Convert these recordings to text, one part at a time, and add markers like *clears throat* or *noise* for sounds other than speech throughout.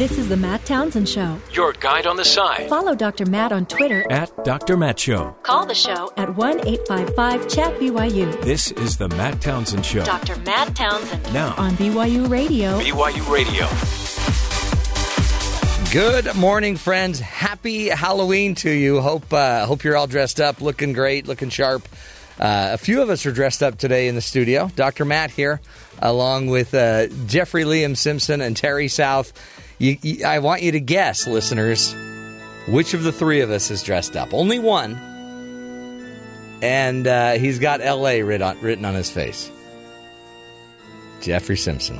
This is the Matt Townsend Show. Your guide on the side. Follow Dr. Matt on Twitter. At Dr. Matt Show. Call the show at 1 855 Chat BYU. This is the Matt Townsend Show. Dr. Matt Townsend. Now. On BYU Radio. BYU Radio. Good morning, friends. Happy Halloween to you. Hope uh, hope you're all dressed up, looking great, looking sharp. Uh, a few of us are dressed up today in the studio. Dr. Matt here, along with uh, Jeffrey Liam Simpson and Terry South. You, you, I want you to guess, listeners, which of the three of us is dressed up. Only one, and uh, he's got L.A. writ on, written on his face. Jeffrey Simpson.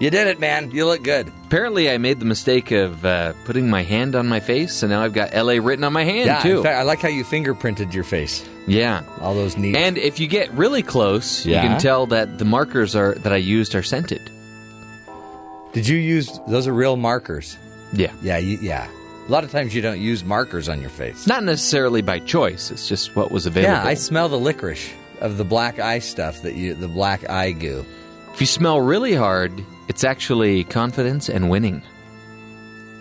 You did it, man. You look good. Apparently, I made the mistake of uh, putting my hand on my face, and now I've got LA written on my hand, yeah, too. in fact, I like how you fingerprinted your face. yeah. All those neat. And if you get really close, Yeah. you can tell that the markers are that I used are scented. Did you use those? Are real markers? Yeah. Yeah, you, yeah. A lot of times you don't use markers on your face. Not necessarily by choice, it's just what was available. Yeah, I smell the licorice of the black eye stuff that you, the black eye goo. if you smell really hard, it's actually confidence and winning.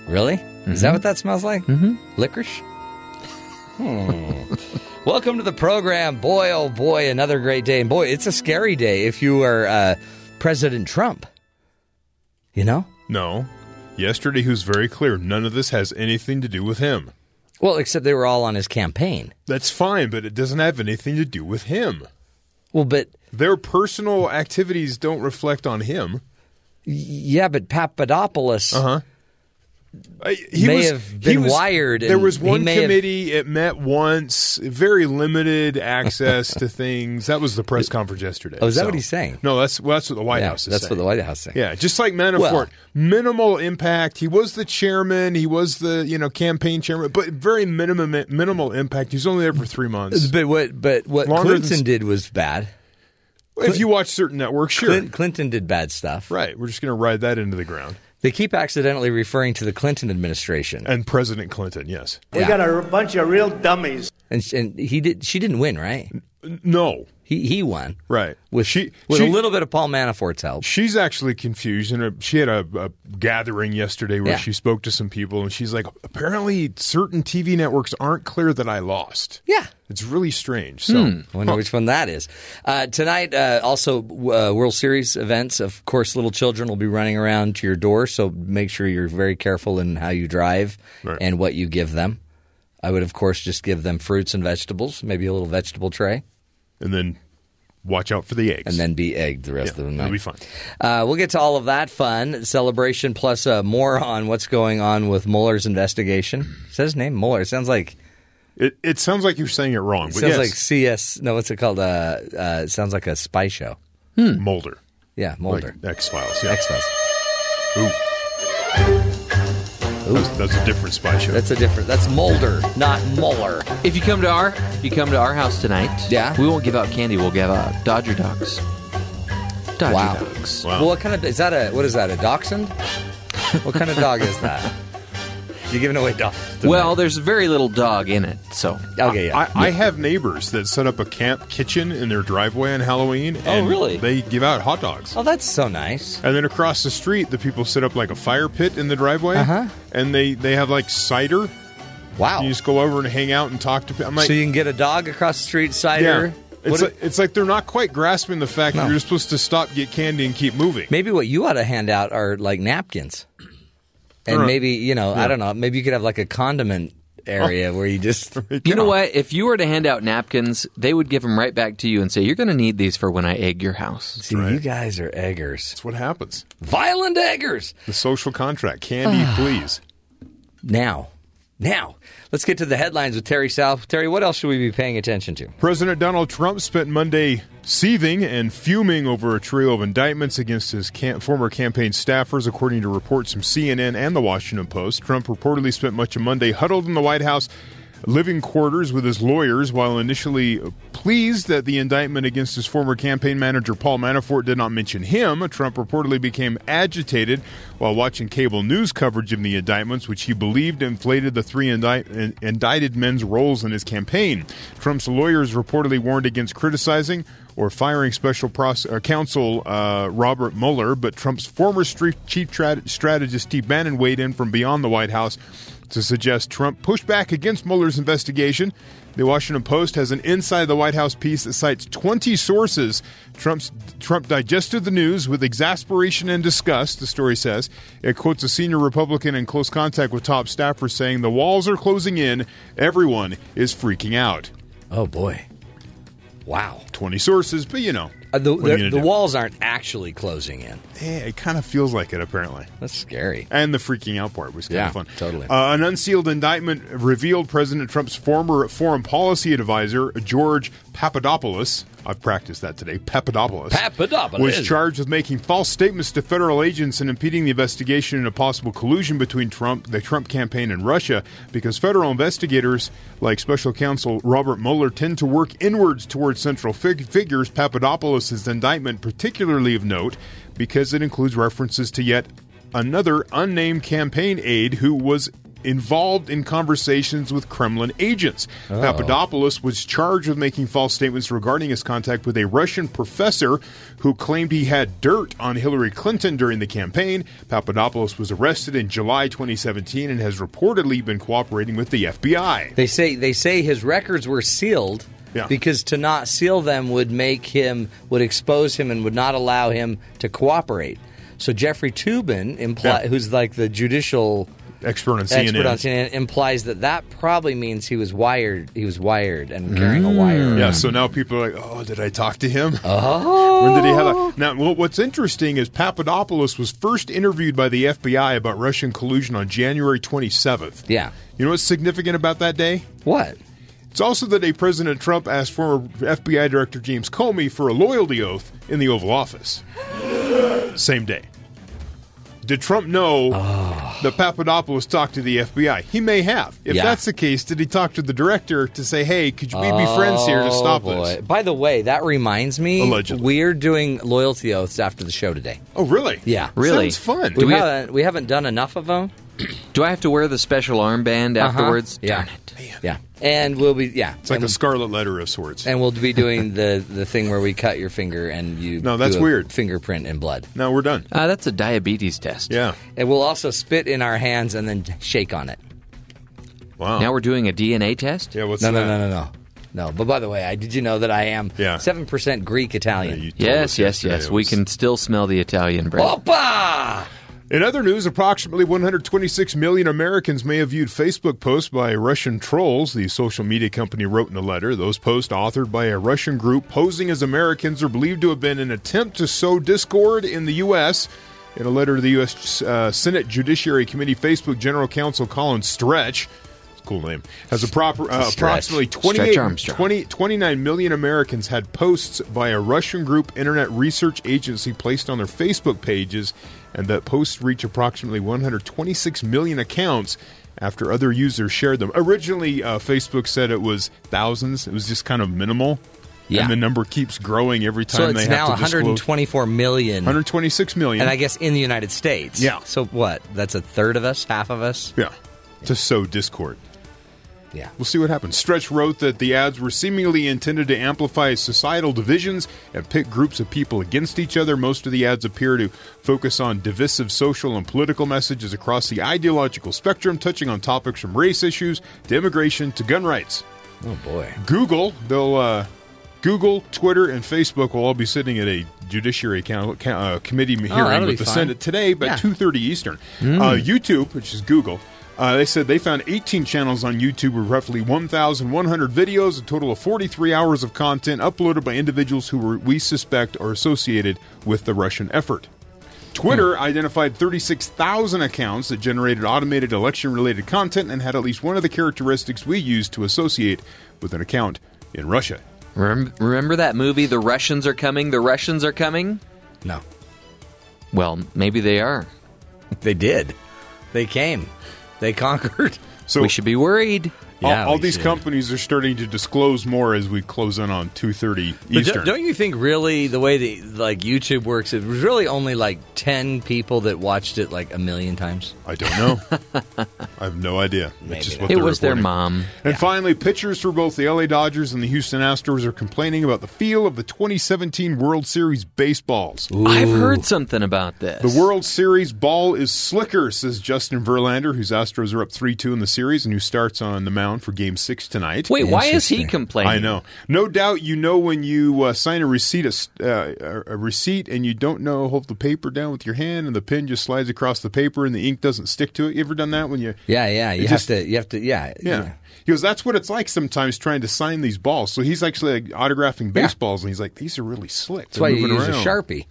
Really? Is Mm-hmm. that what that smells like? Mm-hmm. Licorice. Hmm. *laughs* Welcome to the program, boy. Oh boy, another great day, and boy, it's a scary day if you are uh, President Trump. You know. No. Yesterday he was very clear. None of this has anything to do with him. Well, except they were all on his campaign. That's fine, but it doesn't have anything to do with him. Well, but Their personal activities don't reflect on him. yeah, but Papadopoulos. Uh huh. He May was, have he been was- wired There was one may have- committee. It met once. Very limited access to *laughs* things. That was the press conference yesterday. Oh, is that So- what he's saying? No, that's well, that's what the White Yeah, House is that's saying. what the White House saying. Yeah, just like Manafort, Well- minimal impact. He was the chairman. He was the you know campaign chairman, but very minimum minimal impact. He was only there for three months. But what? But what Longer Clinton s- did was bad. if you watch certain networks, sure, Clinton did bad stuff. right. We're just going to ride that into the ground. They keep accidentally referring to the Clinton administration, And President Clinton, yes, We got a bunch of real dummies. and, and he did. She didn't win, right? no, He he won, right. With she with she, a little bit of Paul Manafort's help. She's actually confused, and she had a, a gathering yesterday where Yeah. she spoke to some people, and she's like, apparently, certain TV networks aren't clear that I lost. Yeah. It's really strange. So, I wonder which one that is. Uh, tonight, uh, also uh, World Series events. Of course, little children will be running around to your door, so make sure you're very careful in how you drive Right. and what you give them. I would, of course, just give them fruits and vegetables, maybe a little vegetable tray, and then watch out for the eggs, and then be egged the rest yeah, of the night. it'll be fun. Uh, we'll get to all of that fun celebration, plus uh, more on what's going on with Mueller's investigation. Is that his name? Mueller. It sounds like It, it sounds like you're saying it wrong, it but sounds yes, like CS. No, what's it called? Uh, uh, it sounds like a spy show. Mulder, Yeah, Mulder. like X Files. Yeah, X Files. Ooh. That's, that's a different spy show. That's a different. That's Mulder, not Mueller. If you come to our if you come to our house tonight, Yeah. we won't give out candy. We'll give out Dodger dogs. Dodger Wow. dogs. Wow. Well, what kind of is that? A what is that? A dachshund? what kind of dog is that? *laughs* *laughs* You're giving away dogs. tonight. Well, there's very little dog in it, so okay, yeah. I, I have neighbors that set up a camp kitchen in their driveway on Halloween. And Oh, really? They give out hot dogs. oh, that's so nice. And then across the street, the people set up like a fire pit in the driveway, Uh-huh. and they they have like cider. Wow. You just go over and hang out and talk to people. I'm like, so you can get a dog across the street, cider. yeah. It's What- like, it's like they're not quite grasping the fact No. that you're supposed to stop, get candy, and keep moving. maybe what you ought to hand out are like napkins, and maybe you know, I don't know. Maybe you could have like a condiment area oh. where you just. *laughs* You know what? If you were to hand out napkins, they would give them right back to you and say, "You're going to need these for when I egg your house." See, you guys are eggers, That's what happens. violent eggers. The social contract. Candy, *sighs* please. Now, now, let's get to the headlines with Terry South. Terry, what else should we be paying attention to? President Donald Trump spent Monday seething and fuming over a trio of indictments against his cam- former campaign staffers, according to reports from CNN and the Washington Post. Trump reportedly spent much of Monday huddled in the White House living quarters with his lawyers while initially pleased that the indictment against his former campaign manager Paul Manafort did not mention him. Trump reportedly became agitated while watching cable news coverage of the indictments, which he believed inflated the three indict- indicted men's roles in his campaign. Trump's lawyers reportedly warned against criticizing or firing special uh, counsel uh, Robert Mueller, but Trump's former chief tra- strategist Steve Bannon weighed in from beyond the White House to suggest Trump pushed back against Mueller's investigation. The Washington Post has an inside the White House piece that cites 20 sources. Trump's, Trump digested the news with exasperation and disgust, the story says. It quotes a senior Republican in close contact with top staffers saying, The walls are closing in. Everyone is freaking out. Oh boy. Wow. 20 sources, but you know. Uh, the what are you the, the walls aren't actually closing in. Eh, it kind of feels like it, apparently. That's scary. And the freaking out part was kind Yeah, of fun. totally. Uh, an unsealed indictment revealed President Trump's former foreign policy advisor, George Papadopoulos. I've practiced that today. Papadopoulos. Papadopoulos. Was charged with making false statements to federal agents and impeding the investigation into possible collusion between Trump, the Trump campaign, and Russia because federal investigators like special counsel Robert Mueller tend to work inwards towards central fig- figures. Papadopoulos' indictment particularly of note because it includes references to yet another unnamed campaign aide who was involved in conversations with Kremlin agents. Papadopoulos was charged with making false statements regarding his contact with a Russian professor who claimed he had dirt on Hillary Clinton during the campaign. Papadopoulos was arrested in July 2017 and has reportedly been cooperating with the FBI. They say they say his records were sealed Yeah. because to not seal them would make him would expose him and would not allow him to cooperate. So Jeffrey Toobin, impli- Yeah. who's like the judicial Expert on CNN. expert on CNN, implies that that probably means he was wired. He was wired and carrying a wire. Mm. Yeah, so now people are like, "Oh, did I talk to him? Oh, when did he have that?" Now, what's interesting is Papadopoulos was first interviewed by the FBI about Russian collusion on January 27th. Yeah. You know what's significant about that day? What? It's also the day President Trump asked former FBI Director James Comey for a loyalty oath in the Oval Office. Same day. Did Trump know ah. that Papadopoulos talked to the FBI? He may have. If Yeah. that's the case, did he talk to the director to say, "Hey, could you be be friends here to oh, stop Oh, boy. this"? By the way, that reminds me. Allegedly. we're doing loyalty oaths after the show today. Oh, really? Yeah. Really? Sounds fun. We, we have- haven't we haven't done enough of them. *clears throat* Do I have to wear the special armband afterwards? Uh-huh. Yeah. Darn it. Yeah, and we'll be yeah. It's like and, a scarlet letter of sorts. and we'll be doing the the thing where we cut your finger and you No, that's do a weird. fingerprint in blood. No, we're done. Uh, that's a diabetes test. Yeah. And we'll also spit in our hands and then shake on it. Wow. Now we're doing a DNA test? yeah. What's No, no, that? no, no, no. No, but by the way, I did you know that I am Yeah. seven percent Greek Yeah, Italian. you told Yes, yes, yesterday yes. it We was- can still smell the Italian bread. Opa! In other news, approximately 126 million Americans may have viewed Facebook posts by Russian trolls, the social media company wrote in a letter. Those posts, authored by a Russian group posing as Americans, are believed to have been an attempt to sow discord in the U.S. In a letter to the U.S. Uh, Senate Judiciary Committee, Facebook General Counsel Colin Stretch, cool name, has a proper, uh, approximately Stretch 28, 20 29 million Americans had posts by a Russian group internet research agency placed on their Facebook pages, and that posts reach approximately 126 million accounts after other users shared them. Originally, uh, Facebook said it was thousands. It was just kind of minimal. Yeah. And the number keeps growing every time So they it's have now to disclose. 124 million. 126 million. And I guess in the United States. Yeah. So what? That's a third of us, half of us? yeah. To sow discord. Yeah. We'll see what happens. Stretch wrote that the ads were seemingly intended to amplify societal divisions and pit groups of people against each other. Most of the ads appear to focus on divisive social and political messages across the ideological spectrum, touching on topics from race issues to immigration to gun rights. Oh boy. Google, they'll uh, Google, Twitter, and Facebook will all be sitting at a judiciary uh, committee hearing that'll with the fun. Senate today, by Yeah. two thirty Eastern. Uh, YouTube, which is Google. Uh, they said they found 18 channels on YouTube with roughly 1,100 videos, a total of 43 hours of content uploaded by individuals who were, we suspect are associated with the Russian effort. Twitter identified 36,000 accounts that generated automated election related content and had at least one of the characteristics we use to associate with an account in Russia. Remember, remember that movie, The Russians Are Coming? The Russians Are Coming? No. Well, maybe they are. They did. They came. They conquered. So we should be worried. Yeah, all, all these should. companies are starting to disclose more as we close in on two thirty Eastern. don't, don't you think really the way that like YouTube works, it was really only like ten people that watched it like a million times. I don't know. *laughs* I have no idea. Maybe just what It they're was their mom. And finally, pitchers for both the LA Dodgers and the Houston Astros are complaining about the feel of the 2017 World Series baseballs. I've heard something about this. The World Series ball is slicker, says Justin Verlander, whose Astros are up 3 2 in the series and who starts on the mound for game six tonight. Wait, why is he complaining? I know. No doubt you know when you uh, sign a receipt, a, uh, a receipt, and you don't know hold the paper down with your hand, and the pen just slides across the paper, and the ink doesn't stick to it. You ever done that when you? Yeah, yeah. You It have just- to. You have to. Yeah, Yeah. He goes, that's what it's like sometimes trying to sign these balls. So he's actually like, autographing baseballs, and he's like, these are really slick. That's why you use around. a sharpie.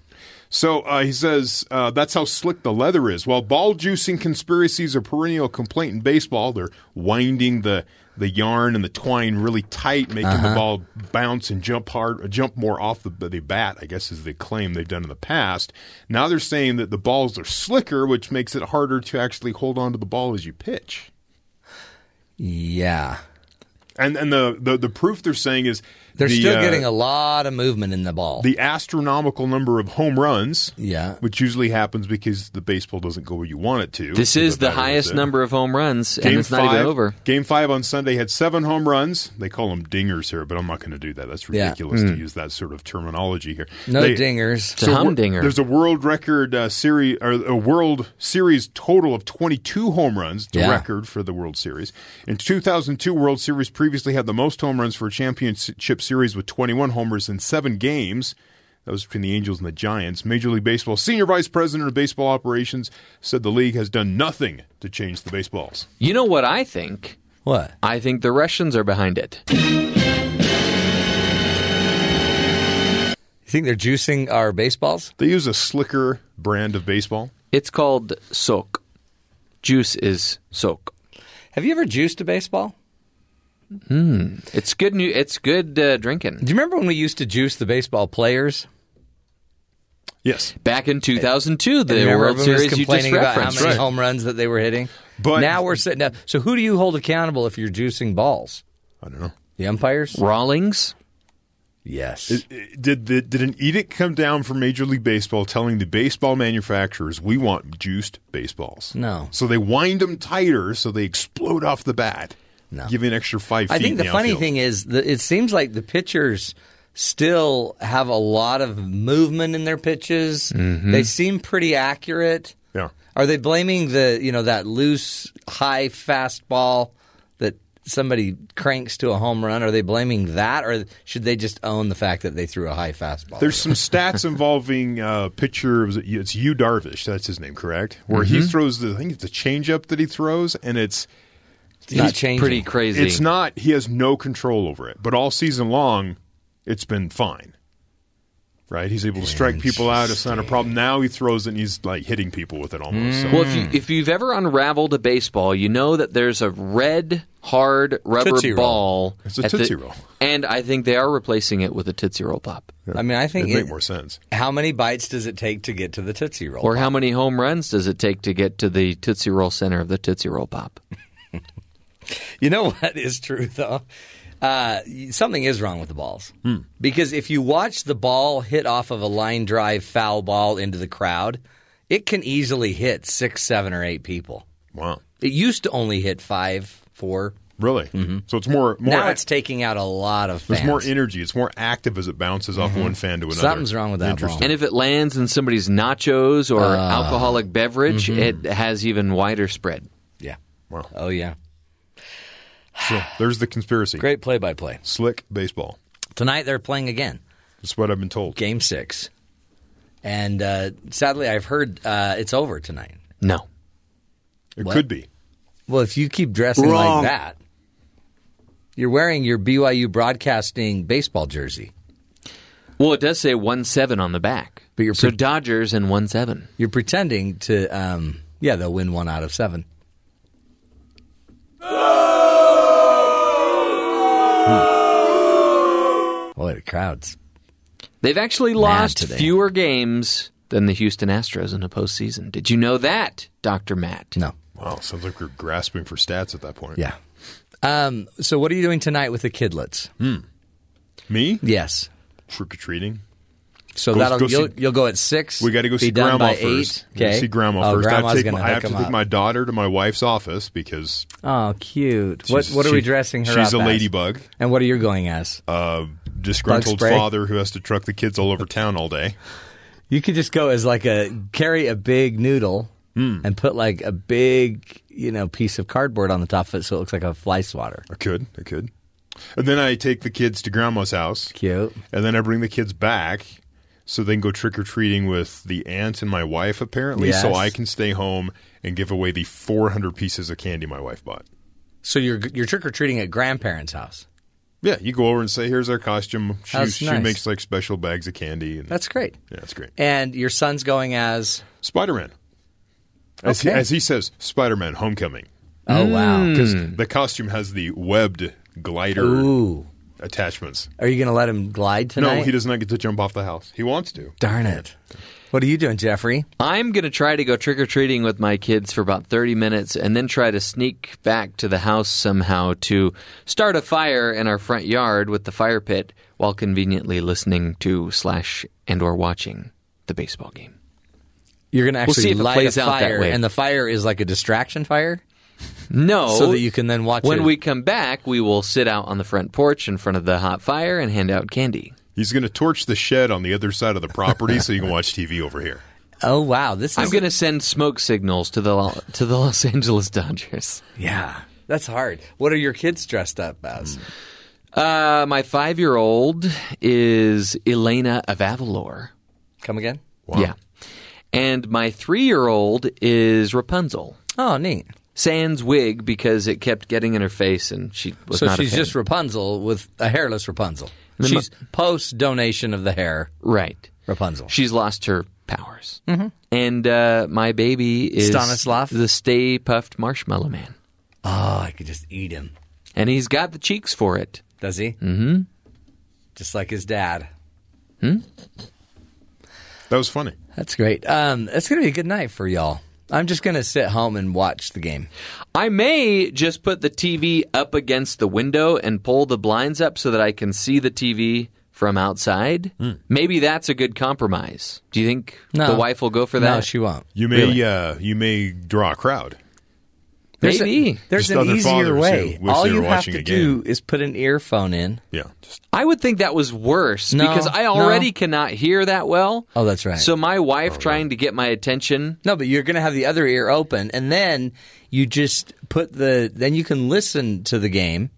So uh, he says uh, that's how slick the leather is. While ball juicing conspiracies are perennial complaint in baseball, they're winding the the yarn and the twine really tight, making Uh-huh. the ball bounce and jump hard, jump more off the, the bat. I guess is the claim they've done in the past. Now they're saying that the balls are slicker, which makes it harder to actually hold on to the ball as you pitch. Yeah, And and the the, the proof they're saying is they're the, still uh, getting a lot of movement in the ball. the astronomical number of home runs. Yeah. which usually happens because the baseball doesn't go where you want it to. This So is the highest number of home runs, Game and it's not even over. Game five on Sunday had seven home runs. They call them dingers here, but I'm not going to do that. That's Yeah. ridiculous to use that sort of terminology here. no They- dingers. It's a humdinger. There's a world record uh, series or a World Series total of 22 home runs, the Yeah. record for the World Series. In 2002, World Series previously had the most home runs for a championship series with 21 homers in seven games. That was between the Angels and the Giants. Major League Baseball senior vice president of baseball operations said the league has done nothing to change the baseballs. You know what I think? What? I think the Russians are behind it. You think they're juicing our baseballs? They use a slicker brand of baseball. It's called soak. Juice is soak. Have you ever juiced a baseball? It's good. New, it's good uh, drinking. Do you remember when we used to juice the baseball players? Yes. Back in 2002, And the remember World everyone was Series you just complaining about how many Right. home runs that they were hitting. But- now we're sitting up. So who do you hold accountable if you're juicing balls? I don't know. The umpires? Rawlings. Yes. Did the, did an edict come down from Major League Baseball telling the baseball manufacturers we want juiced baseballs? No. So they wind them tighter so they explode off the bat. No. Give an extra five feet. I think in the funny outfield. thing is that it seems like the pitchers still have a lot of movement in their pitches. They seem pretty accurate. Yeah. Are they blaming the you know that loose high fastball that somebody cranks to a home run? Are they blaming that, or should they just own the fact that they threw a high fastball? There's some stats involving uh, pitcher. It's Yu Darvish. That's his name, correct? Where he Mm-hmm. throws the. I think it's a changeup that he throws, and It's not He's changing. pretty crazy. it's not. He has no control over it. But all season long, it's been fine. Right? He's able to strike people out. It's not a problem. Now he throws it and he's like hitting people with it almost. So. Well, if you if you've ever unraveled a baseball, you know that there's a red hard rubber Tootsie Roll. ball. It's a at the- Tootsie Roll. and I think they are replacing it with a Tootsie Roll pop. I mean, I think It'd make it- more sense. How many bites does it take to get to the Tootsie Roll? Or how many home runs does it take to get to the Tootsie Roll center of the Tootsie Roll pop? *laughs* You know what is true though? Uh, something is wrong with the balls because if you watch the ball hit off of a line drive foul ball into the crowd, it can easily hit six, seven, or eight people. Wow. It used to only hit five, four. Really? So it's more. more Mm-hmm. now it's taking out a lot of fans. There's more energy. It's more active as it bounces off one fan to another. Something's wrong with that Interesting. ball. And if it lands in somebody's nachos or alcoholic beverage, it has even wider spread. yeah. Wow. Oh yeah. So there's the conspiracy. Great play-by-play. Slick baseball. Tonight they're playing again. That's what I've been told. Game six, and uh, sadly, I've heard uh, it's over tonight. No. It What? could be. Well, if you keep dressing Wrong. like that, you're wearing your BYU broadcasting baseball jersey. Well, it does say one seven on the back. But you're so pre- Dodgers and one seven. You're pretending to, um, yeah, they'll win one out of seven. Boy, the crowds. They've actually lost today. fewer games than the Houston Astros in a postseason. Did you know that, Doctor Matt? No. Wow. Sounds like we're grasping for stats at that point. Yeah. Um, so what are you doing tonight with the kidlets? Me? Yes. Trick or treating. So Go- that'll go you'll, you'll go at six. We got to go see grandma first. eight. We gotta Okay. See grandma oh, first. I have Grandma's to take, gonna my, I have to 'em take my daughter to my wife's office because Oh, cute. What what are we dressing her She's up a as? ladybug. And what are you going as? Uh, disgruntled father who has to truck the kids all over town all day. You could just go as like a carry a big noodle Hmm. and put like a big you know piece of cardboard on the top of it so it looks like a fly swatter. I could. I could. And then I take the kids to grandma's house. Cute. And then I bring the kids back so they can go trick or treating with the aunt and my wife, apparently, so I can stay home and give away the 400 pieces of candy my wife bought. So you're you're trick or treating at grandparents' house. Yeah, you go over and say, "Here's our costume." She, That's she nice. makes like special bags of candy. And, That's great. yeah, that's great. And your son's going as Spider Man, as, he, Okay. as he says, Spider Man Homecoming, oh wow. Mm. because hmm. the costume has the webbed glider Ooh. attachments. Are you going to let him glide tonight? No, he does not get to jump off the house. He wants to. Darn it. What are you doing, Jeffrey? I'm going to try to go trick or treating with my kids for about 30 minutes and then try to sneak back to the house somehow to start a fire in our front yard with the fire pit while conveniently listening to slash and or watching the baseball game. You're going to actually it light a fire, and the fire is like a distraction fire, No. so that you can then watch When it. we come back, we will sit out on the front porch in front of the hot fire and hand out candy. He's going to torch the shed on the other side of the property so you can watch TV over here. *laughs* Oh wow, this is I'm going to send smoke signals to the to the Los Angeles Dodgers. yeah. That's hard. What are your kids dressed up as? Uh, my five year old is Elena of Avalor. Come again? Yeah. And my three year old is Rapunzel. Oh, neat. Sans wig because it kept getting in her face and she was So not a she's fan. just Rapunzel with a hairless Rapunzel. Then She's post donation of the hair right. Rapunzel. She's lost her powers. Mm-hmm. And uh, my baby is Stanislav? the Stay Puft Marshmallow Man. oh, I could just eat him. And he's got the cheeks for it. Does he? Mm-hmm. Just like his dad. Hmm. That was funny. That's great. Um, it's going to be a good night for y'all. I'm just going to sit home and watch the game. I may just put the TV up against the window and pull the blinds up so that I can see the TV from outside. Maybe that's a good compromise. Do you think No. the wife will go for that? No, she won't. You may uh, you may draw a crowd. There's a- Maybe. there's an easier way. who All you have to do is put an earphone in. Yeah, just I would think that was worse No, because I no. already cannot hear that well. Oh, that's right. So my wife trying to get my attention. No, but you're going to have the other ear open, and then you just put the. Then you can listen to the game,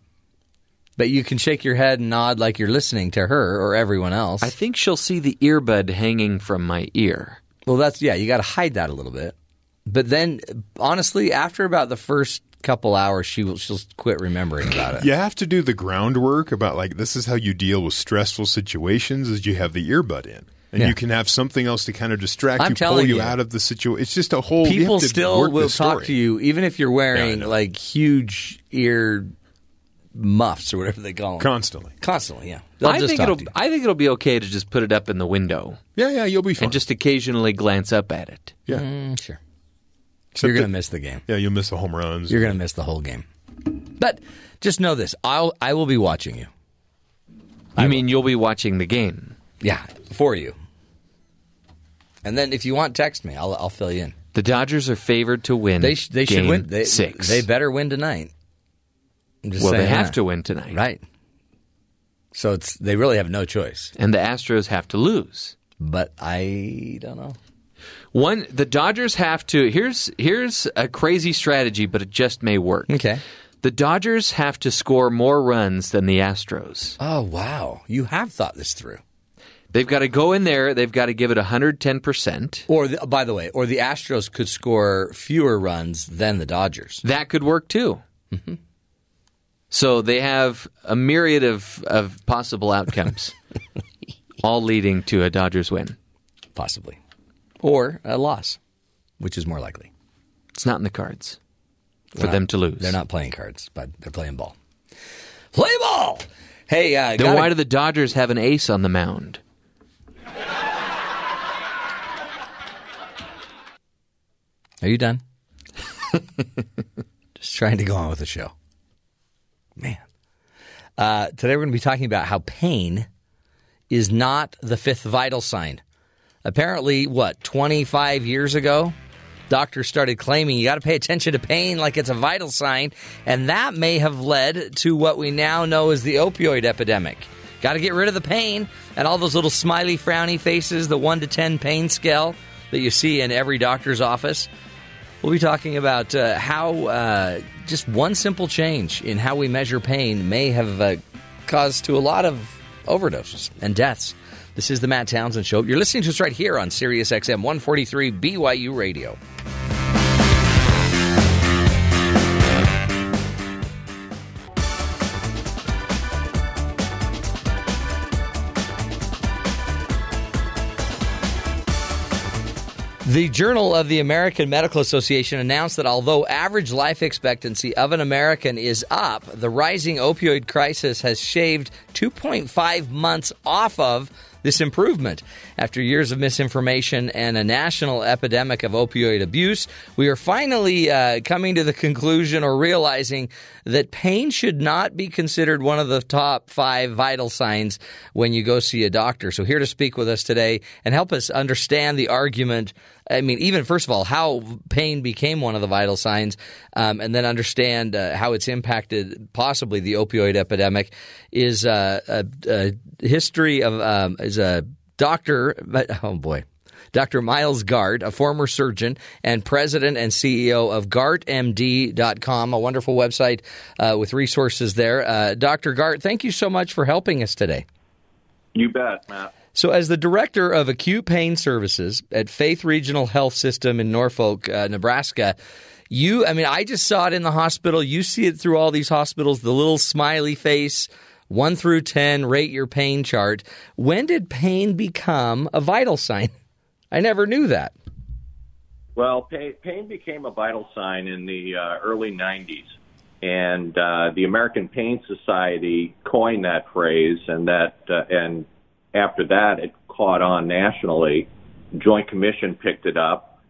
but you can shake your head and nod like you're listening to her or everyone else. I think she'll see the earbud hanging from my ear. well, that's yeah. You got to hide that a little bit, but then honestly, after about the first couple hours, she will she'll quit remembering about it. you have to do the groundwork about like this is how you deal with stressful situations. Is you have the earbud in. And Yeah. you can have something else to kind of distract I'm you, pull you, you. out of the situation. It's just a whole. you People have to still work will talk to you, even if you're wearing know. like huge ear muffs or whatever they call them. constantly. Constantly, yeah. They'll I just think talk it'll. I think it'll be okay to just put it up in the window Yeah, yeah, you'll be fine. and just occasionally glance up at it. yeah, Mm, sure. Except You're going to miss the game. Yeah, you'll miss the home runs. You're going to miss the whole game. But just know this: I'll I will be watching you. I mean, you'll be watching the game. Yeah, for you. And then if you want, text me. I'll I'll fill you in. The Dodgers are favored to win. They sh- they should win. They, six. They better win tonight. I'm just well, saying they have that. to win tonight, right? So it's they really have no choice. And the Astros have to lose. But I don't know. One, the Dodgers have to. Here's here's a crazy strategy, but it just may work. Okay. The Dodgers have to score more runs than the Astros. Oh wow, you have thought this through. They've got to go in there. They've got to give it 110 percent. Or the, by the way, or the Astros could score fewer runs than the Dodgers. That could work too. Mm-hmm. So they have a myriad of, of possible outcomes, *laughs* all leading to a Dodgers win. Possibly. Or a loss, which is more likely. It's not in the cards for They're them to lose. They're not playing cards, but they're playing ball. Play ball! Hey, uh, Then gotta- why do the Dodgers have an ace on the mound? Are you done? *laughs* Just trying to go on with the show. Man. Uh, today we're going to be talking about how pain is not the fifth vital sign. Apparently, what, 25 years ago, doctors started claiming you got to pay attention to pain like it's a vital sign, and that may have led to what we now know as the opioid epidemic. Got to get rid of the pain and all those little smiley, frowny faces, the 1 to 10 pain scale that you see in every doctor's office. We'll be talking about uh, how uh, just one simple change in how we measure pain may have uh, caused to a lot of overdoses and deaths. This is the Matt Townsend Show. You're listening to us right here on Sirius XM 143 BYU Radio. The Journal of the American Medical Association announced that although average life expectancy of an American is up, the rising opioid crisis has shaved 2.5 months off of this improvement. After years of misinformation and a national epidemic of opioid abuse, we are finally uh, coming to the conclusion or realizing that pain should not be considered one of the top five vital signs when you go see a doctor. So, here to speak with us today and help us understand the argument. I mean, even first of all, how pain became one of the vital signs, um, and then understand uh, how it's impacted possibly the opioid epidemic is uh, a, a, history of um, is a doctor. Oh boy. Dr. Myles Gart, a former surgeon and president and CEO of GartMD.com, a wonderful website uh, with resources there. Uh, Dr. Gart, thank you so much for helping us today. You bet, Matt. So, as the director of acute pain services at Faith Regional Health System in Norfolk, uh, Nebraska, you, I mean, I just saw it in the hospital. You see it through all these hospitals, the little smiley face, one through 10, rate your pain chart. When did pain become a vital sign? *laughs* I never knew that. Well, pain, became a vital sign in the uh, early 90s. And uh, the American Pain Society coined that phrase, and that, uh, and after that, it caught on nationally. Joint Commission picked it up,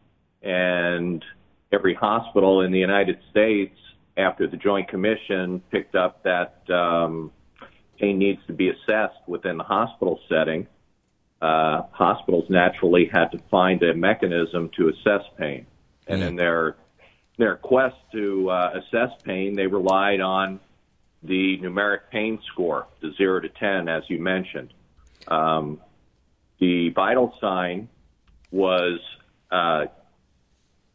and every hospital in the United States, after the Joint Commission picked up that um, pain needs to be assessed within the hospital setting, uh, hospitals naturally had to find a mechanism to assess pain. And in their their quest to uh, assess pain, they relied on the numeric pain score, the zero to ten, as you mentioned. Um, the vital sign was uh,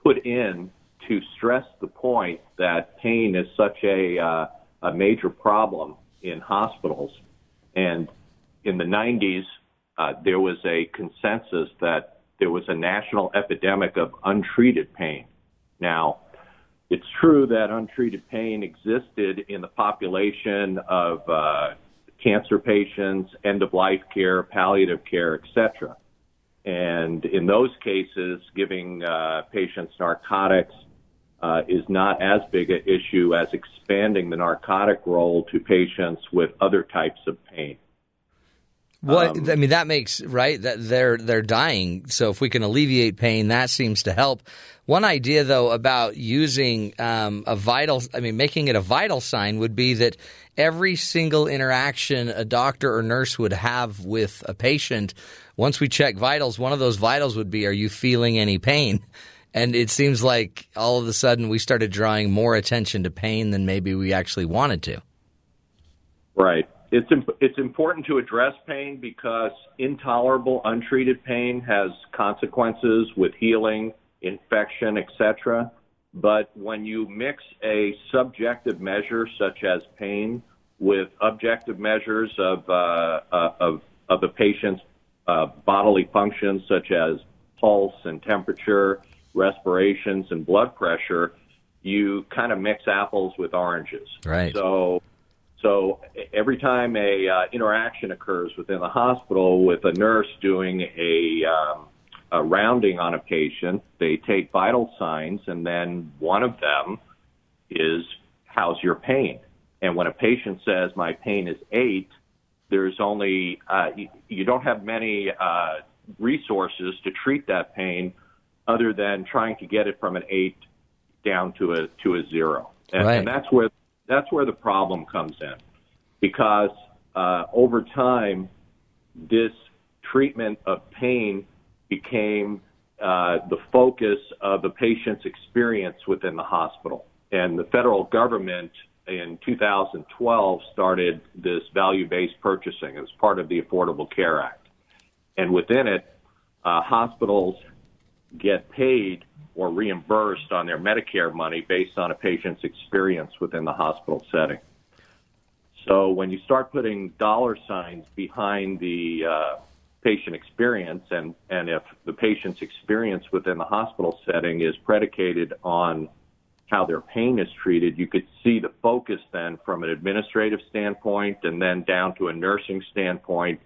put in to stress the point that pain is such a uh, a major problem in hospitals, and in the 90s, uh, there was a consensus that there was a national epidemic of untreated pain. Now, it's true that untreated pain existed in the population of uh, cancer patients, end of life care, palliative care, etc. And in those cases, giving uh, patients narcotics uh, is not as big an issue as expanding the narcotic role to patients with other types of pain. What Um, I mean, that makes right that they're they're dying. So if we can alleviate pain, that seems to help. One idea, though, about using um, a vital, I mean, making it a vital sign would be that every single interaction a doctor or nurse would have with a patient, once we check vitals, one of those vitals would be, "Are you feeling any pain?" *laughs* And it seems like all of a sudden we started drawing more attention to pain than maybe we actually wanted to. Right. It's imp- it's important to address pain because intolerable untreated pain has consequences with healing, infection, etc. But when you mix a subjective measure such as pain with objective measures of uh, uh, of of a patient's uh, bodily functions such as pulse and temperature, respirations and blood pressure, you kind of mix apples with oranges. Right. So so every time a uh, interaction occurs within the hospital with a nurse doing a, um, a rounding on a patient, they take vital signs, and then one of them is how's your pain? And when a patient says my pain is eight, there's only uh, you, you don't have many uh, resources to treat that pain other than trying to get it from an eight down to a to a zero, and, Right. and that's where that's where the problem comes in, because uh, over time, this treatment of pain became uh, the focus of the patient's experience within the hospital. And the federal government in 2012 started this value based purchasing as part of the Affordable Care Act. And within it, uh, hospitals get paid or reimbursed on their Medicare money based on a patient's experience within the hospital setting. So when you start putting dollar signs behind the uh, patient experience, and, and if the patient's experience within the hospital setting is predicated on how their pain is treated, you could see the focus then from an administrative standpoint and then down to a nursing standpoint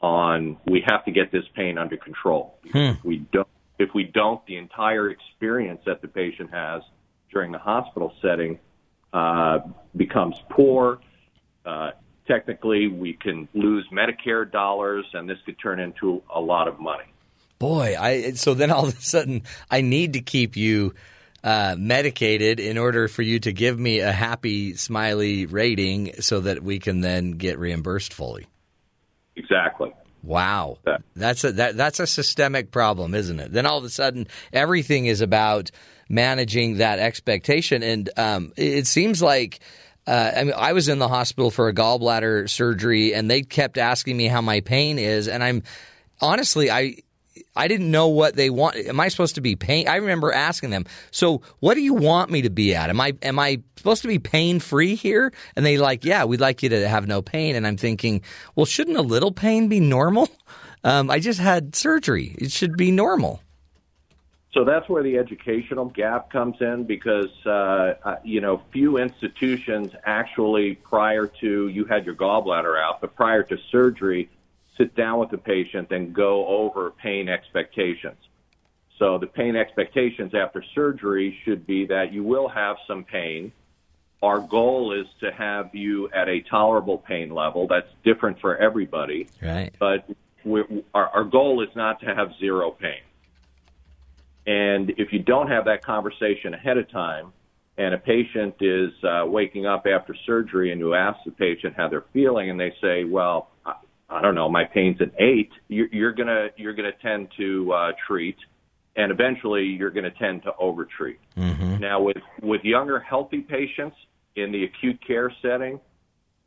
on we have to get this pain under control. Hmm. We don't, if we don't, the entire experience that the patient has during the hospital setting uh, becomes poor. Uh, technically, we can lose Medicare dollars, and this could turn into a lot of money. Boy, I so then all of a sudden I need to keep you uh, medicated in order for you to give me a happy, smiley rating so that we can then get reimbursed fully. Exactly. Wow, that's a that, that's a systemic problem, isn't it? Then all of a sudden, everything is about managing that expectation, and um, it, it seems like. Uh, I mean, I was in the hospital for a gallbladder surgery, and they kept asking me how my pain is, and I'm honestly, I I didn't know what they want. Am I supposed to be pain? I remember asking them. So, what do you want me to be at? Am I am I supposed to be pain free here? And they like, yeah, we'd like you to have no pain. And I'm thinking, well, shouldn't a little pain be normal? *laughs* Um, I just had surgery. It should be normal. So that's where the educational gap comes in because, uh, uh, you know, few institutions actually, prior to you had your gallbladder out, but prior to surgery, sit down with the patient and go over pain expectations. So the pain expectations after surgery should be that you will have some pain. Our goal is to have you at a tolerable pain level. That's different for everybody Right. but our, our goal is not to have zero pain. And if you don't have that conversation ahead of time, and a patient is uh, waking up after surgery, and you ask the patient how they're feeling, and they say, "Well, I, don't know, my pain's an eight, you're, you're gonna you're gonna tend to uh, treat, and eventually you're gonna tend to overtreat. Now, with with younger healthy patients in the acute care setting,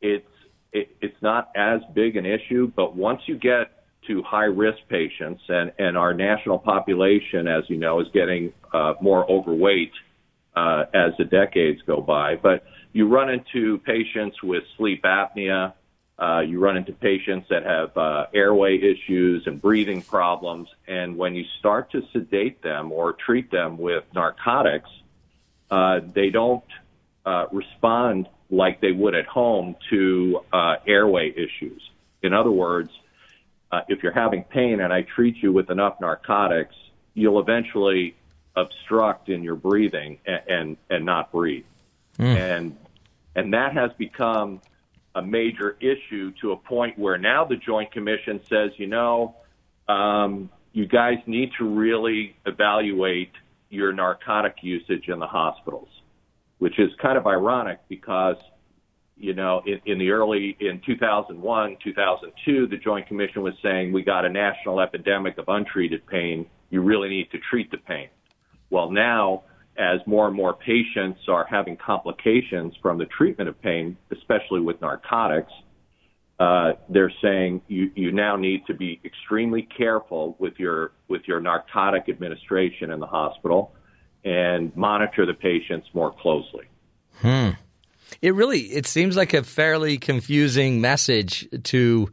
it's it, it's not as big an issue, but once you get to high risk patients, and, and our national population, as you know, is getting uh, more overweight uh, as the decades go by. But you run into patients with sleep apnea, uh, you run into patients that have uh, airway issues and breathing problems, and when you start to sedate them or treat them with narcotics, uh, they don't uh, respond like they would at home to uh, airway issues. In other words, uh, if you're having pain and I treat you with enough narcotics, you'll eventually obstruct in your breathing and and, and not breathe. And and that has become a major issue to a point where now the Joint Commission says, you know, um, you guys need to really evaluate your narcotic usage in the hospitals, which is kind of ironic because you know, in, in the early in 2001, 2002, the Joint Commission was saying we got a national epidemic of untreated pain. You really need to treat the pain. Well, now, as more and more patients are having complications from the treatment of pain, especially with narcotics, uh, they're saying you, you now need to be extremely careful with your with your narcotic administration in the hospital and monitor the patients more closely. Hmm. It really it seems like a fairly confusing message to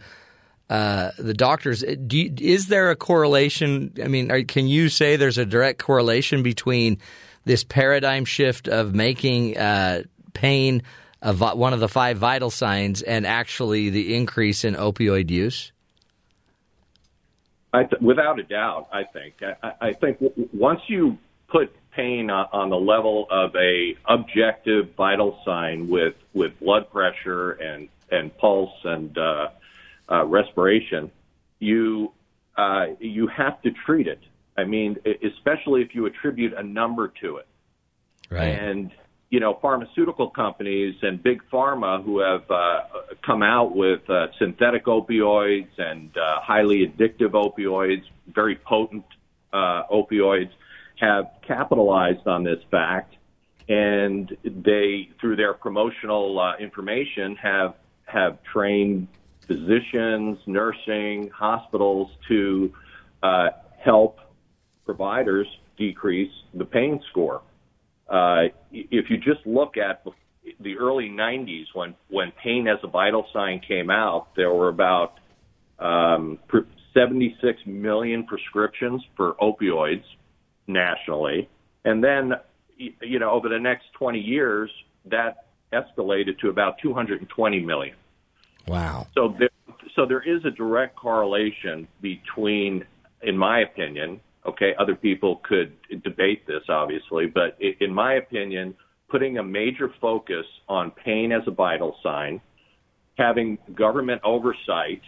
uh, the doctors. Do you, is there a correlation? I mean, are, can you say there's a direct correlation between this paradigm shift of making uh, pain a, one of the five vital signs and actually the increase in opioid use? Th- without a doubt, I think. I, I I think w- once you put pain on, on the level of a objective vital sign with with blood pressure and and pulse and uh, uh, respiration, you uh, you have to treat it. I mean, especially if you attribute a number to it. And you know, pharmaceutical companies and big pharma who have uh, come out with uh, synthetic opioids and uh, highly addictive opioids, very potent uh, opioids, have capitalized on this fact, and they, through their promotional uh, information, have have trained physicians, nursing, hospitals to uh, help providers decrease the pain score. Uh, if you just look at the early 90s when, when pain as a vital sign came out, there were about um, 76 million prescriptions for opioids nationally. And then, you know, over the next 20 years, that escalated to about 220 million. Wow. So there, so there is a direct correlation between, in my opinion, okay, other people could debate this, obviously, but in my opinion, putting a major focus on pain as a vital sign, having government oversight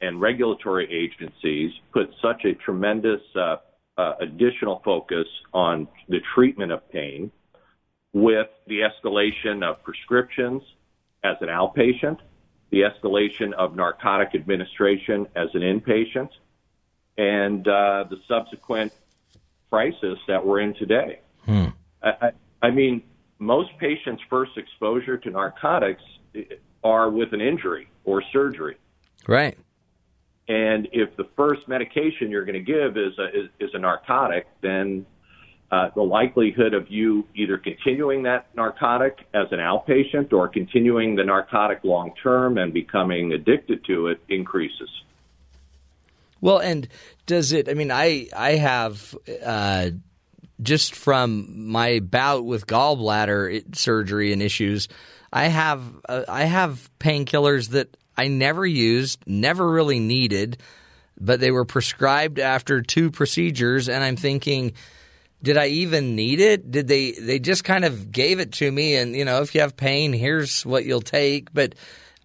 and regulatory agencies put such a tremendous uh, uh, additional focus on the treatment of pain with the escalation of prescriptions as an outpatient the escalation of narcotic administration as an inpatient, and uh, the subsequent crisis that we're in today. Hmm. I, I, I mean, most patients' first exposure to narcotics are with an injury or surgery. Right. And if the first medication you're going to give is a, is, is a narcotic, then uh, the likelihood of you either continuing that narcotic as an outpatient or continuing the narcotic long term and becoming addicted to it increases. Well, and does it? I mean, I I have uh, just from my bout with gallbladder surgery and issues, I have uh, I have painkillers that I never used, never really needed, but they were prescribed after two procedures, and I'm thinking did I even need it? Did they they just kind of gave it to me and you know if you have pain here's what you'll take but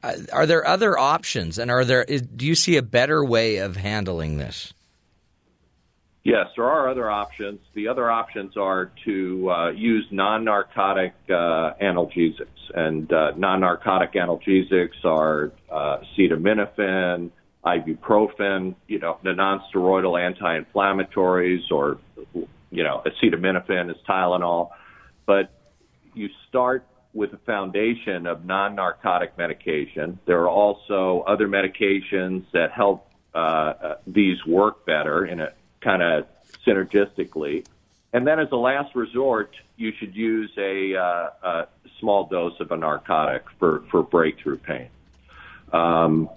uh, are there other options and are there is, do you see a better way of handling this? Yes, there are other options. The other options are to uh, use non-narcotic uh, analgesics, and uh, non-narcotic analgesics are uh, acetaminophen, ibuprofen, you know, the non-steroidal anti-inflammatories, or you know, acetaminophen is Tylenol, but you start with a foundation of non-narcotic medication. There are also other medications that help uh, uh, these work better in a kind of synergistically. And then, as a last resort, you should use a, uh, a small dose of a narcotic for, for breakthrough pain. Um,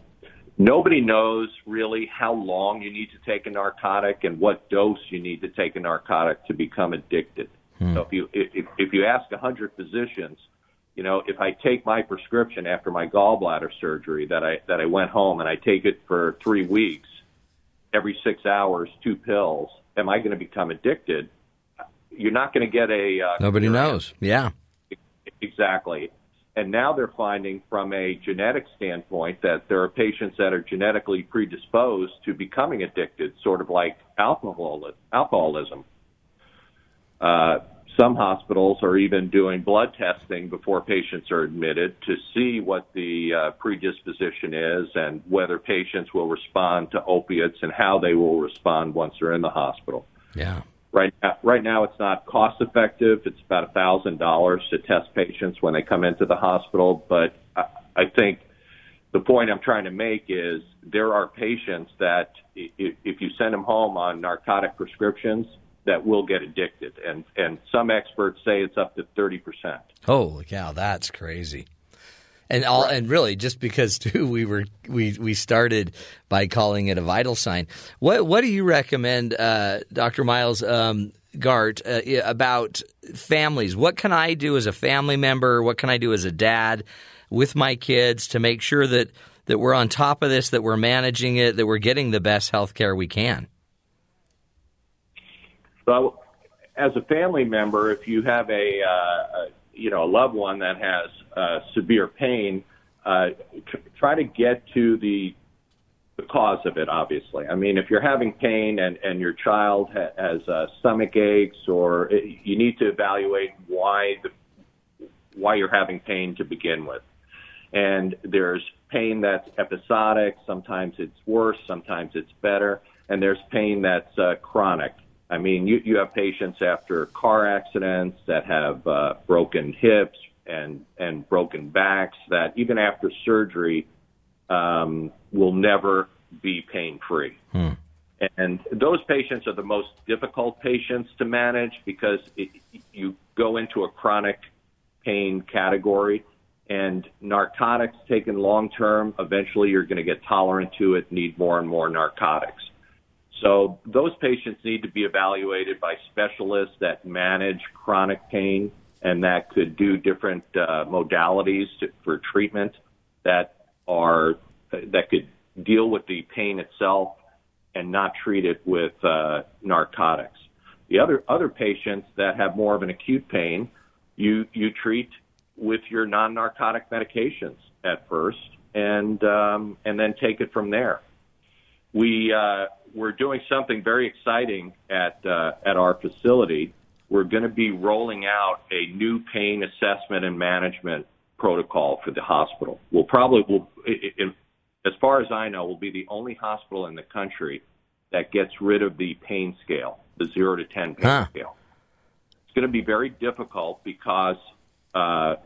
Nobody knows really how long you need to take a narcotic and what dose you need to take a narcotic to become addicted. Hmm. So if you if, if you ask a hundred physicians, you know, if I take my prescription after my gallbladder surgery that I that I went home and I take it for three weeks, every six hours, two pills, am I going to become addicted? You're not going to get a. Uh, Nobody knows. Yeah. Exactly. And now they're finding from a genetic standpoint that there are patients that are genetically predisposed to becoming addicted, sort of like alcohol, alcoholism. Uh, some hospitals are even doing blood testing before patients are admitted to see what the uh, predisposition is and whether patients will respond to opiates and how they will respond once they're in the hospital. Yeah. Right now, right now, it's not cost effective. It's about a thousand dollars to test patients when they come into the hospital. But I, I think the point I'm trying to make is there are patients that if, if you send them home on narcotic prescriptions, that will get addicted, and and some experts say it's up to thirty percent. Holy cow, that's crazy! and all right. and really just because *laughs* too we were we we started by calling it a vital sign. What what do you recommend, uh, Dr. Myles um, Gart, uh, about families? What can I do as a family member? What can I do as a dad with my kids to make sure that that we're on top of this, that we're managing it, that we're getting the best health care we can? So, as a family member, if you have a, uh, you know a loved one that has uh, severe pain, uh, tr- try to get to the the cause of it. Obviously, I mean, if you're having pain and and your child ha- has uh, stomach aches, or it, you need to evaluate why the why you're having pain to begin with. And there's pain that's episodic. Sometimes it's worse. Sometimes it's better. And there's pain that's uh, chronic. I mean, you, you have patients after car accidents that have uh, broken hips and and broken backs that even after surgery um, will never be pain free. Hmm. And those patients are the most difficult patients to manage because it, you go into a chronic pain category and narcotics taken long term, eventually you're going to get tolerant to it, need more and more narcotics. So those patients need to be evaluated by specialists that manage chronic pain and that could do different uh, modalities to, for treatment that are that could deal with the pain itself and not treat it with uh, narcotics. The other other patients that have more of an acute pain, you you treat with your non-narcotic medications at first, and um, and then take it from there. We uh, we're doing something very exciting at uh, at our facility. We're going to be rolling out a new pain assessment and management protocol for the hospital. We'll probably will, as far as I know, will be the only hospital in the country that gets rid of the pain scale, the zero to ten pain Huh. scale. It's going to be very difficult because uh,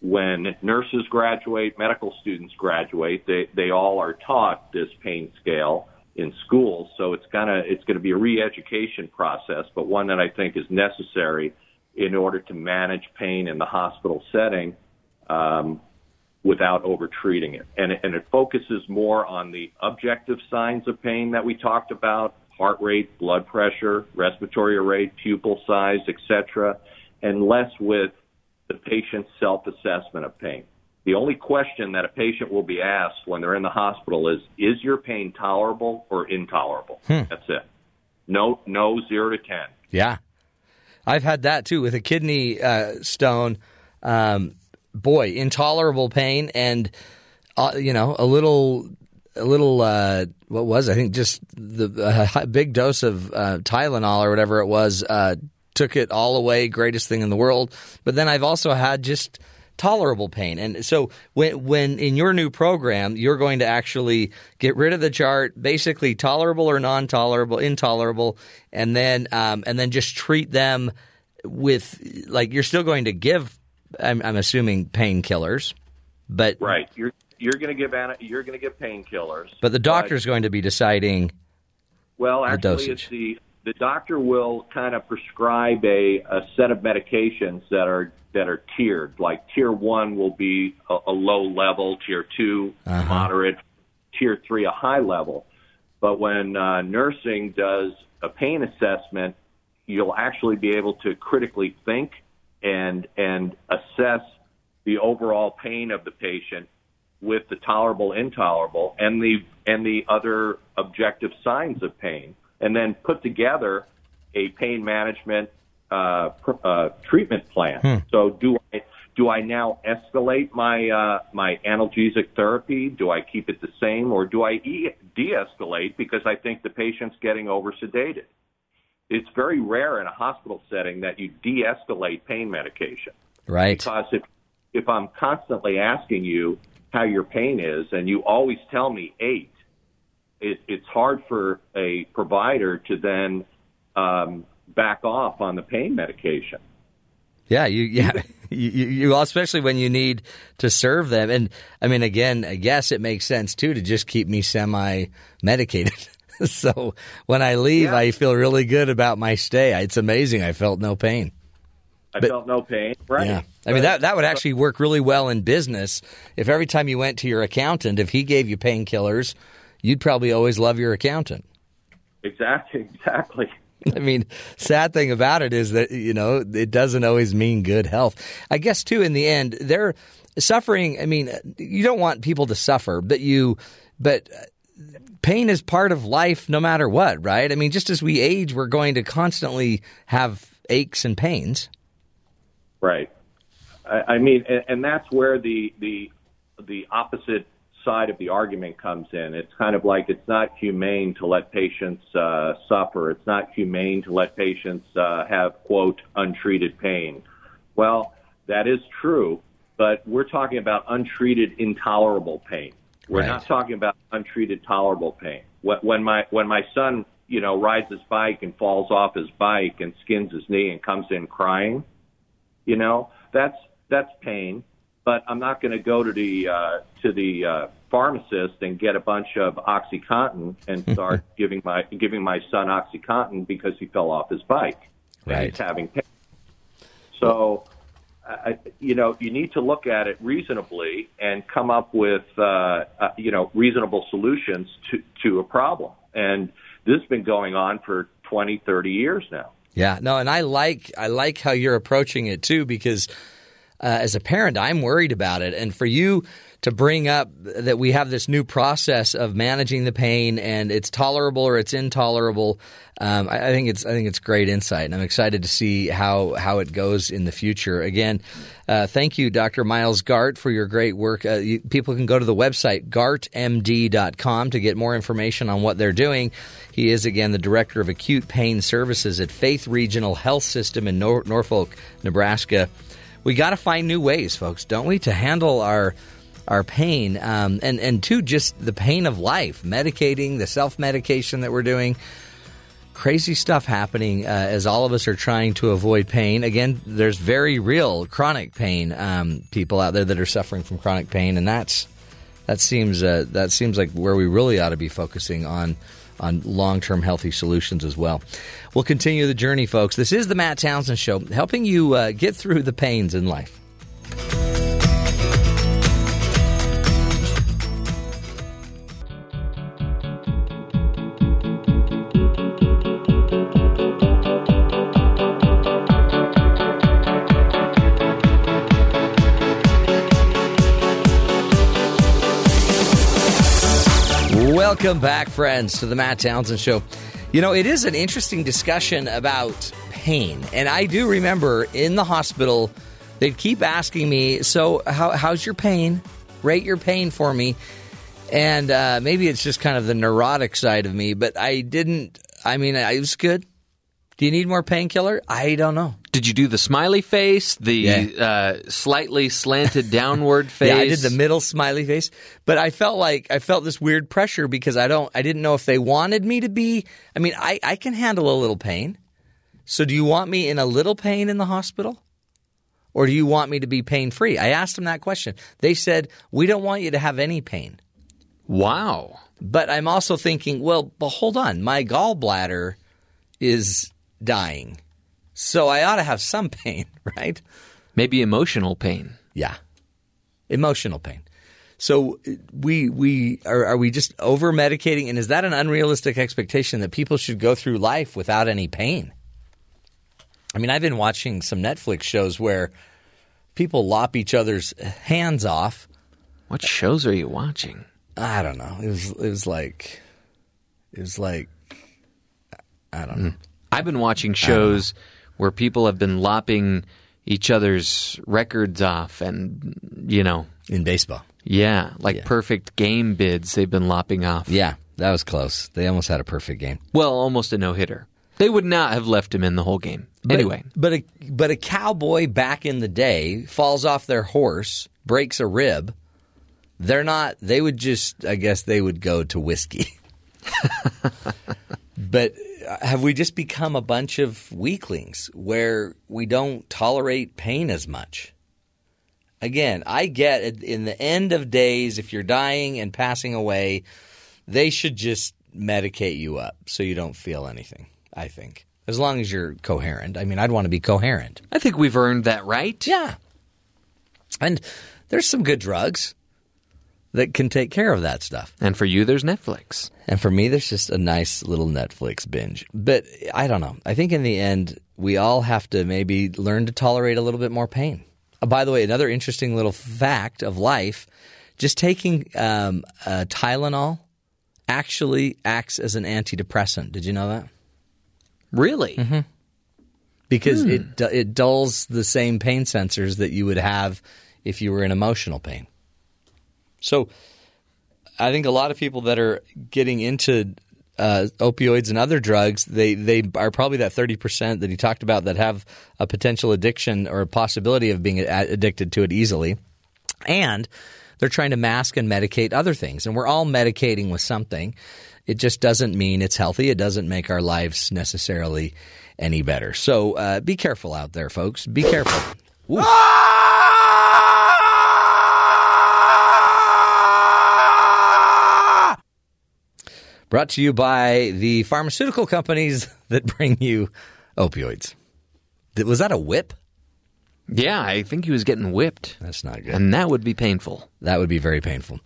when nurses graduate, medical students graduate, they they all are taught this pain scale in schools. So it's gonna it's going to be a re-education process, but one that I think is necessary in order to manage pain in the hospital setting um, without overtreating it. And, it- and it focuses more on the objective signs of pain that we talked about, heart rate, blood pressure, respiratory rate, pupil size, etc., and less with the patient's self-assessment of pain. The only question that a patient will be asked when they're in the hospital is, is your pain tolerable or intolerable? That's it. No, no, zero to 10. Yeah. I've had that too with a kidney uh, stone. Um, boy, intolerable pain and uh, you know a little a little uh, what was it? I think just the a big dose of uh, Tylenol or whatever it was uh, took it all away. Greatest thing in the world. But then I've also had just tolerable pain. And so when when in your new program you're going to actually get rid of the chart, basically tolerable or non-tolerable, intolerable, and then um, and then just treat them with like you're still going to give. I'm, I'm assuming painkillers, but Right. You're, you're going to give, you're going to give painkillers. but the doctor's going to be deciding. Well, actually, it's the the doctor will kind of prescribe a, a set of medications that are that are tiered. Like tier one will be a, a low level, tier 2 moderate, tier three a high level. But when uh, nursing does a pain assessment, you'll actually be able to critically think and and assess the overall pain of the patient with the tolerable, intolerable, and the and the other objective signs of pain, and then put together a pain management uh, pr- uh, treatment plan. So do I do I now escalate my uh, my analgesic therapy? Do I keep it the same, or do I e- de-escalate because I think the patient's getting over sedated? It's very rare in a hospital setting that you de-escalate pain medication Right. because if if I'm constantly asking you how your pain is and you always tell me eight, it, it's hard for a provider to then um, back off on the pain medication. Yeah, you yeah *laughs* you, you especially when you need to serve them, and I mean again, I guess it makes sense too to just keep me semi medicated. *laughs* so when I leave, Yeah. I feel really good about my stay. It's amazing. I felt no pain. I But- felt no pain. Right. Yeah, I mean that that would actually work really well in business. If every time you went to your accountant, if he gave you painkillers, you'd probably always love your accountant. Exactly. Exactly. *laughs* I mean, sad thing about it is that you know it doesn't always mean good health. I guess too. In the end, they're suffering. I mean, you don't want people to suffer, but you, but uh, pain is part of life, no matter what, right? I mean, just as we age, we're going to constantly have aches and pains. Right. I, I mean, and, and that's where the the the opposite side of the argument comes in. It's kind of like it's not humane to let patients uh, suffer. It's not humane to let patients uh, have quote untreated pain. Well, that is true, but we're talking about untreated, intolerable pain. We're Right. not talking about untreated, tolerable pain. When when my when my son, you know, rides his bike and falls off his bike and skins his knee and comes in crying, you know, that's that's pain. But I'm not going to go to the uh, to the uh, pharmacist and get a bunch of OxyContin and *laughs* start giving my giving my son OxyContin because he fell off his bike and Right. he's having pain. So, I, you know, you need to look at it reasonably and come up with, uh, uh, you know, reasonable solutions to, to a problem. And this has been going on for 20, 30 years now. Yeah, no, and I like I like how you're approaching it too because uh, as a parent, I'm worried about it, and for you to bring up that we have this new process of managing the pain and it's tolerable or it's intolerable, um, I, I think it's I think it's great insight, and I'm excited to see how how it goes in the future. Again, uh, thank you, Dr. Myles Gart, for your great work. Uh, you, people can go to the website gartmd.com to get more information on what they're doing. He is again the director of acute pain services at Faith Regional Health System in Nor- Norfolk, Nebraska. We got to find new ways, folks, don't we, to handle our our pain. Um, and and two, just the pain of life, medicating, the self medication that we're doing. Crazy stuff happening uh, as all of us are trying to avoid pain. Again, there's very real chronic pain um, people out there that are suffering from chronic pain, and that's that seems uh, that seems like where we really ought to be focusing on on long term healthy solutions as well. We'll continue the journey, folks. This is the Matt Townsend Show, helping you uh, get through the pains in life. Welcome back, friends, to the Matt Townsend Show. You know, it is an interesting discussion about pain. And I do remember in the hospital, they'd keep asking me, So, how, how's your pain? Rate your pain for me. And uh, maybe it's just kind of the neurotic side of me, but I didn't, I mean, I was good. Do you need more painkiller? I don't know. Did you do the smiley face, the Yeah. uh, slightly slanted *laughs* downward face? Yeah, I did the middle smiley face, but I felt like I felt this weird pressure because I don't, I didn't know if they wanted me to be. I mean, I, I can handle a little pain. So, do you want me in a little pain in the hospital, or do you want me to be pain free? I asked them that question. They said we don't want you to have any pain. Wow. But I'm also thinking, well, but hold on, my gallbladder is dying, so I ought to have some pain, *laughs* right? Maybe emotional pain. Yeah, emotional pain. So uh, we we are, are we just over medicating, and is that an unrealistic expectation that people should go through life without any pain? I mean, I've been watching some Netflix shows where people lop each other's hands off. What shows are you watching? I don't know. It was it was like it was like I don't know. Hmm. I've been watching shows where people have been lopping each other's records off and, you know, in baseball. yeah, like Yeah. perfect game bids they've been lopping off. Yeah, that was close. They almost had a perfect game. Well, almost a no hitter. They would not have left him in the whole game. But- anyway, but a but a cowboy back in the day falls off their horse, breaks a rib. They're not. They would just. I guess they would go to whiskey. *laughs* but Uh, have we just become a bunch of weaklings where we don't tolerate pain as much? Again, I get it. In the end of days, if you're dying and passing away, they should just medicate you up so you don't feel anything. I think as long as you're coherent. I mean, I'd want to be coherent. I think we've earned that right. Yeah, and there's some good drugs that can take care of that stuff. And for you, there's Netflix. And for me, there's just a nice little Netflix binge. But I don't know. I think in the end, we all have to maybe learn to tolerate a little bit more pain. Uh, by the way, another interesting little fact of life just taking um, uh, Tylenol actually acts as an antidepressant. Did you know that? Really? Because it, it dulls the same pain sensors that you would have if you were in emotional pain. So I think a lot of people that are getting into uh, opioids and other drugs, they they are probably that thirty percent that he talked about that have a potential addiction or a possibility of being addicted to it easily, and they're trying to mask and medicate other things, and we're all medicating with something. It just doesn't mean it's healthy. It doesn't make our lives necessarily any better. So uh, be careful out there, folks. Be careful. Brought to you by the pharmaceutical companies *laughs* that bring you opioids. Was that a whip? Yeah, I think he was getting whipped. That's not good. And that would be painful. That would be very painful.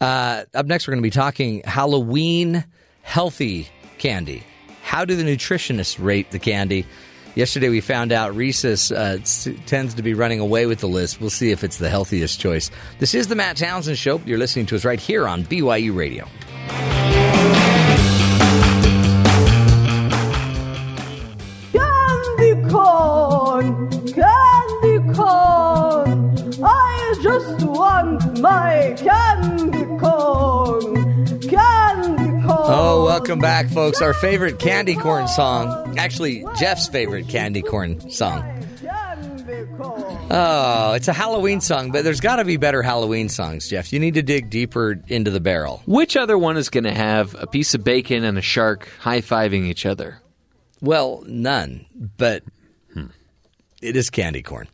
Uh, up next, we're going to be talking Halloween healthy candy. How do the nutritionists rate the candy? Yesterday, we found out Reese's uh, tends to be running away with the list. We'll see if it's the healthiest choice. This is the Matt Townsend Show. You're listening to us right here on BYU Radio. Corn, candy corn. I just want my candy corn, candy corn. Oh, welcome back, folks. Our favorite candy corn song. Actually, Jeff's favorite candy corn song. Oh, it's a Halloween song, but there's got to be better Halloween songs, Jeff. You need to dig deeper into the barrel. Which other one is going to have a piece of bacon and a shark high fiving each other? Well, none, but it is candy corn.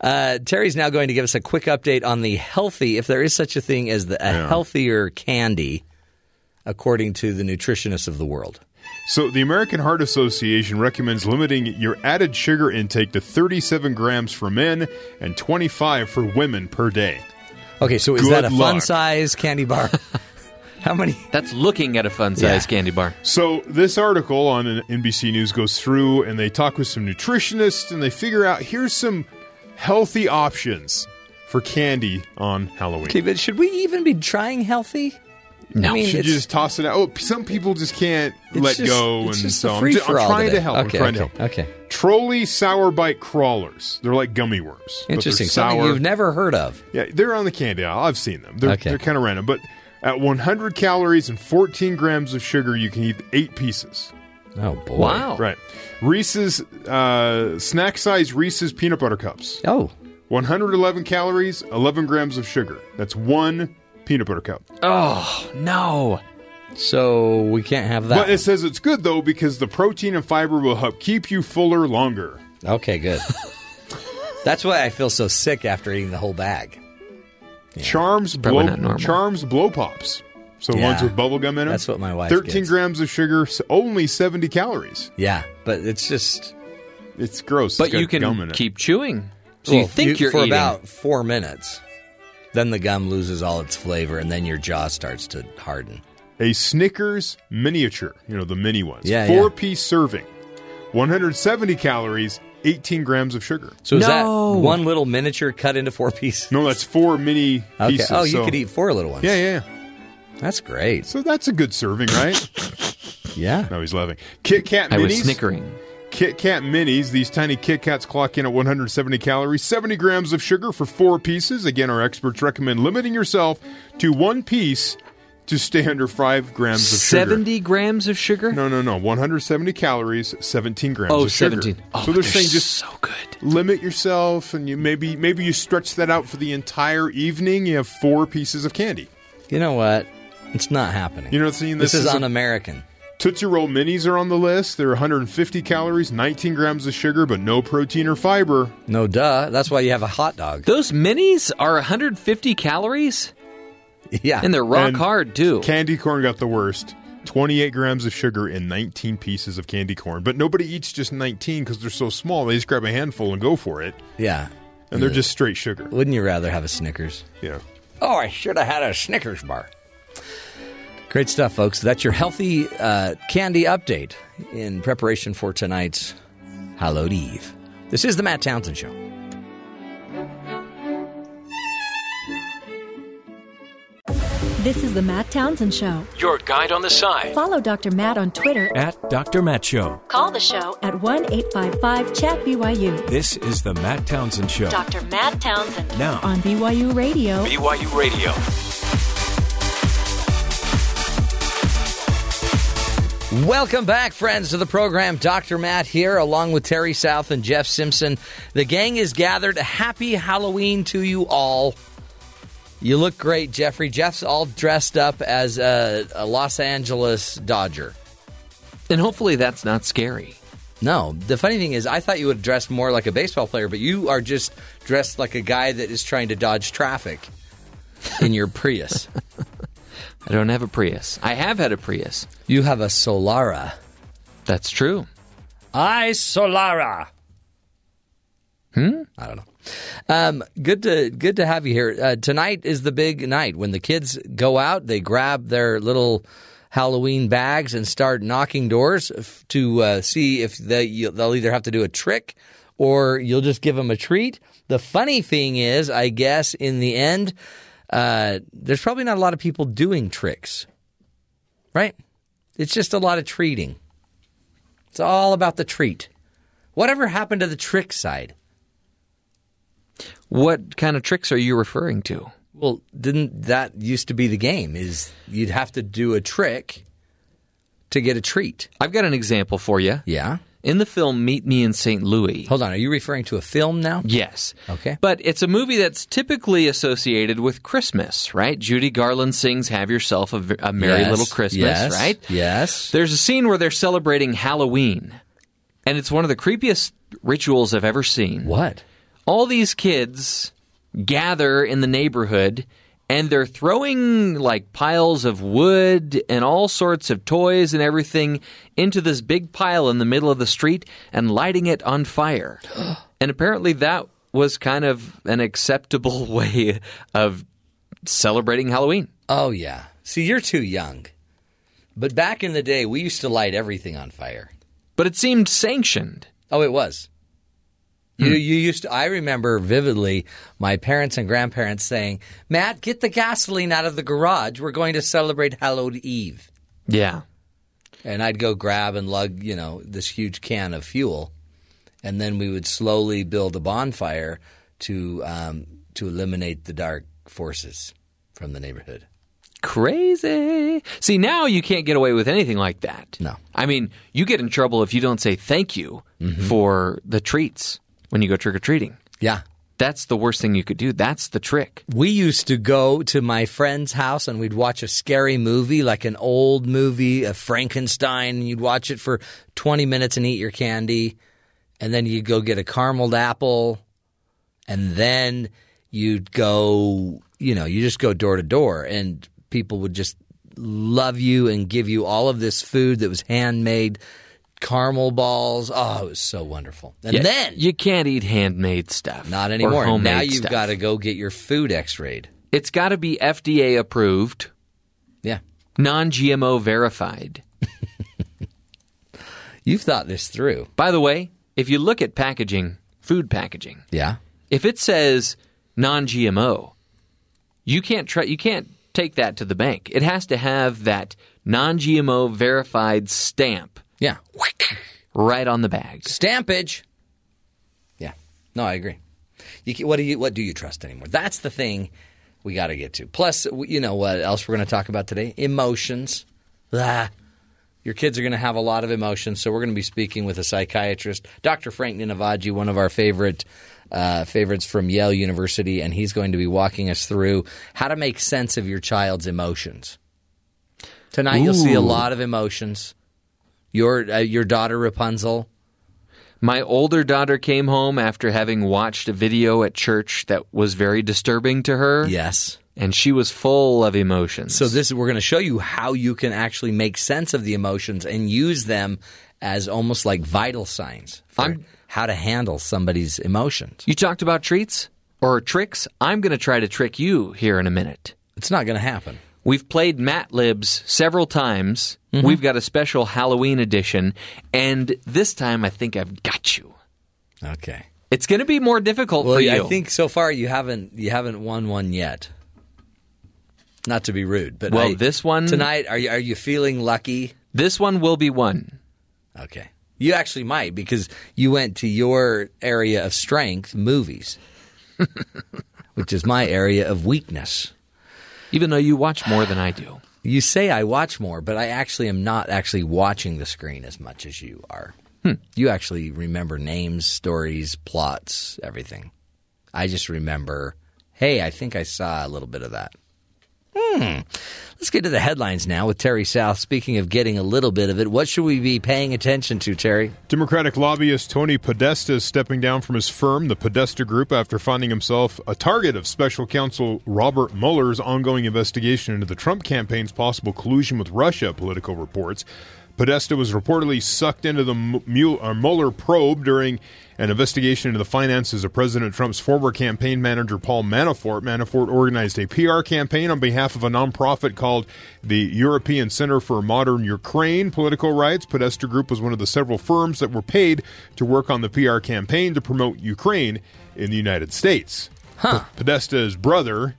Uh, Terry's now going to give us a quick update on the healthy, if there is such a thing as the, a healthier candy, according to the nutritionists of the world. So, the American Heart Association recommends limiting your added sugar intake to 37 grams for men and 25 for women per day. Okay, so is Good that a fun size candy bar? *laughs* How many? That's looking at a fun Yeah. candy bar. So, this article on NBC News goes through and they talk with some nutritionists and they figure out here's some healthy options for candy on Halloween. Okay, but should we even be trying healthy? No. I mean, Should you just toss it out? Oh, some people just can't let just- go, it's and just so a I'm free ju- I'm, for all trying to help. Okay, I'm trying okay, to help. okay. Trolli sour Brite crawlers. They're like gummy worms. but they're Interesting. Something sour. you've never heard of. Yeah, they're on the candy aisle. I've seen them. They're, Okay. they're kind of random. But at 100 calories and 14 grams of sugar, you can eat eight pieces. Oh boy! Wow. Right. Reese's uh, snack size Reese's peanut butter cups. Oh, 111 calories, 11 grams of sugar. That's one peanut butter cup. Oh, no. so we can't have that. But it says it's good though because the protein and fiber will help keep you fuller longer. Okay, good. *laughs* That's why I feel so sick after eating the whole bag. Charms blow. Charms blow pops. So Yeah. ones with bubble gum in them. That's what my wife 13 gets. grams of sugar, s- only 70 calories. Yeah, but it's just It's gross. But got you gum in can it. keep chewing. So you well, think you, are for eating. about four minutes. Then the gum loses all its flavor, and then your jaw starts to harden. a Snickers miniature. You know the mini ones. Yeah, Four yeah. piece serving, 170 calories, 18 grams of sugar. So is that one little miniature cut into four *laughs* pieces? No, that's four mini Okay. pieces. Oh, you so- could eat four little ones. Yeah, yeah. yeah. That's great. So that's a good serving, right? *laughs* Yeah. no, he's laughing. Kit Kat minis. I was snickering. Kit Kat minis. These tiny Kit Kats clock in at 170 calories, 70 grams of sugar for four pieces. Again, our experts recommend limiting yourself to one piece to stay under five grams of sugar. 70 grams of sugar? No, no, no. 170 calories, 17 grams Oh, of sugar. 17. Oh, so they're they're saying just so good. limit yourself, and you maybe maybe you stretch that out for the entire evening. You have four pieces of candy. You know what? It's not happening. You know what I'm saying? this, This is, is a- un-American. Tootsie Roll Minis are on the list. They're 150 calories, 19 grams of sugar, but no protein or fiber. No duh. That's why you have a hot dog. Those minis are 150 calories? *laughs* yeah. And they're rock And hard, too. Candy corn got the worst. 28 grams of sugar in 19 pieces of candy corn. But nobody eats just 19 because they're so small. They just grab a handful and go for it. yeah. And they're just straight sugar. Wouldn't you rather have a Snickers? Yeah. Oh, I should have had a Snickers bar. Great stuff, folks. That's your healthy uh, candy update in preparation for tonight's Hallowed Eve. This is the Matt Townsend Show. This is the Matt Townsend Show. Your guide on the side. Follow Dr. Matt on Twitter. At Dr. Matt Show. Call the show at 1 855 Chat BYU. This is the Matt Townsend Show. Dr. Matt Townsend Now, on BYU Radio. BYU Radio. Welcome back, friends, to the program. Dr. Matt here, along with Terry South and Jeff Simpson. The gang is gathered. Happy Halloween to you all. You look great, Jeffrey. Jeff's all dressed up as a, a Los Angeles Dodger. And hopefully that's not scary. No, the funny thing is, I thought you would dress more like a baseball player, but you are just dressed like a guy that is trying to dodge traffic in your Prius. *laughs* I don't have a Prius. I have had a Prius. You have a Solara. That's true. I Solara. Hmm. I don't know. Um, good to good to have you here. Uh, tonight is the big night when the kids go out. They grab their little Halloween bags and start knocking doors to uh, see if they they'll either have to do a trick or you'll just give them a treat. The funny thing is, I guess in the end, uh, there's probably not a lot of people doing tricks, right? It's just a lot of treating. It's all about the treat. Whatever happened to the trick side? What kind of tricks are you referring to? Well, didn't that used to be the game? Is you'd have to do a trick to get a treat? I've got an example for you. Yeah. In the film Meet Me in St. Louis. Hold on. Are you referring to a film now? Yes. Okay. But it's a movie that's typically associated with Christmas, right? Judy Garland sings Have Yourself a, a Merry Yes, Little Christmas, yes, right? Yes. There's a scene where they're celebrating Halloween, and it's one of the creepiest rituals I've ever seen. What? All these kids gather in the neighborhood and they're throwing like piles of wood and all sorts of toys and everything into this big pile in the middle of the street and lighting it on fire. *gasps* and apparently that was kind of an acceptable *laughs* way of celebrating Halloween. Oh yeah. See, you're too young. But back in the day, we used to light everything on fire. But it seemed sanctioned. Oh, it was. You, you used to. I remember vividly my parents and grandparents saying, "Matt, get the gasoline out of the garage. We're going to celebrate Hallowed Eve." Yeah. And I'd go grab and lug, you know, this huge can of fuel, and then we would slowly build a bonfire to um, to eliminate the dark forces from the neighborhood. Crazy. See, now you can't get away with anything like that. No. I mean, you get in trouble if you don't say thank you for the treats when you go trick or treating. Yeah, That's the worst thing you could do. That's the trick. We used to go to my friend's house and we'd watch a scary movie, like an old movie, a Frankenstein, and you'd watch it for 20 minutes and eat your candy. And then you'd go get a carameled apple. And then you'd go, you know, you just go door to door and people would just love you and give you all of this food that was handmade, caramel balls. Oh, it was so wonderful. And Yeah, then, you can't eat handmade stuff. not anymore. Now you've got to go get your food x rayed. It's got to be FDA approved, Yeah. non GMO verified. *laughs* You've thought this through. By the way, if you look at packaging, food packaging, Yeah. if it says non GMO, you can't try, you can't take that to the bank. It has to have that non GMO verified stamp Yeah. right on the bag. Stampage. Yeah. No, I agree. You, what do you what do you trust anymore? That's the thing we got to get to. Plus, you know what else we're going to talk about today? Emotions. Ah. Your kids are going to have a lot of emotions, so we're going to be speaking with a psychiatrist, Dr. Frank Ninivaggi, one of our favorite uh, favorites from Yale University, and he's going to be walking us through how to make sense of your child's emotions. Tonight, you'll see a lot of emotions. Your uh, your daughter Rapunzel. My older daughter came home after having watched a video at church that was very disturbing to her. Yes. And she was full of emotions. So this we're going to show you how you can actually make sense of the emotions and use them as almost like vital signs for I'm- how to handle somebody's emotions. you talked about treats or tricks. I'm going to try to trick you here in a minute. It's not going to happen. We've played Mat Libs several times. Mm-hmm. We've got a special Halloween edition, and this time I think I've got you. Okay. It's going to be more difficult Well, for you. I think so far you haven't you haven't won one yet. Not to be rude, but Well, I- this one- tonight are you are you feeling lucky? this one will be won. Okay. You actually might because you went to your area of strength, movies, *laughs* which is my area of weakness. Even though you watch more than I do. You say I watch more, but I actually am not actually watching the screen as much as you are. You actually remember names, stories, plots, everything. I just remember, hey, I think I saw a little bit of that. Hmm. Let's get to the headlines now with Terry South. Speaking of getting a little bit of it, what should we be paying attention to, Terry? Democratic lobbyist Tony Podesta is stepping down from his firm, the Podesta Group, after finding himself a target of special counsel Robert Mueller's ongoing investigation into the Trump campaign's possible collusion with Russia, Politico reports. Podesta was reportedly sucked into the uh, Mueller probe during an investigation into the finances of President Trump's former campaign manager Paul Manafort. Manafort organized a PR campaign on behalf of a nonprofit called the European Center for Modern Ukraine Political Rights. Podesta Group was one of the several firms that were paid to work on the PR campaign to promote Ukraine in the United States. Huh. Podesta's brother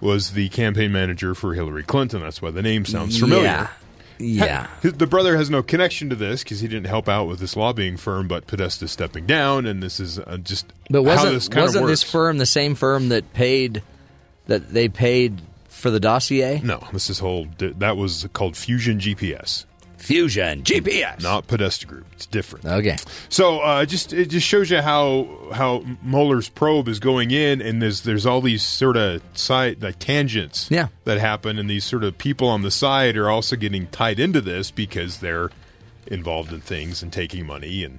was the campaign manager for Hillary Clinton. That's why the name sounds familiar. Yeah. Yeah. The brother has no connection to this because he didn't help out with this lobbying firm, but Podesta's stepping down, and this is uh, just But how wasn't this kind wasn't this firm the same firm that paid that they paid for the dossier? No, this is whole. That was called Fusion GPS, Fusion GPS. not Podesta Group. It's different. Okay. So uh, just it just shows you how how Mueller's probe is going in, and there's there's all these sort of side like tangents Yeah. that happen, and these sort of people on the side are also getting tied into this because they're involved in things and taking money and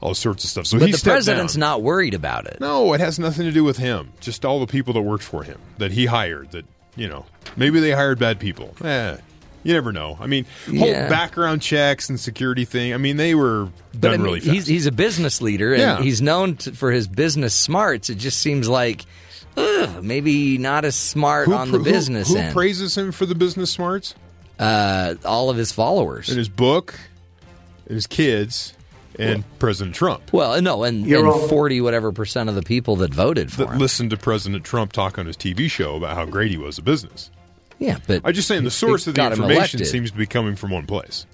all sorts of stuff. So But he the president's down. not worried about it. No, it has nothing to do with him. Just all the people that worked for him that he hired. That you know, maybe they hired bad people. Eh, you never know. I mean, whole Yeah. background checks and security thing. I mean, they were But done I mean, really fast. he's he's a business leader and Yeah. he's known to, for his business smarts. It just seems like ugh, maybe not as smart who, on the who- business who, end. praises him for the business smarts? uh, all of his followers. In his book, and his kids, and President Trump. well, no, and, and forty whatever percent of the people that voted for That him. listened to President Trump talk on his TV show about how great he was at business. Yeah, but I'm just saying the source of the information seems to be coming from one place.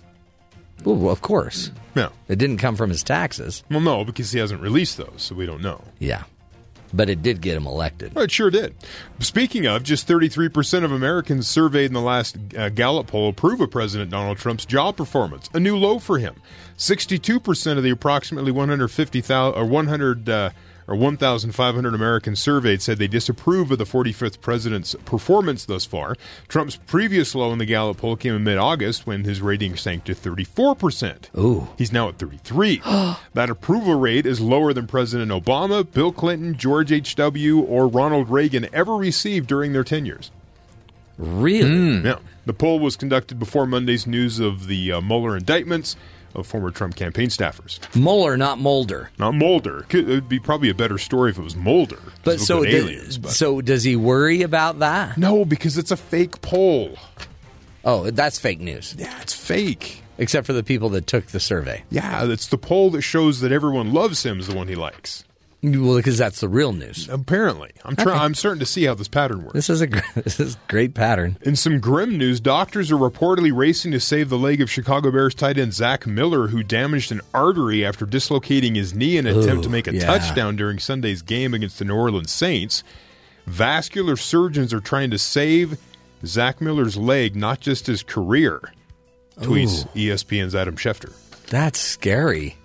Well, of course, No. it didn't come from his taxes. Well, no, because he hasn't released those, so we don't know. Yeah, but it did get him elected. Well, it sure did. Speaking of, just 33% of Americans surveyed in the last uh, Gallup poll approve of President Donald Trump's job performance, a new low for him. 62% of the approximately 150,000 or 100 uh, or 1,500 Americans surveyed said they disapprove of the 45th president's performance thus far. Trump's previous low in the Gallup poll came in mid-August when his rating sank to 34%. Ooh. He's now at 33. *gasps* that approval rate is lower than President Obama, Bill Clinton, George H.W., or Ronald Reagan ever received during their tenures. Really? Yeah. The poll was conducted before Monday's news of the uh, Mueller indictments of former Trump campaign staffers. Mueller, not Mulder. Not Mulder. It would be probably a better story if it was Mulder. But so, good aliens, but- so does he worry about that? no, because it's a fake poll. Oh, that's fake news. Yeah, it's fake. Except for the people that took the survey. Yeah, it's the poll that shows that everyone loves him is the one he likes. Well, because that's the real news. Apparently, I'm trying. I'm starting to see how this pattern works. This is a *laughs* this is a great pattern. In some grim news, doctors are reportedly racing to save the leg of Chicago Bears tight end Zach Miller, who damaged an artery after dislocating his knee in an attempt to make a yeah. touchdown during Sunday's game against the New Orleans Saints. Vascular surgeons are trying to save Zach Miller's leg, not just his career. Tweets E ESPN's Adam Schefter. That's scary.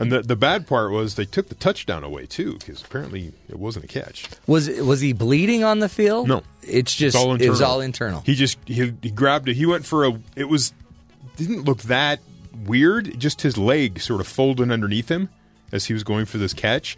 And the the bad part was they took the touchdown away too, because apparently it wasn't a catch. Was was he bleeding on the field? No. it's just It's all it was internal. all internal. He just he, he grabbed it. He went for a. It was didn't look that weird. Just his leg sort of folded underneath him as he was going for this catch,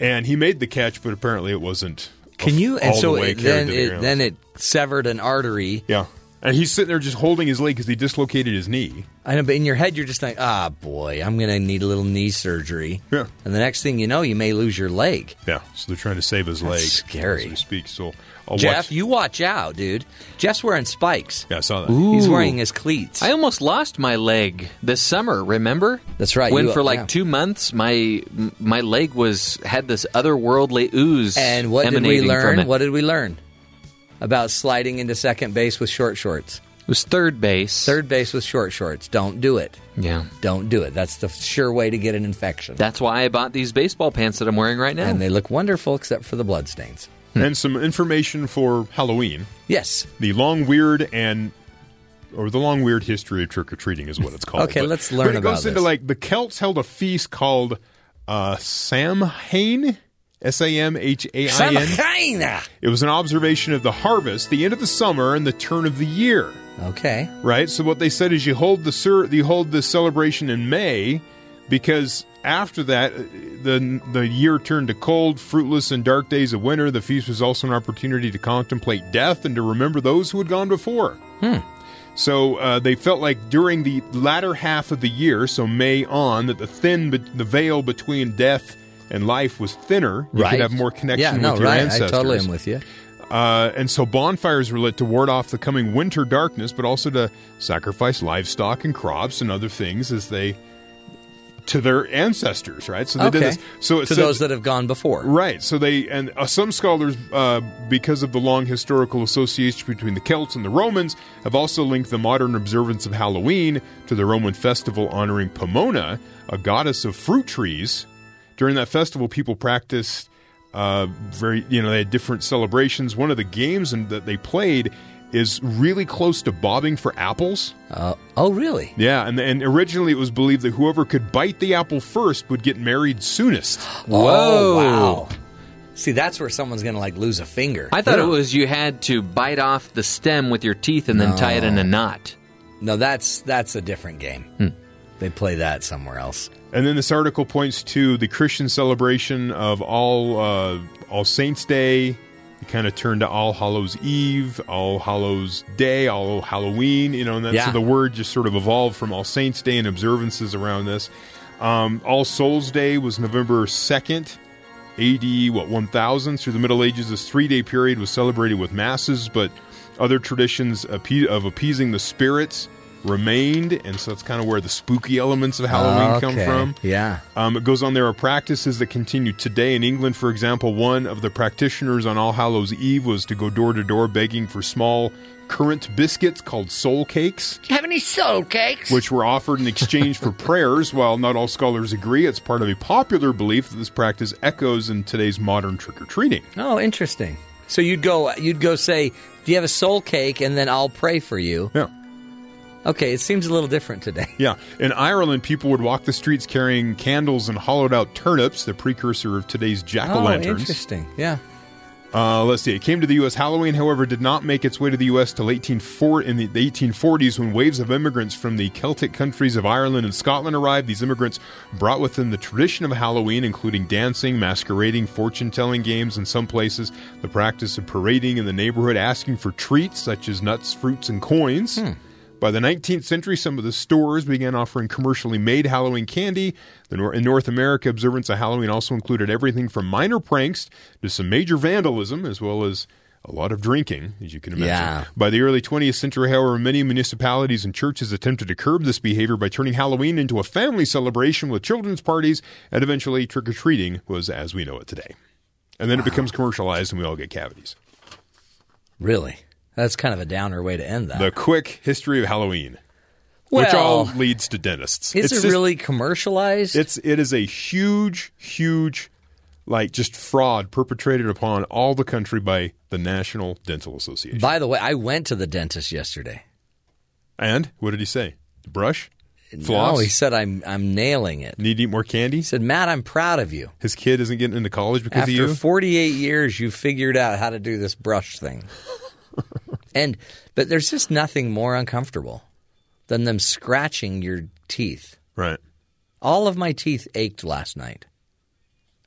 and he made the catch, but apparently it wasn't. Can you? And so way it, then the it then it severed an artery. yeah. And he's sitting there just holding his leg because he dislocated his knee. I know, but in your head you're just like, ah, boy, I'm gonna need a little knee surgery. Yeah. And the next thing you know, you may lose your leg. Yeah, so they're trying to save his leg. scary. as we speak. So I'll Jeff, watch. you watch out, dude. Jeff's wearing spikes. yeah, I saw that. He's wearing his cleats. I almost lost my leg this summer. Remember? That's right, When you- for like yeah. two months, my my leg was had this otherworldly ooze. and what did we learn? What did we learn about sliding into second base with short shorts? It was third base. Third base with short shorts. Don't do it. Yeah. Don't do it. That's the sure way to get an infection. That's why I bought these baseball pants that I'm wearing right now. and they look wonderful except for the bloodstains. And some information for Halloween. Yes. The long, weird, and or the long weird history of trick or treating is what it's called. Okay, But- let's learn but it about goes into this. like the Celts held a feast called uh, Samhain, S A M H A I N. Samhain. It was an observation of the harvest, the end of the summer, and the turn of the year. Okay. Right. So what they said is you hold the cer- you hold the celebration in May because after that uh, the the year turned to cold, fruitless, and dark days of winter. The feast was also an opportunity to contemplate death and to remember those who had gone before. Hmm. So uh, they felt like during the latter half of the year, so May on, that the thin be- the veil between death and life was thinner. You right. could have more connection Yeah, with no, your right. ancestors. I totally am with you. Uh, and so bonfires were lit to ward off the coming winter darkness, but also to sacrifice livestock and crops and other things as they to their ancestors, right? So they okay. did this. So to said- those that have gone before. Right. So they and uh, some scholars, uh, because of the long historical association between the Celts and the Romans, have also linked the modern observance of Halloween to the Roman festival honoring Pomona, a goddess of fruit trees. During that festival, people practiced uh, very, you know, they had different celebrations. One of the games and that they played is really close to bobbing for apples. Uh, oh, really? Yeah, and and originally it was believed that whoever could bite the apple first would get married soonest. *gasps* Whoa! Whoa. wow. See, that's where someone's going to like lose a finger. I thought it was you had to bite off the stem with your teeth and then tie it in a knot. no, that's that's a different game. Hmm. They play that somewhere else. And then this article points to the Christian celebration of all uh, All Saints Day. You kind of turn to All Hallows Eve, All Hallows Day, All Halloween. You know, and then, Yeah. so the word just sort of evolved from All Saints Day and observances around this. Um, all Souls Day was November second, A.D. What one thousand through the Middle Ages. This three day period was celebrated with masses, but other traditions of appeasing the spirits remained, and so that's kind of where the spooky elements of Halloween come from. Yeah. Um, it goes on. There are practices that continue today in England. For example, one of the practitioners on All Hallows Eve was to go door to door begging for small currant biscuits called soul cakes, Do you have any soul cakes? which were offered in exchange for *laughs* prayers. While not all scholars agree, it's part of a popular belief that this practice echoes in today's modern trick or treating. Oh, interesting. So you'd go you'd go say, "Do you have a soul cake?" and then I'll pray for you. Yeah. Okay, it seems a little different today. *laughs* Yeah. In Ireland, people would walk the streets carrying candles and hollowed out turnips, the precursor of today's jack o' Oh, lanterns. interesting. Yeah. Uh, let's see. It came to the U.S. Halloween, however, did not make its way to the U.S. till 1840, in the, the 1840s when waves of immigrants from the Celtic countries of Ireland and Scotland arrived. These immigrants brought with them the tradition of Halloween, including dancing, masquerading, fortune telling games, in some places, the practice of parading in the neighborhood, asking for treats such as nuts, fruits, and coins. By the 19th century, some of the stores began offering commercially made Halloween candy. The Nor- in North America, observance of Halloween also included everything from minor pranks to some major vandalism, as well as a lot of drinking, as you can imagine. Yeah. By the early 20th century, however, many municipalities and churches attempted to curb this behavior by turning Halloween into a family celebration with children's parties, and eventually trick or treating was as we know it today. And then it becomes commercialized, and we all get cavities. Really? That's kind of a downer way to end that. The quick history of Halloween, which all leads to dentists. Is It's it just- really commercialized? It's it is a huge, huge, like just fraud perpetrated upon all the country by the National Dental Association. By the way, I went to the dentist yesterday. and what did he say? Brush, No, he said I'm I'm nailing it. Need to eat more candy. He said, Matt, I'm proud of you. His kid isn't getting into college because After of you. 48 years, you figured out how to do this brush thing. *laughs* and but there's just nothing more uncomfortable than them scratching your teeth. right. All of my teeth ached last night.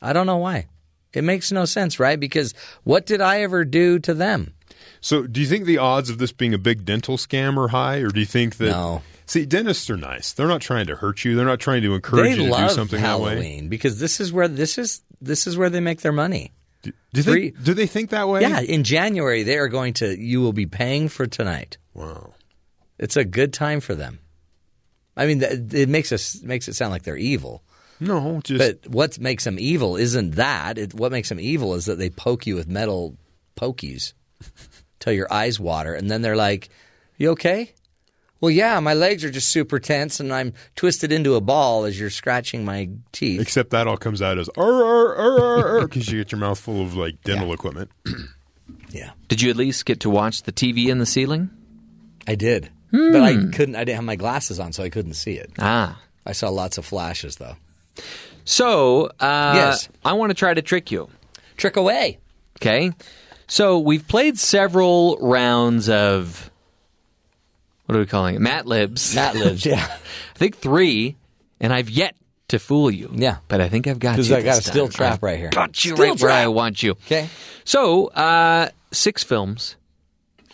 I don't know why. It makes no sense, right? Because what did I ever do to them? So, do you think the odds of this being a big dental scam are high, or do you think that? No. See, dentists are nice. They're not trying to hurt you. They're not trying to encourage they you to do something that way. Halloween because this is where this is this is where they make their money. Do, do, Free- they, do they think that way? Yeah, in January they are going to you will be paying for tonight. Wow. It's a good time for them. I mean, it makes us makes it sound like they're evil. No, just But what makes them evil isn't that. It, what makes them evil is that they poke you with metal pokies *laughs* till your eyes water, and then they're like, "You okay?" Well, yeah, my legs are just super tense, and I'm twisted into a ball as you're scratching my teeth. Except that all comes out as because you get your mouth full of like dental Yeah. equipment. *clears throat* Yeah, Did you at least get to watch the TV in the ceiling? I did. But I couldn't. I didn't have my glasses on, so I couldn't see it. Ah. I saw lots of flashes, though. So, uh, Yes. I want to try to trick you. Trick away. Okay. So we've played several rounds of what are we calling it? Matt Libs. *laughs* Matt lives. Yeah, *laughs* I think three, and I've yet to fool you. Yeah. But I think I've got you. because I got a steel trap right here. Got you Steel right where I want you. Okay. So, uh, six films.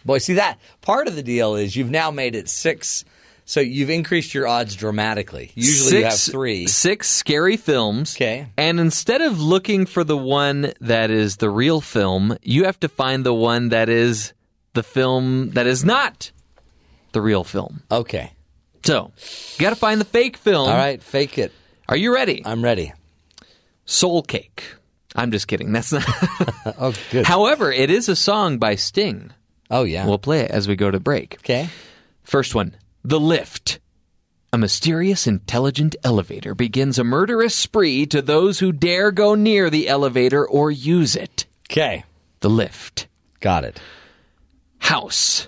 Boy, see that part of the deal is you've now made it six, so you've increased your odds dramatically. Usually you have three. Six scary films. Okay. And instead of looking for the one that is the real film, you have to find the one that is the film that is not the real film. Okay. So, you got to find the fake film. All right. Fake it. Are you ready? I'm ready. Soul Cake. I'm just kidding. That's not. *laughs* Oh, good. However, it is a song by Sting. oh, yeah. We'll play it as we go to break. okay. First one The Lift. A mysterious, intelligent elevator begins a murderous spree to those who dare go near the elevator or use it. Okay. The Lift. Got it. House.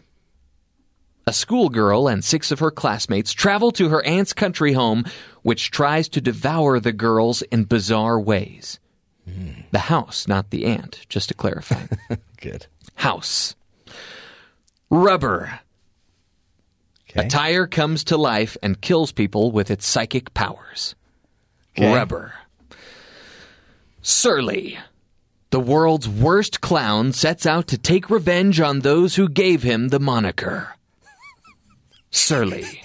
A schoolgirl and six of her classmates travel to her aunt's country home, which tries to devour the girls in bizarre ways. The house, not the aunt, just to clarify. *laughs* Good. house. Rubber. Okay. A tire comes to life and kills people with its psychic powers. Okay. Rubber. Surly. The world's worst clown sets out to take revenge on those who gave him the moniker. Surly. *laughs*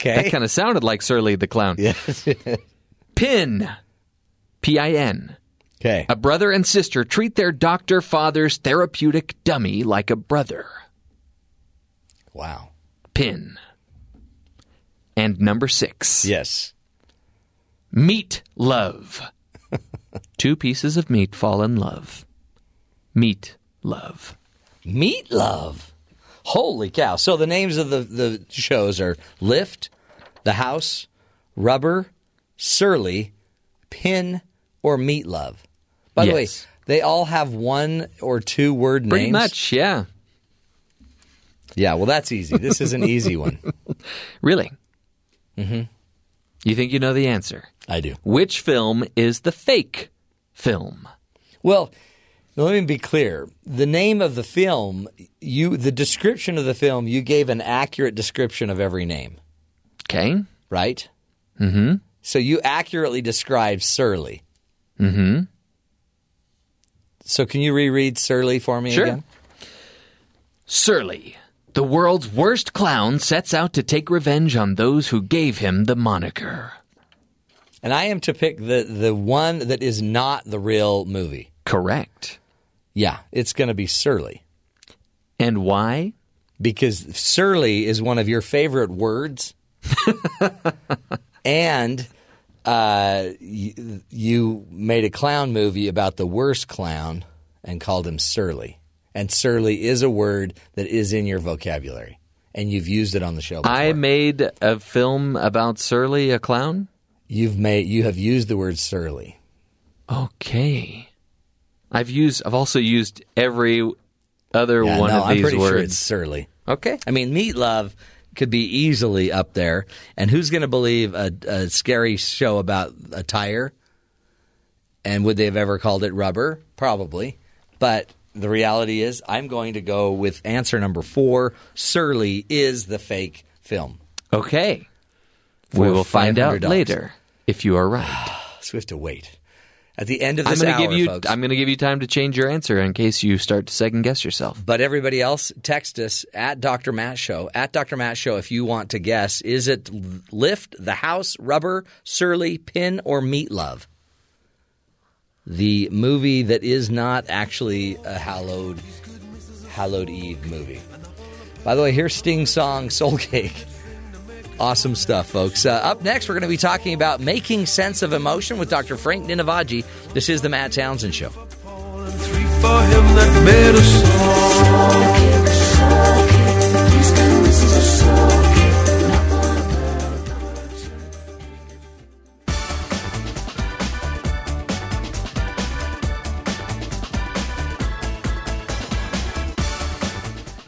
Okay. That kind of sounded like Surly the clown. Yes. Pin. P I N. okay. A brother and sister treat their doctor father's therapeutic dummy like a brother. Wow. Pin. And number six. Yes. Meat love. *laughs* Two pieces of meat fall in love. Meat love. Meat Love. Holy cow. So the names of the, the shows are Lift, The House, Rubber, Surly, Pin, or Meat Love. By the way, they all have one or two word names. Pretty much, yeah. Yeah, well, that's easy. This is an easy one. *laughs* Really? Mm-hmm. You think you know the answer? I do. Which film is the fake film? Well, now let me be clear. The name of the film, you the description of the film, you gave an accurate description of every name, Okay. right? Mm-hmm. So you accurately described Surly. Mm-hmm. So can you reread Surly for me Sure. again? Surly. The world's worst clown sets out to take revenge on those who gave him the moniker. And I am to pick the the one that is not the real movie. Correct. Yeah, it's going to be Surly And why? because Surly is one of your favorite words, *laughs* and uh, you, you made a clown movie about the worst clown and called him Surly. And Surly is a word that is in your vocabulary, and you've used it on the show. Before. I made a film about Surly, a clown? you've made you have used the word Surly. Okay. I've used I've also used every other Yeah, one no, of I'm these pretty words. sure it's Surly. Okay. I mean, Meat Love could be easily up there. And who's going to believe a, a scary show about a tire? And would they have ever called it rubber? Probably. But the reality is, I'm going to go with answer number four. Surly is the fake film. Okay. We will find out later if you are right. *sighs* So we have to wait. At the end of I'm this going hour, give you folks. I'm going to give you time to change your answer in case you start to second guess yourself. But everybody else, text us at Dr. Matt Show. At Dr. Matt Show, if you want to guess, is it Lift, The House, Rubber, Surly, Pin, or Meat Love? The movie that is not actually a hallowed, hallowed Eve movie. By the way, here's Sting's song "Soul Cake." Awesome stuff, folks. Uh, up next, we're going to be talking about making sense of emotion with Dr. Frank Ninivaggi. This is the Matt Townsend Show.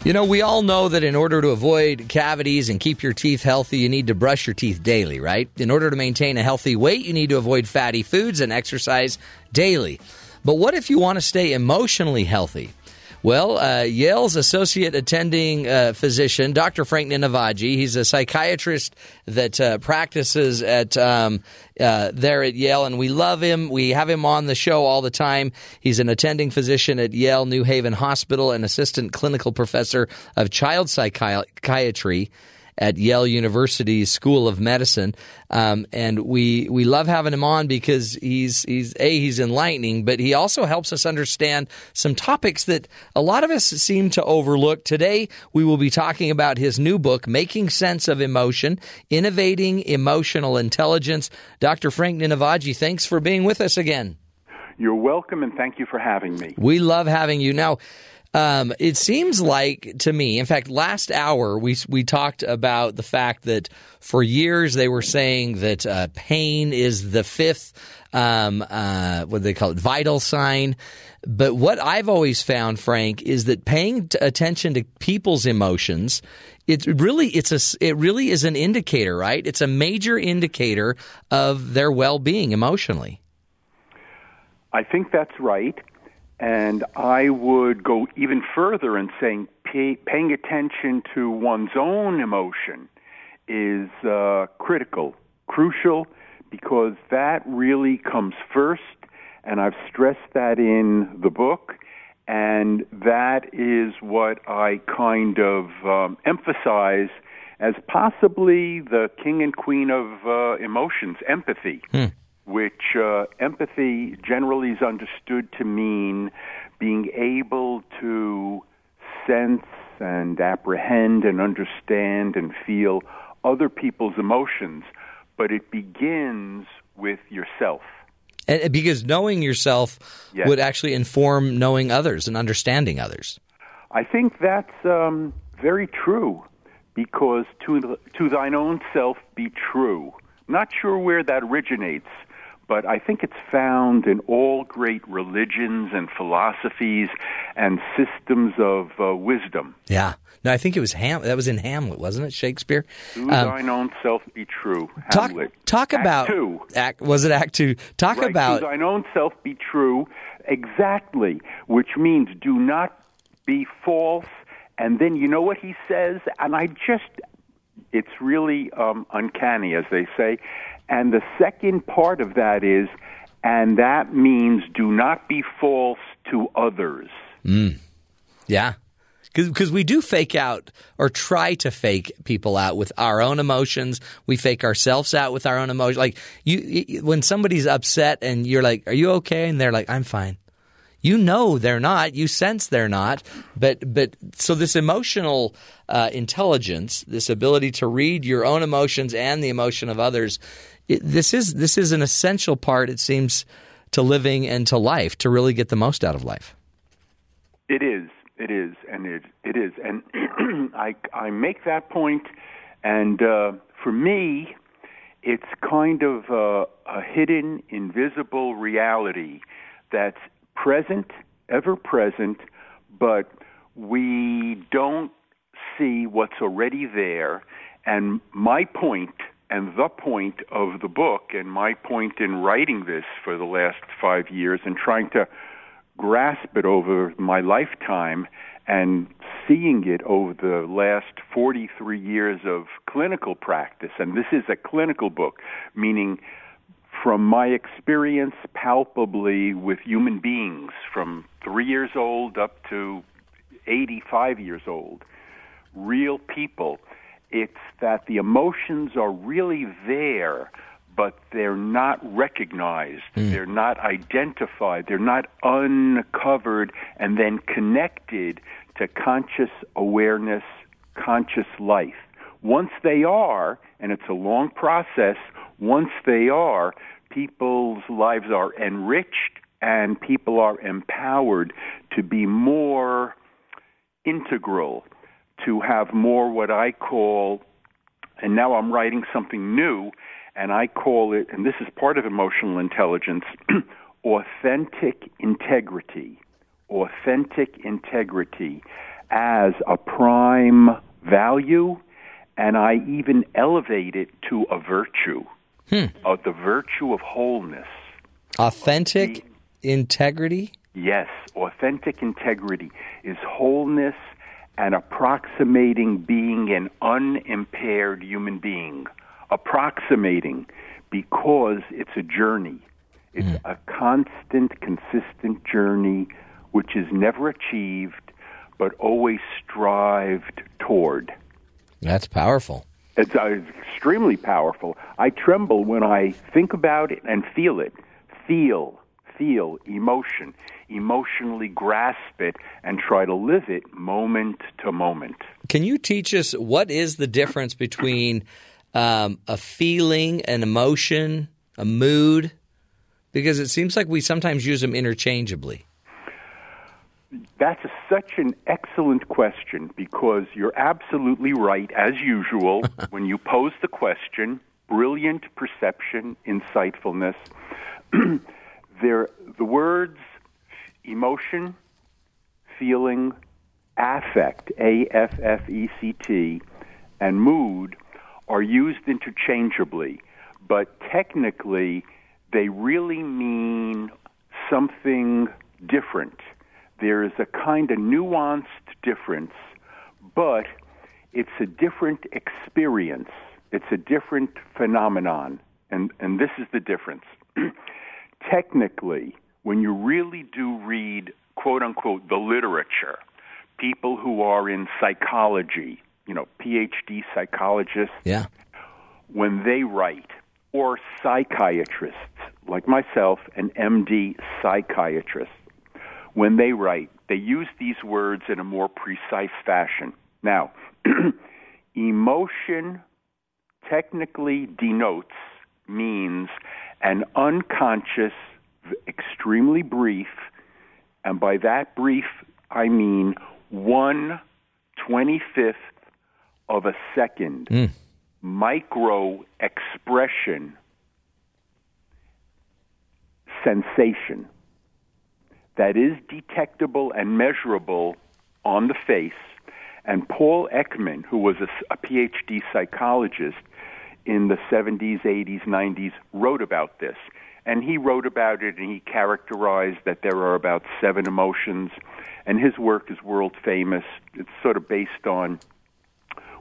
You know, we all know that in order to avoid cavities and keep your teeth healthy, you need to brush your teeth daily, right? In order to maintain a healthy weight, you need to avoid fatty foods and exercise daily. But what if you want to stay emotionally healthy? Well, uh, Yale's associate attending uh, physician, Dr. Frank Ninivaggi, he's a psychiatrist that uh, practices at um, uh, there at Yale, and we love him. We have him on the show all the time. He's an attending physician at Yale New Haven Hospital and assistant clinical professor of child psychiatry at Yale University's School of Medicine, um, and we we love having him on because he's he's a he's enlightening, but he also helps us understand some topics that a lot of us seem to overlook. Today, we will be talking about his new book, "Making Sense of Emotion: Innovating Emotional Intelligence." Dr. Frank Ninivaggi, thanks for being with us again. You're welcome, and thank you for having me. We love having you now. Um, it seems like to me, in fact, last hour we we talked about the fact that for years they were saying that uh, pain is the fifth, um, uh, what do they call it, vital sign. But what I've always found, Frank, is that paying t- attention to people's emotions, it really it's a it really is an indicator, right? It's a major indicator of their well being emotionally. I think that's right. And I would go even further in saying pay, paying attention to one's own emotion is uh, critical, crucial, because that really comes first. And I've stressed that in the book. And that is what I kind of um, emphasize as possibly the king and queen of uh, emotions, empathy. Hmm which uh, empathy generally is understood to mean being able to sense and apprehend and understand and feel other people's emotions, but it begins with yourself. And because knowing yourself yes. would actually inform knowing others and understanding others. I think that's um, very true because to, to thine own self be true. Not sure where that originates but I think it's found in all great religions and philosophies and systems of uh, wisdom. Yeah. No, I think it was Ham. That was in Hamlet, wasn't it? Shakespeare. Do um, thine own self be true. Hamlet. Talk, talk act about two. Act, was it Act Two? Talk right, about do thine own self be true. Exactly, which means do not be false. And then you know what he says, and I just. It's really um, uncanny, as they say. And the second part of that is, and that means do not be false to others. Mm. Yeah. Because we do fake out or try to fake people out with our own emotions. We fake ourselves out with our own emotions. Like you, when somebody's upset and you're like, "Are you okay?" and they're like, "I'm fine." You know they're not. You sense they're not. But but so this emotional uh, intelligence, this ability to read your own emotions and the emotion of others, it, this is this is an essential part. It seems to living and to life to really get the most out of life. It is. It is, and it it is, and *clears throat* I I make that point. point, and uh, for me, it's kind of a, a hidden, invisible reality that's present, ever present, but we don't see what's already there. And my point and the point of the book, and my point in writing this for the last five years and trying to grasp it over my lifetime and seeing it over the last 43 years of clinical practice. And this is a clinical book, meaning from my experience palpably with human beings from three years old up to 85 years old, real people it's that the emotions are really there, but they're not recognized. Mm. They're not identified. They're not uncovered and then connected to conscious awareness, conscious life. Once they are, and it's a long process, once they are, people's lives are enriched and people are empowered to be more integral to have more what I call, and now I'm writing something new, and I call it, and this is part of emotional intelligence, *clears throat* authentic integrity. Authentic integrity. as a prime value, and I even elevate it to a virtue, hmm. of the virtue of wholeness. Authentic integrity. Yes, authentic integrity is wholeness and approximating being an unimpaired human being. Approximating because it's a journey. It's a constant, consistent journey which is never achieved but always strived toward. That's powerful. It's, uh, it's extremely powerful. I tremble when I think about it and feel it. Feel, feel emotion, emotionally grasp it, and try to live it moment to moment. Can you teach us what is the difference between um, a feeling, an emotion, a mood? Because it seems like we sometimes use them interchangeably. That's a, such an excellent question because you're absolutely right, as usual, *laughs* when you pose the question. Brilliant perception, insightfulness. *clears throat* there, the words emotion, feeling, affect, A F F E C T, and mood are used interchangeably, but technically they really mean something different. There is a kind of nuanced difference, but it's a different experience. It's a different phenomenon. And, and this is the difference. *clears throat* Technically, when you really do read, quote unquote, the literature, people who are in psychology, you know, PhD psychologists, Yeah. when they write, or psychiatrists like myself, an MD psychiatrist, when they write, they use these words in a more precise fashion. Now, *clears throat* emotion technically denotes, means an unconscious, extremely brief, and by that brief, I mean one twenty fifth of a second hmm. micro expression sensation that is detectable and measurable on the face. And Paul Ekman, who was a, a PhD psychologist in the 70s, 80s, 90s, wrote about this. And he wrote about it and he characterized that there are about seven emotions. And his work is world famous. It's sort of based on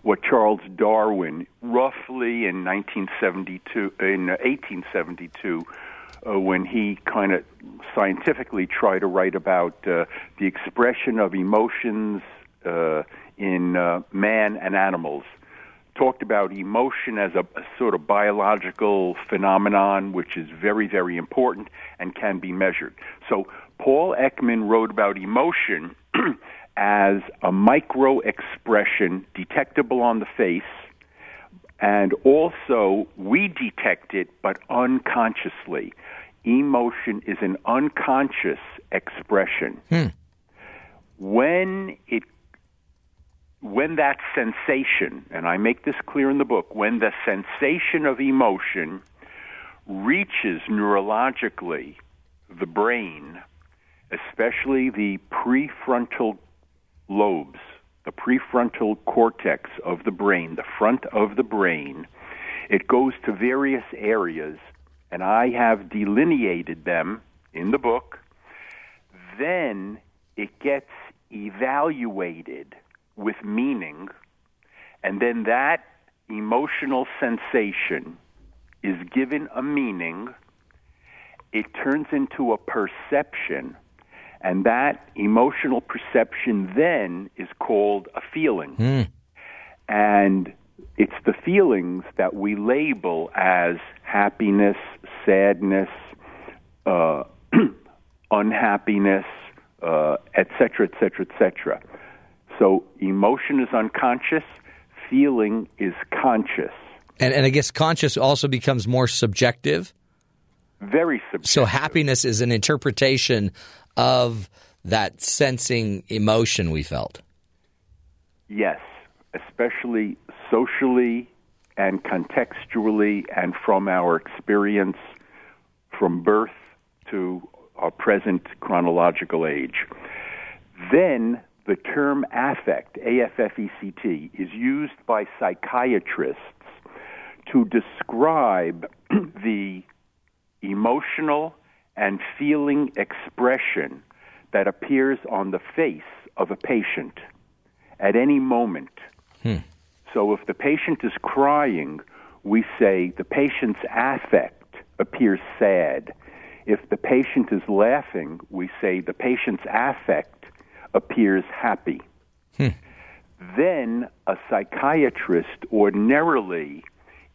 what Charles Darwin, roughly in 1972, in 1872, uh, when he kind of scientifically tried to write about uh, the expression of emotions uh, in uh, man and animals. Talked about emotion as a, a sort of biological phenomenon, which is very, very important and can be measured. So Paul Ekman wrote about emotion *clears throat* as a micro expression detectable on the face, and also we detect it but unconsciously. Emotion is an unconscious expression. Hmm. When it when that sensation, and I make this clear in the book, when the sensation of emotion reaches neurologically the brain, especially the prefrontal lobes, the prefrontal cortex of the brain, the front of the brain, it goes to various areas, and I have delineated them in the book. Then it gets evaluated with meaning, and then that emotional sensation is given a meaning. It turns into a perception, and that emotional perception then is called a feeling. And it's the feelings that we label as happiness, sadness, uh, *clears throat* unhappiness, etc., etc., cetera, So emotion is unconscious, feeling is conscious. And, and I guess conscious also becomes more subjective. Very subjective. So happiness is an interpretation of that sensing emotion we felt. Yes, especially socially and contextually and from our experience from birth to our present chronological age. Then the term affect, A F F E C T, is used by psychiatrists to describe *clears throat* the emotional and feeling expression that appears on the face of a patient at any moment. Hmm. So if the patient is crying, we say the patient's affect appears sad. If the patient is laughing, we say the patient's affect appears happy. Hmm. Then a psychiatrist ordinarily,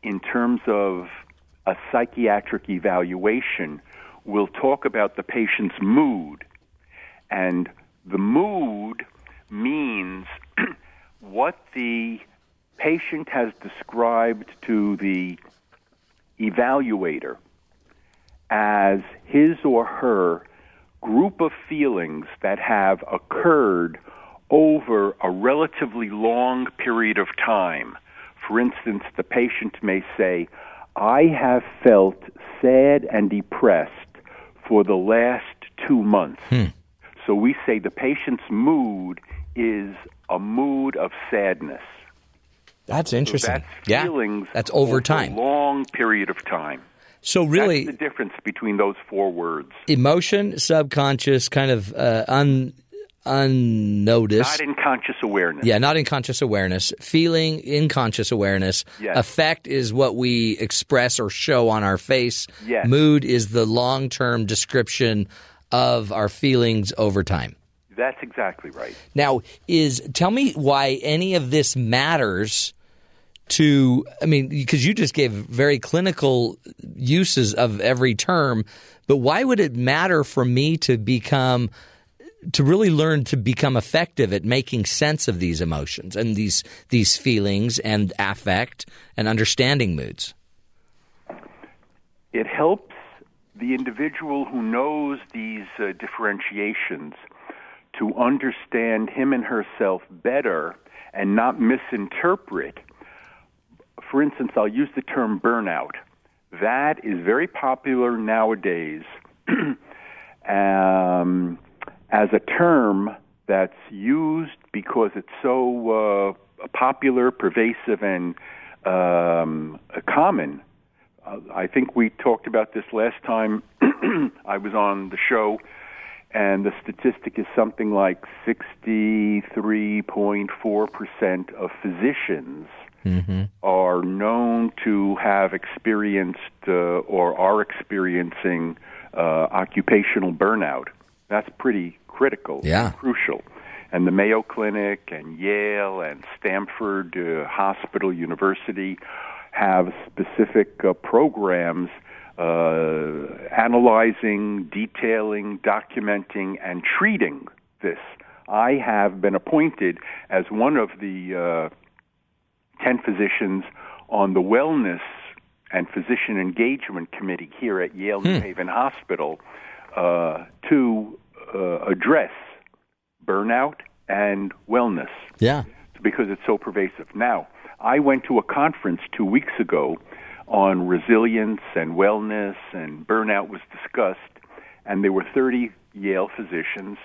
in terms of a psychiatric evaluation, will talk about the patient's mood. And the mood means *clears throat* what the patient has described to the evaluator as his or her group of feelings that have occurred over a relatively long period of time. For instance, the patient may say, I have felt sad and depressed for the last two months. Hmm. So we say the patient's mood is a mood of sadness. That's interesting. That's yeah, feelings that's over over time. a long period of time. So really, That's the difference between those four words. emotion, subconscious, kind of uh, un unnoticed. Not in conscious awareness. yeah, not in conscious awareness. Feeling in conscious awareness. Yes. Affect is what we express or show on our face. Yes. Mood is the long term description of our feelings over time. That's exactly right. Now, is tell me why any of this matters to I mean because you just gave very clinical uses of every term, but why would it matter for me to become to really learn to become effective at making sense of these emotions and these these feelings and affect and understanding moods? It helps the individual who knows these uh, differentiations to understand him and herself better and not misinterpret. For instance, I'll use the term burnout. That is very popular nowadays *clears throat* um, as a term that's used because it's so uh, popular, pervasive, and um, common. Uh, I think we talked about this last time *clears throat* I was on the show, and the statistic is something like 63.4% of physicians are known to have experienced uh, or are experiencing uh, occupational burnout. That's pretty critical, Yeah. crucial. And the Mayo Clinic and Yale and Stanford uh, Hospital University have specific uh, programs uh, analyzing, detailing, documenting, and treating this. I have been appointed as one of the uh, 10 physicians on the Wellness and Physician Engagement Committee here at Yale New Haven Hospital uh, to uh, address burnout and wellness Yeah. because it's so pervasive. Now, I went to a conference two weeks ago on resilience and wellness, and burnout was discussed, and there were 30 Yale physicians.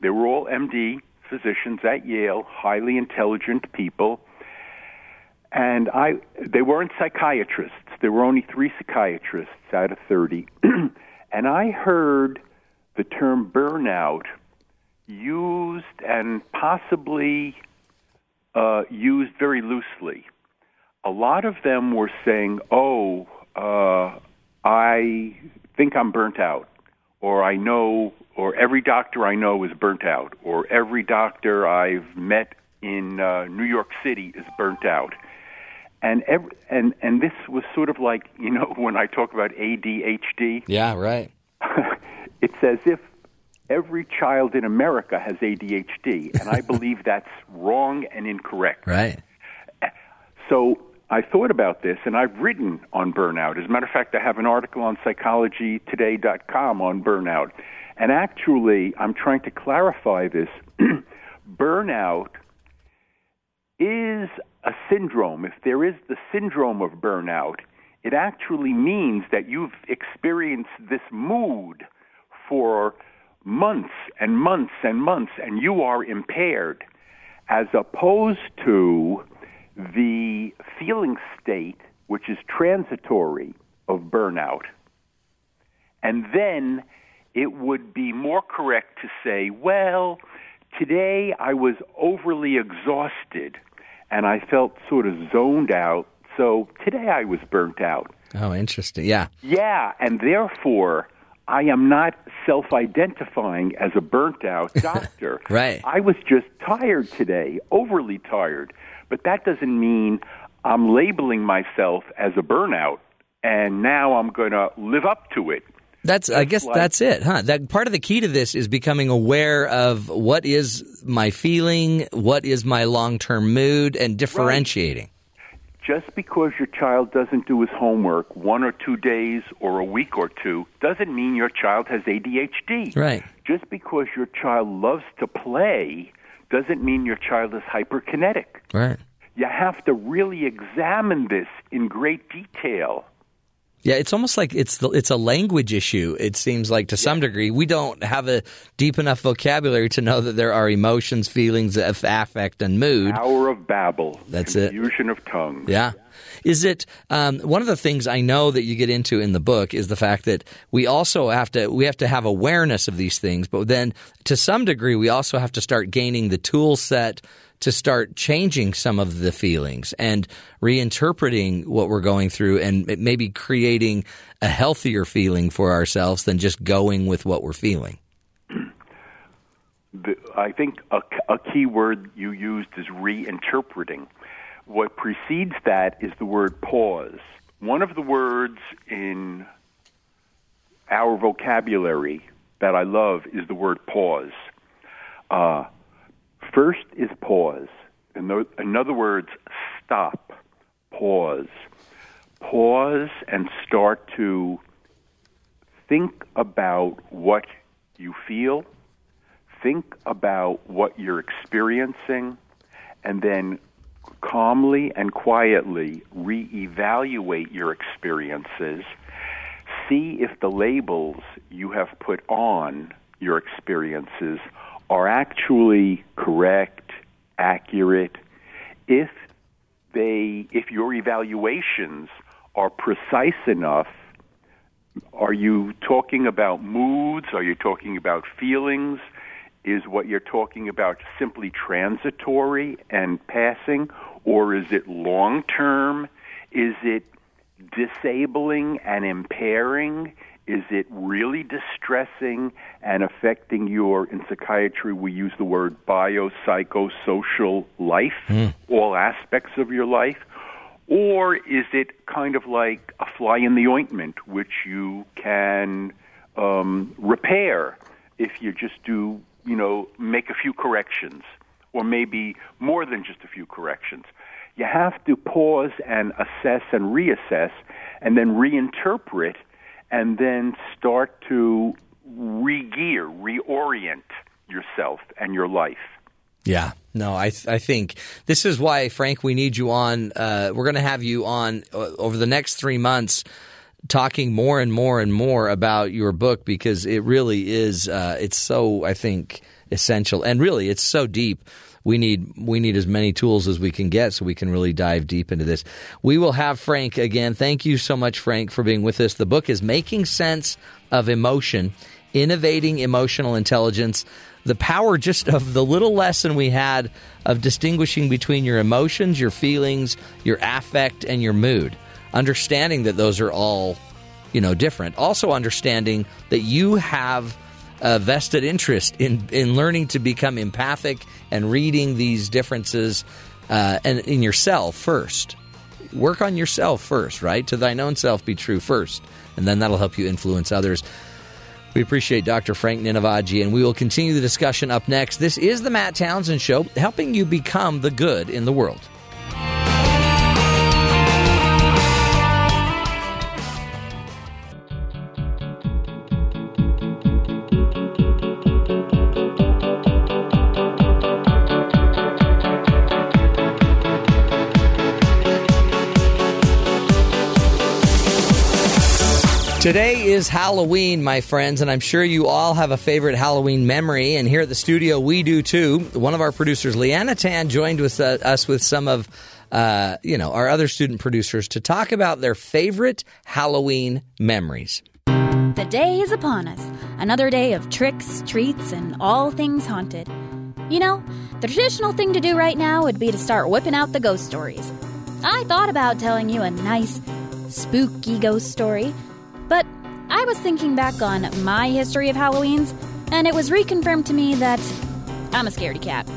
They were all MD physicians at Yale, highly intelligent people. And I, they weren't psychiatrists. There were only three psychiatrists out of 30. *clears throat* and I heard the term burnout used and possibly uh, used very loosely. A lot of them were saying, "Oh, uh, I think I'm burnt out," or "I know," or "Every doctor I know is burnt out," or "Every doctor I've met in uh, New York City is burnt out." And ev and and this was sort of like you know *laughs* when I talk about ADHD Yeah, right. *laughs* it's as if every child in America has ADHD, and I *laughs* believe that's wrong and incorrect. Right. So I thought about this, and I've written on burnout. As a matter of fact, I have an article on psychologytoday.com on burnout. And actually, I'm trying to clarify this. *clears throat* burnout is a syndrome. If there is the syndrome of burnout, it actually means that you've experienced this mood for months and months and months, and you are impaired, as opposed to the feeling state, which is transitory, of burnout. And then it would be more correct to say, well, today I was overly exhausted and I felt sort of zoned out, so today I was burnt out. Oh, interesting. Yeah. Yeah, and therefore I am not self identifying as a burnt out *laughs* doctor. Right. I was just tired today, overly tired. But that doesn't mean I'm labeling myself as a burnout and now I'm going to live up to it. That's, I guess like- that's it, huh? That part of the key to this is becoming aware of what is my feeling, what is my long term mood, and differentiating. Just because your child doesn't do his homework one or two days or a week or two doesn't mean your child has ADHD. Right. Just because your child loves to play doesn't mean your child is hyperkinetic. Right. You have to really examine this in great detail. Yeah, it's almost like it's the, it's a language issue. It seems like to some degree we don't have a deep enough vocabulary to know that there are emotions, feelings, aff- affect, and mood. Tower of Babel. That's it. Confusion of tongues. Yeah. Is it um, one of the things I know that you get into in the book is the fact that we also have to we have to have awareness of these things, but then to some degree we also have to start gaining the tool set to start changing some of the feelings and reinterpreting what we're going through and maybe creating a healthier feeling for ourselves than just going with what we're feeling. I think a, a key word you used is reinterpreting. What precedes that is the word pause. One of the words in our vocabulary that I love is the word pause. Uh, first is pause. In, in other words, stop, pause. Pause and start to think about what you feel, think about what you're experiencing, and then calmly and quietly reevaluate your experiences. See if the labels you have put on your experiences are actually correct, accurate. If they if your evaluations are precise enough, are you talking about moods? Are you talking about feelings? Is what you're talking about simply transitory and passing, or is it long term? Is it disabling and impairing? Is it really distressing and affecting your, in psychiatry, we use the word biopsychosocial life, all aspects of your life? Or is it kind of like a fly in the ointment, which you can um, repair if you just do, you know, make a few corrections, or maybe more than just a few corrections? You have to pause and assess and reassess, and then reinterpret, and then start to re-gear, reorient yourself and your life. Yeah, no, I th- I think this is why, Frank, we need you on. Uh, we're going to have you on uh, over the next three months, talking more and more and more about your book because it really is. Uh, it's so I think essential, and really, it's so deep. We need we need as many tools as we can get so we can really dive deep into this. We will have Frank again. Thank you so much, Frank, for being with us. The book is Making Sense of Emotion: Innovating Emotional Intelligence the power just of the little lesson we had of distinguishing between your emotions, your feelings, your affect, and your mood. Understanding that those are all, you know, different. Also understanding that you have a vested interest in in learning to become empathic and reading these differences uh, and in yourself first. Work on yourself first, right? To thine own self be true first, and then that'll help you influence others. We appreciate Dr. Frank Ninivaggi, and we will continue the discussion up next. This is the Matt Townsend Show, helping you become the good in the world. Today is Halloween, my friends, and I'm sure you all have a favorite Halloween memory. And here at the studio, we do too. One of our producers, Liana Tan, joined with uh, us with some of, uh, you know, our other student producers to talk about their favorite Halloween memories. The day is upon us. Another day of tricks, treats, and all things haunted. You know, the traditional thing to do right now would be to start whipping out the ghost stories. I thought about telling you a nice, spooky ghost story, but I was thinking back on my history of Halloweens, and it was reconfirmed to me that I'm a scaredy cat.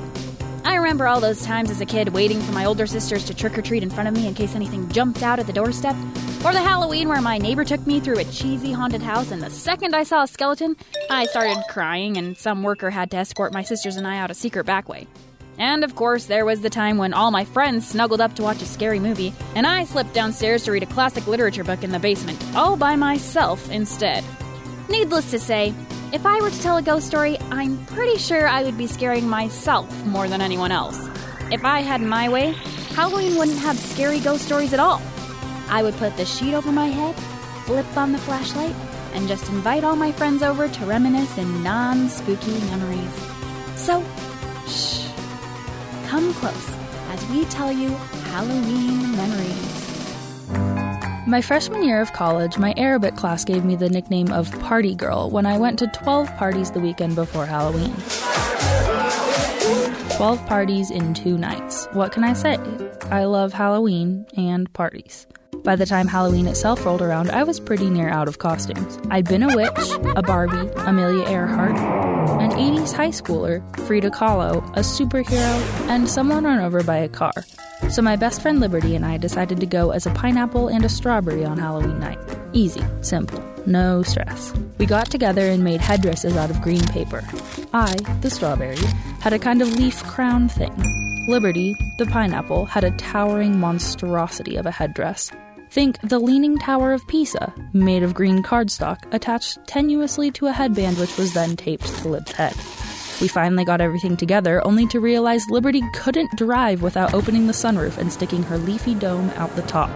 I remember all those times as a kid waiting for my older sisters to trick or treat in front of me in case anything jumped out at the doorstep, or the Halloween where my neighbor took me through a cheesy haunted house, and the second I saw a skeleton, I started crying, and some worker had to escort my sisters and I out a secret back way. And of course, there was the time when all my friends snuggled up to watch a scary movie, and I slipped downstairs to read a classic literature book in the basement, all by myself instead. Needless to say, if I were to tell a ghost story, I'm pretty sure I would be scaring myself more than anyone else. If I had my way, Halloween wouldn't have scary ghost stories at all. I would put the sheet over my head, flip on the flashlight, and just invite all my friends over to reminisce in non spooky memories. So, shh. Come close as we tell you Halloween memories. My freshman year of college, my Arabic class gave me the nickname of Party Girl when I went to 12 parties the weekend before Halloween. 12 parties in two nights. What can I say? I love Halloween and parties. By the time Halloween itself rolled around, I was pretty near out of costumes. I'd been a witch, a Barbie, Amelia Earhart, an 80s high schooler, Frida Kahlo, a superhero, and someone run over by a car. So my best friend Liberty and I decided to go as a pineapple and a strawberry on Halloween night. Easy, simple, no stress. We got together and made headdresses out of green paper. I, the strawberry, had a kind of leaf crown thing. Liberty, the pineapple, had a towering monstrosity of a headdress. Think the Leaning Tower of Pisa, made of green cardstock, attached tenuously to a headband which was then taped to Lib's head. We finally got everything together, only to realize Liberty couldn't drive without opening the sunroof and sticking her leafy dome out the top.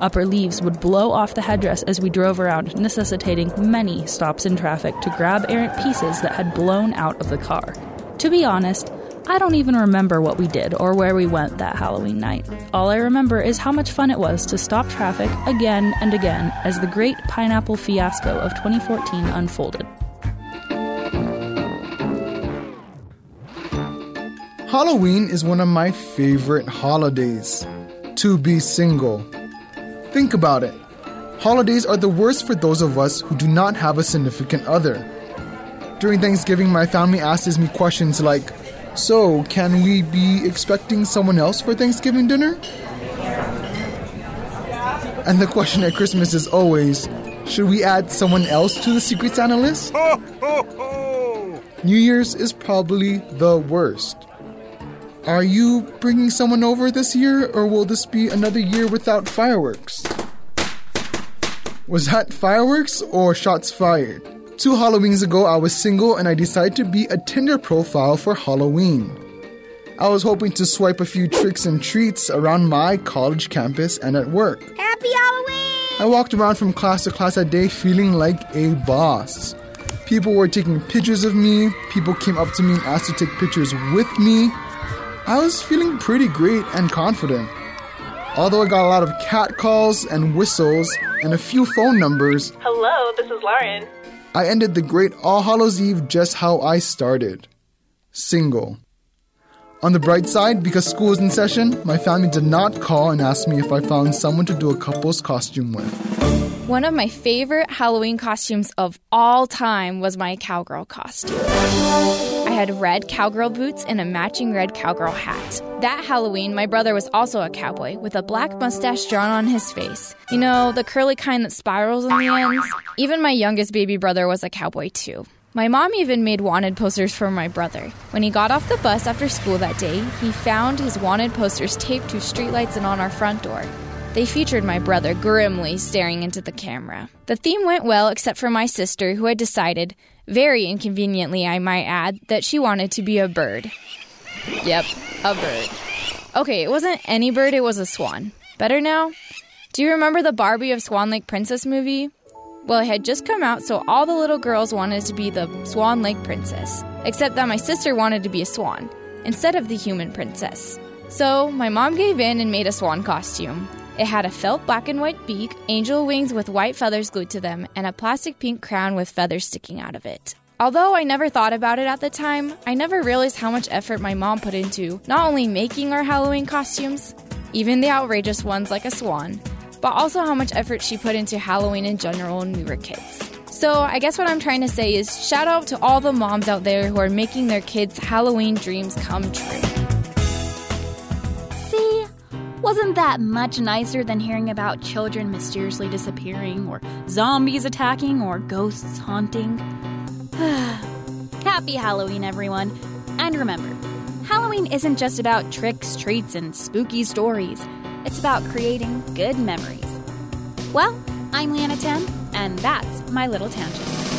Upper leaves would blow off the headdress as we drove around, necessitating many stops in traffic to grab errant pieces that had blown out of the car. To be honest, I don't even remember what we did or where we went that Halloween night. All I remember is how much fun it was to stop traffic again and again as the great pineapple fiasco of 2014 unfolded. Halloween is one of my favorite holidays. To be single. Think about it. Holidays are the worst for those of us who do not have a significant other. During Thanksgiving, my family asks me questions like, So, can we be expecting someone else for Thanksgiving dinner? And the question at Christmas is always, Should we add someone else to the Secret Santa list? New Year's is probably the worst. Are you bringing someone over this year, or will this be another year without fireworks? Was that fireworks or shots fired? Two Halloweens ago, I was single and I decided to be a Tinder profile for Halloween. I was hoping to swipe a few tricks and treats around my college campus and at work. Happy Halloween! I walked around from class to class that day feeling like a boss. People were taking pictures of me, people came up to me and asked to take pictures with me. I was feeling pretty great and confident. Although I got a lot of cat calls and whistles and a few phone numbers, Hello, this is Lauren. I ended the great All Hallows Eve just how I started single. On the bright side, because school was in session, my family did not call and ask me if I found someone to do a couple's costume with. One of my favorite Halloween costumes of all time was my cowgirl costume. I had red cowgirl boots and a matching red cowgirl hat. That Halloween, my brother was also a cowboy with a black mustache drawn on his face. You know, the curly kind that spirals in the ends? Even my youngest baby brother was a cowboy too. My mom even made wanted posters for my brother. When he got off the bus after school that day, he found his wanted posters taped to streetlights and on our front door. They featured my brother grimly staring into the camera. The theme went well, except for my sister, who had decided, very inconveniently I might add, that she wanted to be a bird. Yep, a bird. Okay, it wasn't any bird, it was a swan. Better now? Do you remember the Barbie of Swan Lake Princess movie? Well, it had just come out, so all the little girls wanted to be the Swan Lake Princess, except that my sister wanted to be a swan instead of the human princess. So my mom gave in and made a swan costume. It had a felt black and white beak, angel wings with white feathers glued to them, and a plastic pink crown with feathers sticking out of it. Although I never thought about it at the time, I never realized how much effort my mom put into not only making our Halloween costumes, even the outrageous ones like a swan, but also how much effort she put into Halloween in general when we were kids. So, I guess what I'm trying to say is shout out to all the moms out there who are making their kids' Halloween dreams come true. Wasn't that much nicer than hearing about children mysteriously disappearing, or zombies attacking, or ghosts haunting? *sighs* Happy Halloween, everyone. And remember, Halloween isn't just about tricks, treats, and spooky stories. It's about creating good memories. Well, I'm Liana Tan, and that's my little tangent.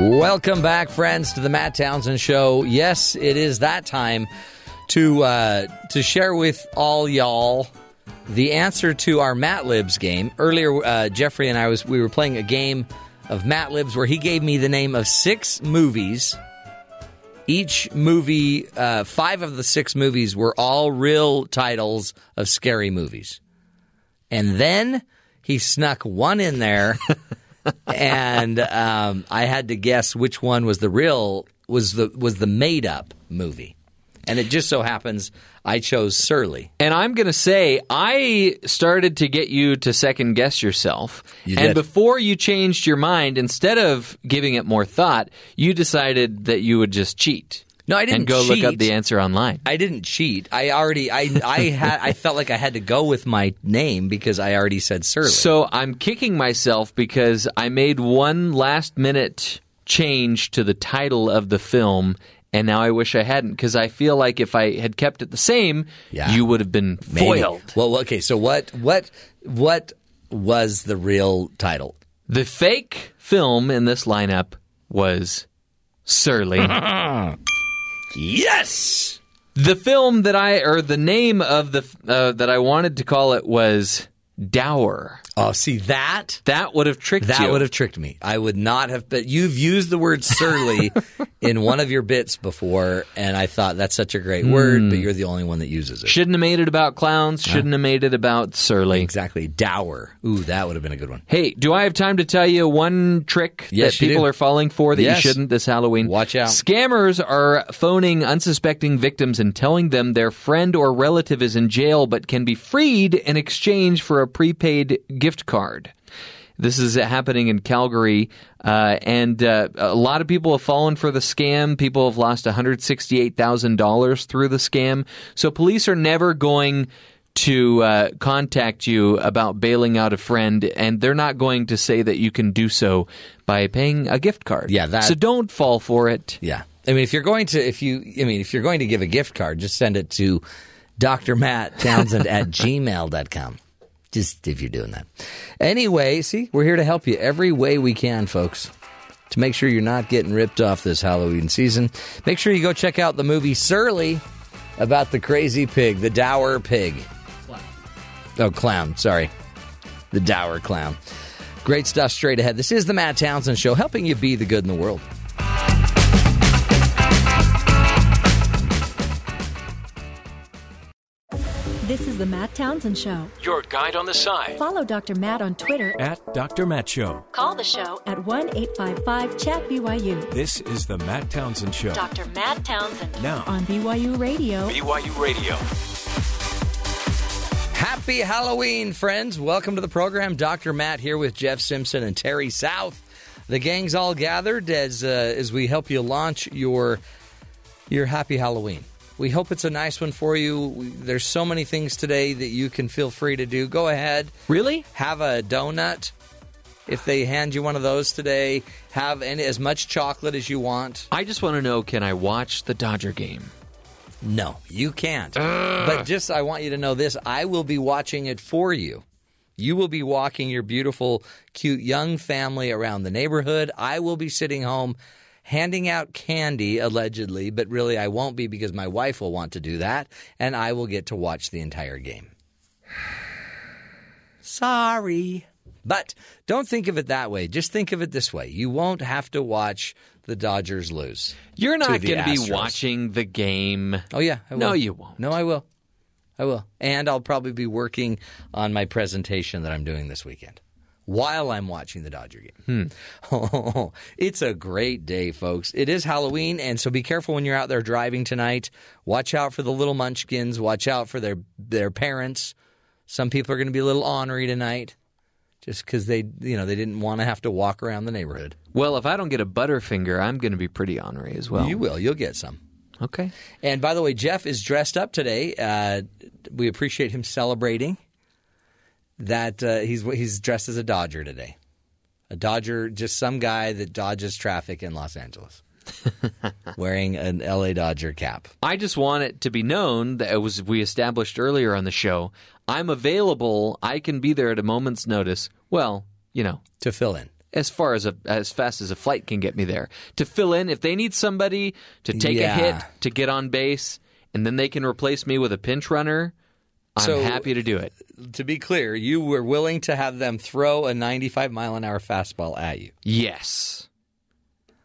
Welcome back, friends, to the Matt Townsend Show. Yes, it is that time to uh, to share with all y'all the answer to our Matt Libs game. Earlier, uh, Jeffrey and I was we were playing a game of Matt Libs where he gave me the name of six movies. Each movie, uh, five of the six movies were all real titles of scary movies, and then he snuck one in there. *laughs* and um, I had to guess which one was the real was the was the made up movie, and it just so happens I chose Surly. And I'm going to say, I started to get you to second guess yourself. You and did. before you changed your mind, instead of giving it more thought, you decided that you would just cheat. No, I didn't And go look up the answer online. I didn't cheat. I already I I *laughs* had I felt like I had to go with my name because I already said Surly. So I'm kicking myself because I made one last minute change to the title of the film. And now I wish I hadn't because I feel like if I had kept it the same, Yeah. you would have been Maybe. foiled. Well, okay. So what what what was the real title? The fake film in this lineup was Surly. *laughs* yes. The film that I or the name of the uh, that I wanted to call it was Dower. Oh, see that that would have tricked that you. would have tricked me. I would not have. But you've used the word surly *laughs* in one of your bits before, and I thought that's such a great word. But hmm. you're the only one that uses it. Shouldn't have made it about clowns. Shouldn't have made it about Surly. Exactly. Dower. Ooh, that would have been a good one. Hey, do I have time to tell you one trick Yes, that people do. are falling for that Yes. you shouldn't this Halloween? Watch out. Scammers are phoning unsuspecting victims and telling them their friend or relative is in jail but can be freed in exchange for a prepaid gift card. This is happening in Calgary, uh, and uh, a lot of people have fallen for the scam. People have lost $168,000 through the scam. So police are never going to uh, contact you about bailing out a friend, and they're not going to say that you can do so by paying a gift card. Yeah, that- so don't fall for it. Yeah. I mean, if you're going to, if you, I mean, if you're going to give a gift card, just send it to Dr. Matt Townsend at gmail.com. Just if you're doing that. Anyway, see, we're here to help you every way we can, folks. To make sure you're not getting ripped off this Halloween season, make sure you go check out the movie Surly about the crazy pig, the dour pig. Oh, clown, sorry. The dour clown. Great stuff straight ahead. This is the Matt Townsend Show, helping you be the good in the world. This is the Matt Townsend Show. Your guide on the side Follow Dr. Matt on Twitter at Dr. Matt Show. Call the show at 1 855 Chat BYU. This is the Matt Townsend Show. Dr. Matt Townsend. Now, On BYU Radio. BYU Radio. Happy Halloween, friends. Welcome to the program. Dr. Matt here with Jeff Simpson and Terry South. The gang's all gathered as uh, as we help you launch your your happy Halloween. We hope it's a nice one for you. We, there's so many things today that you can feel free to do. Go ahead. Really? Have a donut. If they hand you one of those today, have any, as much chocolate as you want. I just want to know can I watch the Dodger game? No, you can't. But just I want you to know this I will be watching it for you. You will be walking your beautiful, cute young family around the neighborhood. I will be sitting home handing out candy allegedly, but really I won't be because my wife will want to do that, and I will get to watch the entire game. *sighs* Sorry. But don't think of it that way. Just think of it this way. You won't have to watch the Dodgers lose. You're not going to be watching the game. Oh yeah, I will. No, you won't. No, I will. I will. And I'll probably be working on my presentation that I'm doing this weekend while I'm watching the Dodger game. Oh, *laughs* it's a great day, folks. It is Halloween, and so be careful when you're out there driving tonight. Watch out for the little munchkins. Watch out for their their parents. Some people are going to be a little ornery tonight, just because they you know they didn't want to have to walk around the neighborhood. Well, if I don't get a Butterfinger, I'm going to be pretty ornery as well. You will. You'll get some. Okay. And by the way, Jeff is dressed up today. Uh, we appreciate him celebrating that uh, he's he's dressed as a Dodger today. A Dodger, just some guy that dodges traffic in Los Angeles, *laughs* wearing an LA Dodger cap. I just want it to be known that it was we established earlier on the show. I'm available. I can be there at a moment's notice. Well, you know, to fill in as far as a, as fast as a flight can get me there. To fill in, if they need somebody to take Yeah. a hit to get on base, and then they can replace me with a pinch runner, I'm So- happy to do it. To be clear, you were willing to have them throw a 95 mile an hour fastball at you. Yes.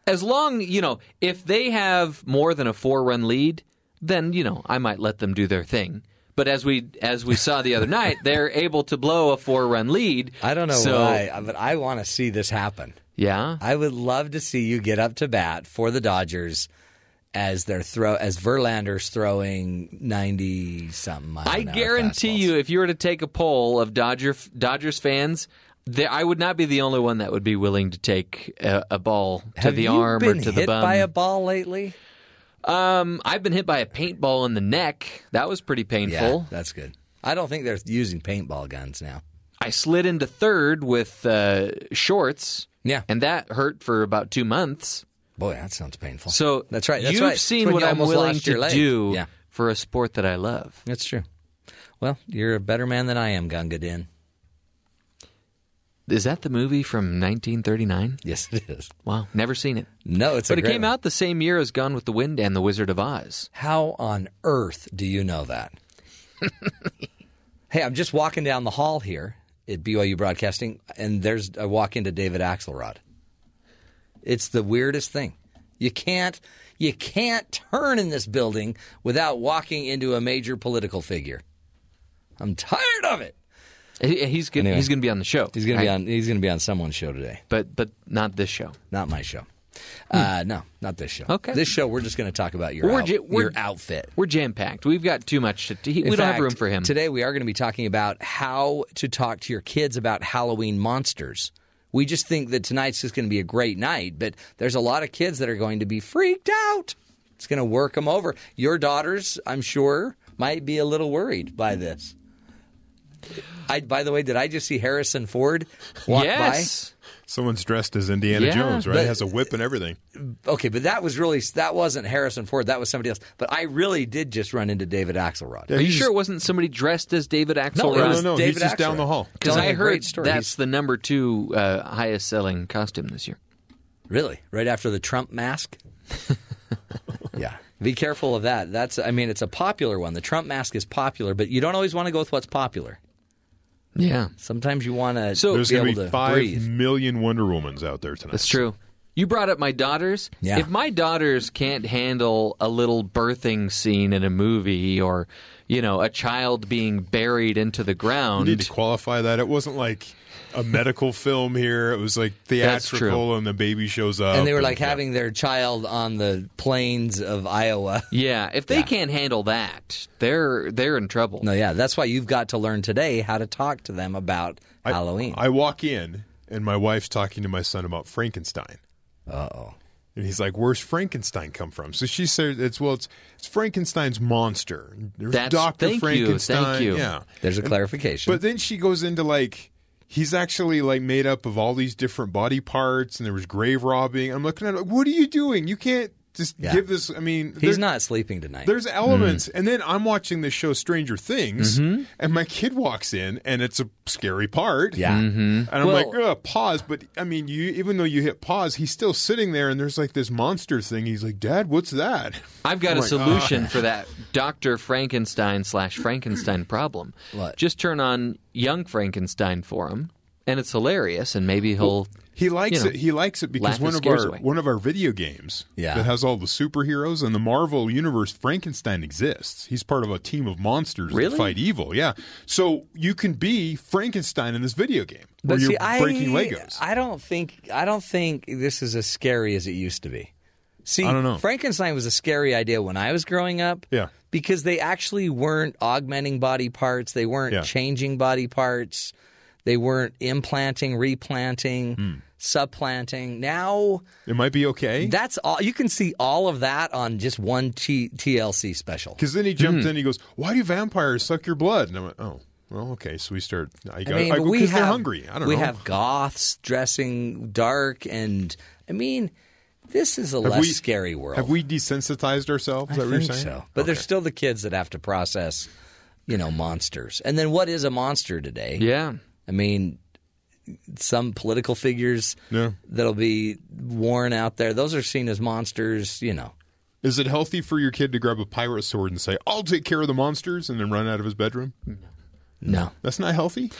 As long, you know, if they have more than a four run lead, then, you know, I might let them do their thing. But as we as we saw the other night, *laughs* they're able to blow a four run lead. I don't know so, why, but I want to see this happen. Yeah. I would love to see you get up to bat for the Dodgers as they're throw as Verlander's throwing ninety something. mile I guarantee fastballs. you, if you were to take a poll of Dodger Dodgers fans, there, I would not be the only one that would be willing to take a, a ball to Have the arm or to the hit bum. by a ball lately? um, I've been hit by a paintball in the neck. That was pretty painful. Yeah, that's good. I don't think they're using paintball guns now. I slid into third with uh, shorts. Yeah, and that hurt for about two months. Boy, that sounds painful. So That's right, that's you've right. Seen what I'm willing to do Yeah. for a sport that I love. That's true. Well, you're a better man than I am, Gunga Din. Is that the movie from 1939? Yes, it is. Wow, never seen it. No, it's but it came one. out the same year as Gone with the Wind and The Wizard of Oz. How on earth do you know that? *laughs* hey, I'm just walking down the hall here at BYU Broadcasting, and there's I walk into David Axelrod. It's the weirdest thing. You can't you can't turn in this building without walking into a major political figure. I'm tired of it. He's going Anyway. he's going to be on the show. He's gonna be on he's gonna be on someone's show today. but but not this show. Not my show. Uh, no, not this show. Okay. This show we're just going to talk about your out- we're- your outfit. We're jam packed. We've got too much to. He, we don't have room for him. Today we are going to be talking about how to talk to your kids about Halloween monsters. We just think that tonight's just going to be a great night, but there's a lot of kids that are going to be freaked out. It's going to work them over. Your daughters, I'm sure, might be a little worried by this. I, by the way, did I just see Harrison Ford walk yes. Someone's dressed as Indiana Yeah, Jones, right? but- Has a whip and everything. Okay, but that was really that wasn't Harrison Ford. That was somebody else. But I really did just run into David Axelrod. Are you sure it wasn't somebody dressed as David Axelrod? No, it was no, no, David he's just down the hall. Because Telling I a great heard that's the number two uh, highest selling costume this year. Really? Right after the Trump mask? *laughs* yeah. Be careful of that. That's I mean it's a popular one. The Trump mask is popular, but you don't always want to go with what's popular. Yeah. Sometimes you want to So- There's going to be to five breathe. million Wonder Womans out there tonight. That's true. You brought up my daughters. Yeah. If my daughters can't handle a little birthing scene in a movie or, you know, a child being buried into the We ground. need to qualify that. It wasn't like a medical film here. It was like theatrical, and the baby shows up. and they were like having their child on the plains of Iowa. *laughs* yeah, if they can't handle that, they're they're in trouble. No, yeah, that's why you've got to learn today how to talk to them about I, Halloween. I walk in, and my wife's talking to my son about Frankenstein. Uh oh. And he's like, "Where's Frankenstein come from?" So she said, "It's well, it's it's Frankenstein's monster. There's That's- Doctor thank you, Frankenstein. thank you. Yeah, There's a And- clarification. But then she goes into like he's actually like made up of all these different body parts, and there was grave robbing. I'm looking at it, like, what are you doing? You can't just Yeah. give this. I mean, He's there- not sleeping tonight. There's elements, mm. and then I'm watching the show Stranger Things, mm-hmm. and my kid walks in, and it's a scary part. Yeah. Mm-hmm. and I'm Well- like, oh, pause. But I mean, you even though you hit pause, he's still sitting there, and there's like this monster thing. He's like, Dad, what's that? I've got I'm a like, solution for that Dr. Frankenstein slash Frankenstein problem. What? Just turn on Young Frankenstein for him, and it's hilarious, and maybe he'll. He likes you know, it. He likes it because laugh one of our away. one of our video games Yeah. that has all the superheroes and the Marvel universe, Frankenstein exists. He's part of a team of monsters Really? that fight evil. Yeah, so you can be Frankenstein in this video game where But you're see, I, breaking Legos. I don't think I don't think this is as scary as it used to be. See, I don't know. Frankenstein was a scary idea when I was growing up. Yeah. Because they actually weren't augmenting body parts, they weren't Yeah. changing body parts, they weren't implanting, replanting, Hmm. supplanting. Now it might be okay. that's all you can see all of that on just one T- TLC special. Because then he jumped Hmm. in. He goes, "Why do vampires suck your blood?" And I went, "Oh, well, okay." So we start. I, I got, mean, I but go, we 'cause have they're hungry. I don't we know. We have goths dressing dark, and I mean, this is a Have less we- scary world. Have we desensitized ourselves? Is I that what think you're saying? so. But there's still the kids that have to process, you know, monsters. And then what is a monster today? Yeah. I mean, some political figures Yeah. that'll be worn out there. Those are seen as monsters. You know, Is it healthy for your kid to grab a pirate sword and say, "I'll take care of the monsters," and then run out of his bedroom? no. That's not healthy.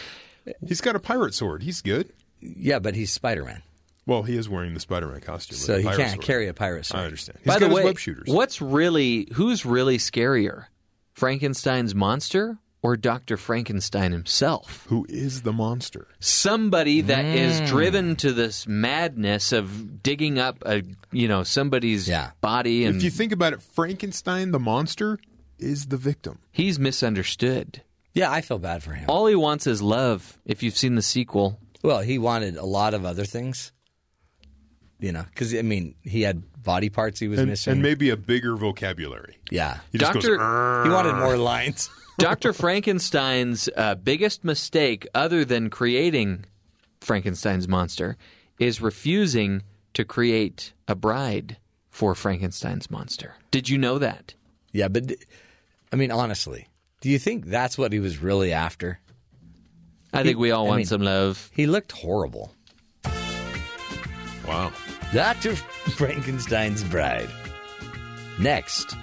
He's got a pirate sword. He's good. Yeah, but he's Spider Man, Well, he is wearing the Spider-Man costume. so he can't sword. carry a pirate sword. I understand. He's By got the his way, web shooters. what's really who's really scarier, Frankenstein's monster or Dr. Frankenstein himself? Who is the monster? Somebody that is Mm. driven to this madness of digging up a you know somebody's Yeah. body and If you think about it, Frankenstein, the monster, is the victim. he's misunderstood. Yeah, I feel bad for him. All he wants is love. If you've seen the sequel, Well, he wanted a lot of other things. You know, because I mean, he had body parts he was And, missing. and maybe a bigger vocabulary. yeah, He just Doctor- goes, he wanted more lines. Dr. Frankenstein's uh, biggest mistake, other than creating Frankenstein's monster, is refusing to create a bride for Frankenstein's monster. Did you know that? Yeah, but I mean, honestly, do you think that's what he was really after? I think we all I want mean- some love. He looked horrible. Wow. Dr. Frankenstein's Bride. Next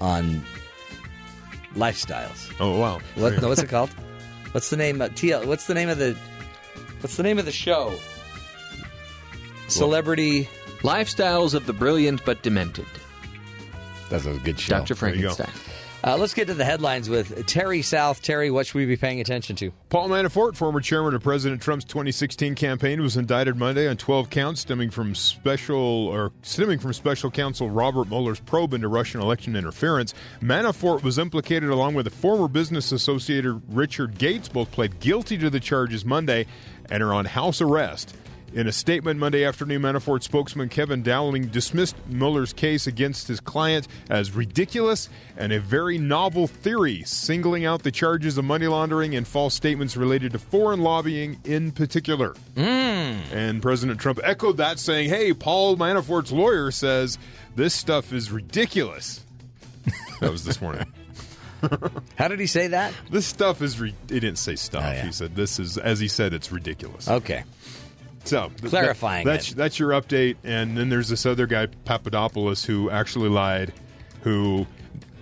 on Lifestyles. Oh wow. What, no, what's it called? What's the name of TL? What's the name of the What's the name of the show? Celebrity. Lifestyles of the brilliant but demented. That's a good show. Dr. There you go. Frankenstein. Uh, let's get to the headlines with Terry South. Terry, what should we be paying attention to? Paul Manafort, former chairman of President Trump's 2016 campaign, was indicted Monday on 12 counts stemming from special or stemming from special counsel Robert Mueller's probe into Russian election interference. Manafort was implicated along with a former business associate Richard Gates. Both pled guilty to the charges Monday and are on house arrest. In a statement Monday afternoon, Manafort spokesman Kevin Downing dismissed Mueller's case against his client as ridiculous and a very novel theory, singling out the charges of money laundering and false statements related to foreign lobbying in particular. Hmm. And President Trump echoed that, saying, Hey, Paul Manafort's lawyer says this stuff is ridiculous. *laughs* that was this morning. How did he say that? This stuff is. Re- he didn't say stuff. Oh, yeah. He said this is, as he said, it's ridiculous. Okay. So Clarifying that- that's it. that's your update, and then there's this other guy Papadopoulos who actually lied, who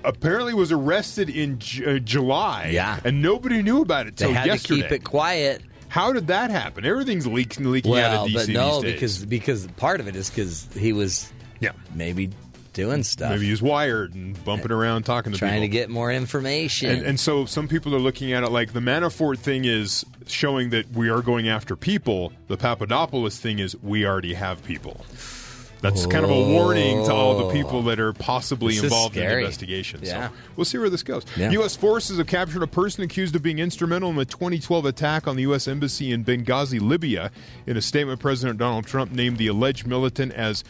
apparently was arrested in J- uh, July. Yeah. and nobody knew about it They had yesterday. to keep it quiet. How did that happen? Everything's leaking leaking out of DC but no, these days. because because part of it is because he was yeah maybe doing stuff, maybe he's wired and bumping uh, around talking to people. trying to get more information. And, and so some people are looking at it like the Manafort thing is showing that we are going after people. The Papadopoulos thing is we already have people. That's kind of a warning to all the people that are possibly involved in the investigation. Yeah. So we'll see where this goes. Yeah. U.S. forces have captured a person accused of being instrumental in the 2012 attack on the U.S. embassy in Benghazi, Libya. In a statement, President Donald Trump named the alleged militant as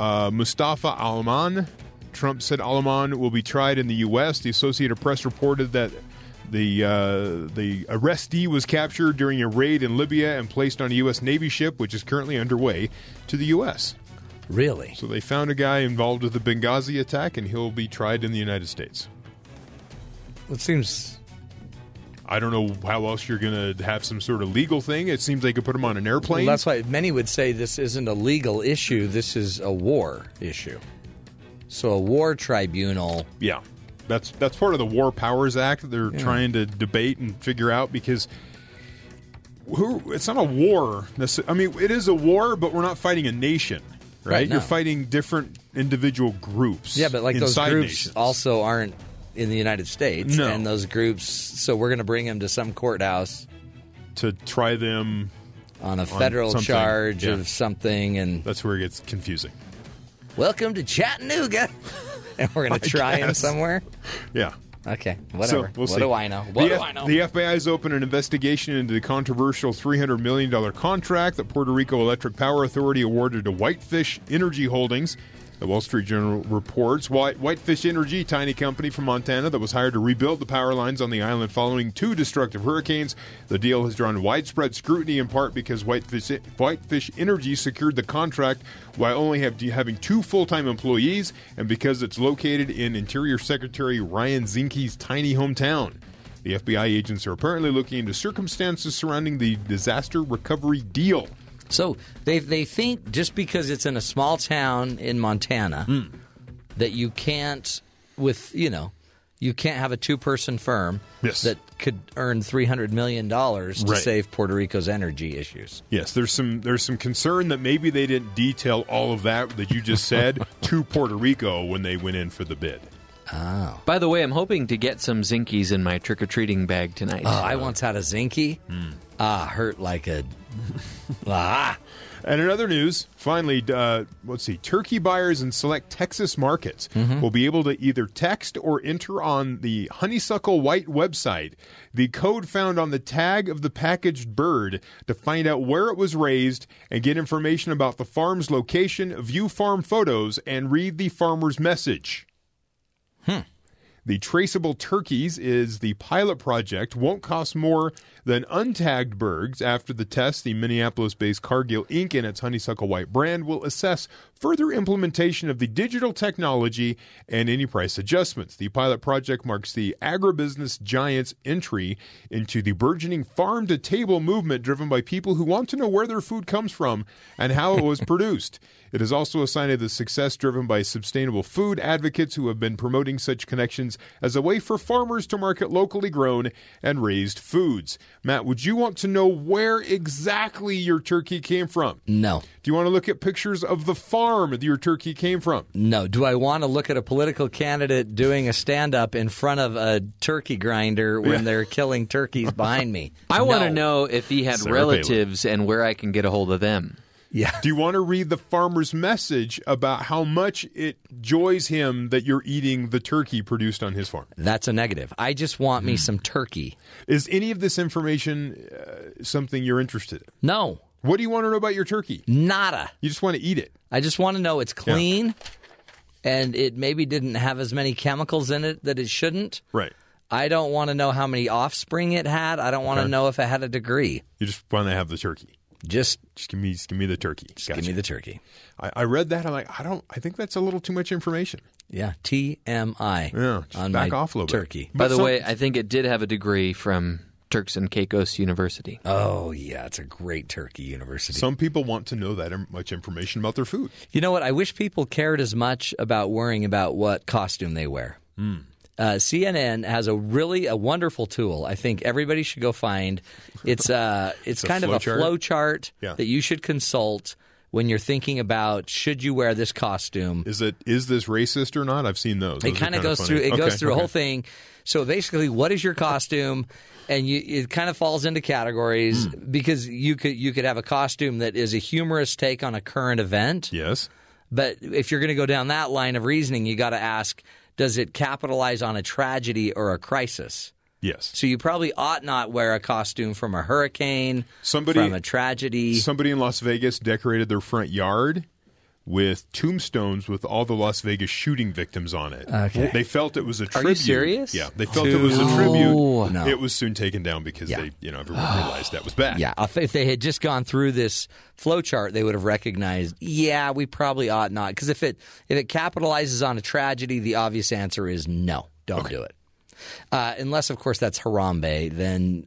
uh, Mustafa Alman. Trump said Alman will be tried in the U.S. The Associated Press reported that the uh, the arrestee was captured during a raid in Libya and placed on a U.S. Navy ship, which is currently underway to the U.S. Really? So they found a guy involved with the Benghazi attack, and he'll be tried in the United States. It seems. I don't know how else you're going to have some sort of legal thing. It seems they could put him on an airplane. Well, that's why many would say this isn't a legal issue. This is a war issue. So a war tribunal. Yeah, that's that's part of the War Powers Act that they're Yeah. trying to debate and figure out because who it's not a war. I mean, it is a war, but we're not fighting a nation, right? Right. You're fighting different individual groups. Yeah, but like those groups nations. also aren't in the United States. No. And those groups, so we're going to bring them to some courthouse to try them on a federal something. charge Yeah. of something. And that's where it gets confusing. welcome to Chattanooga. *laughs* and we're going to try him somewhere. Yeah. Okay, whatever. So, we'll what see. do I know? What the do F- I know? The FBI has opened an investigation into the controversial $300 million contract that Puerto Rico Electric Power Authority awarded to Whitefish Energy Holdings. The Wall Street Journal reports White, Whitefish Energy, tiny company from Montana that was hired to rebuild the power lines on the island following two destructive hurricanes. The deal has drawn widespread scrutiny in part because Whitefish, Whitefish Energy secured the contract while only have, having two full time employees and because it's located in Interior Secretary Ryan Zinke's tiny hometown. The FBI agents are apparently looking into circumstances surrounding the disaster recovery deal. So they they think just because it's in a small town in Montana Hmm. that you can't with you know you can't have a two person firm Yes. that could earn three hundred million dollars to Right. save Puerto Rico's energy issues. Yes, there's some there's some concern that maybe they didn't detail all of that that you just said *laughs* to Puerto Rico when they went in for the bid. Oh. By the way, I'm hoping to get some Zinkies in my trick or treating bag tonight. Oh, I once had a Zinky. Hmm. Ah, hurt like a *laughs* ah. And in other news, finally, uh, let's see, turkey buyers in select Texas markets Mm-hmm. will be able to either text or enter on the Honeysuckle White website the code found on the tag of the packaged bird to find out where it was raised and get information about the farm's location, view farm photos, and read the farmer's message. The traceable turkeys is the pilot project. Won't cost more than untagged birds. After the test, the Minneapolis based Cargill Inc. and its Honeysuckle White brand will assess further implementation of the digital technology and any price adjustments. The pilot project marks the agribusiness giant's entry into the burgeoning farm to table movement driven by people who want to know where their food comes from and how it was *laughs* produced. It is also a sign of the success driven by sustainable food advocates who have been promoting such connections as a way for farmers to market locally grown and raised foods. Matt, would you want to know where exactly your turkey came from? No. Do you want to look at pictures of the farm that your turkey came from? No. Do I want to look at a political candidate doing a stand up in front of a turkey grinder when Yeah. they're killing turkeys behind me? *laughs* I want to know if he had Sarah relatives and where I can get a hold of them. Yeah. Do you want to read the farmer's message about how much it joys him that you're eating the turkey produced on his farm? That's a negative. I just want me some turkey. Is any of this information uh, something you're interested in? No. What do you want to know about your turkey? Nada. You just want to eat it. I just want to know it's clean and it maybe didn't have as many chemicals in it that it shouldn't. Right. I don't want to know how many offspring it had. I don't want to Okay. know if it had a degree. You just want to have the turkey. Just, Just give me, just give me the turkey. just give me the turkey. I, I read that. I'm like, I don't. I think that's a little too much information. Yeah, TMI Yeah, just on back my off a little bit. turkey. By But the some- way, I think it did have a degree from Turks and Caicos University. Oh yeah, it's a great turkey university. Some people want to know that much information about their food. You know what? I wish people cared as much about worrying about what costume they wear. Hmm. Uh, CNN has a really a wonderful tool. I think everybody should go find. It's uh, *laughs* it's a kind of a chart? flow chart Yeah. that you should consult when you're thinking about should you wear this costume. Is it is this racist or not? I've seen those. It Those are kind of goes funny. through. It Okay, goes through a okay. whole thing. So basically, what is your costume? And you, it kind of falls into categories Hmm. because you could you could have a costume that is a humorous take on a current event. Yes. But if you're going to go down that line of reasoning, you got to ask: Does it capitalize on a tragedy or a crisis? Yes. So you probably ought not wear a costume from a hurricane, Somebody- from a tragedy. Somebody in Las Vegas decorated their front yard with tombstones with all the Las Vegas shooting victims on it. Okay. They felt it was a tribute. Are tribute. you serious? Yeah, they felt it was a tribute. No. No. It was soon taken down because they, you know, everyone realized that was bad. Yeah, if, if they had just gone through this flowchart, they would have recognized. Yeah, we probably ought not because if it if it capitalizes on a tragedy, the obvious answer is no, don't do it. Uh, unless, of course, that's Harambe. Then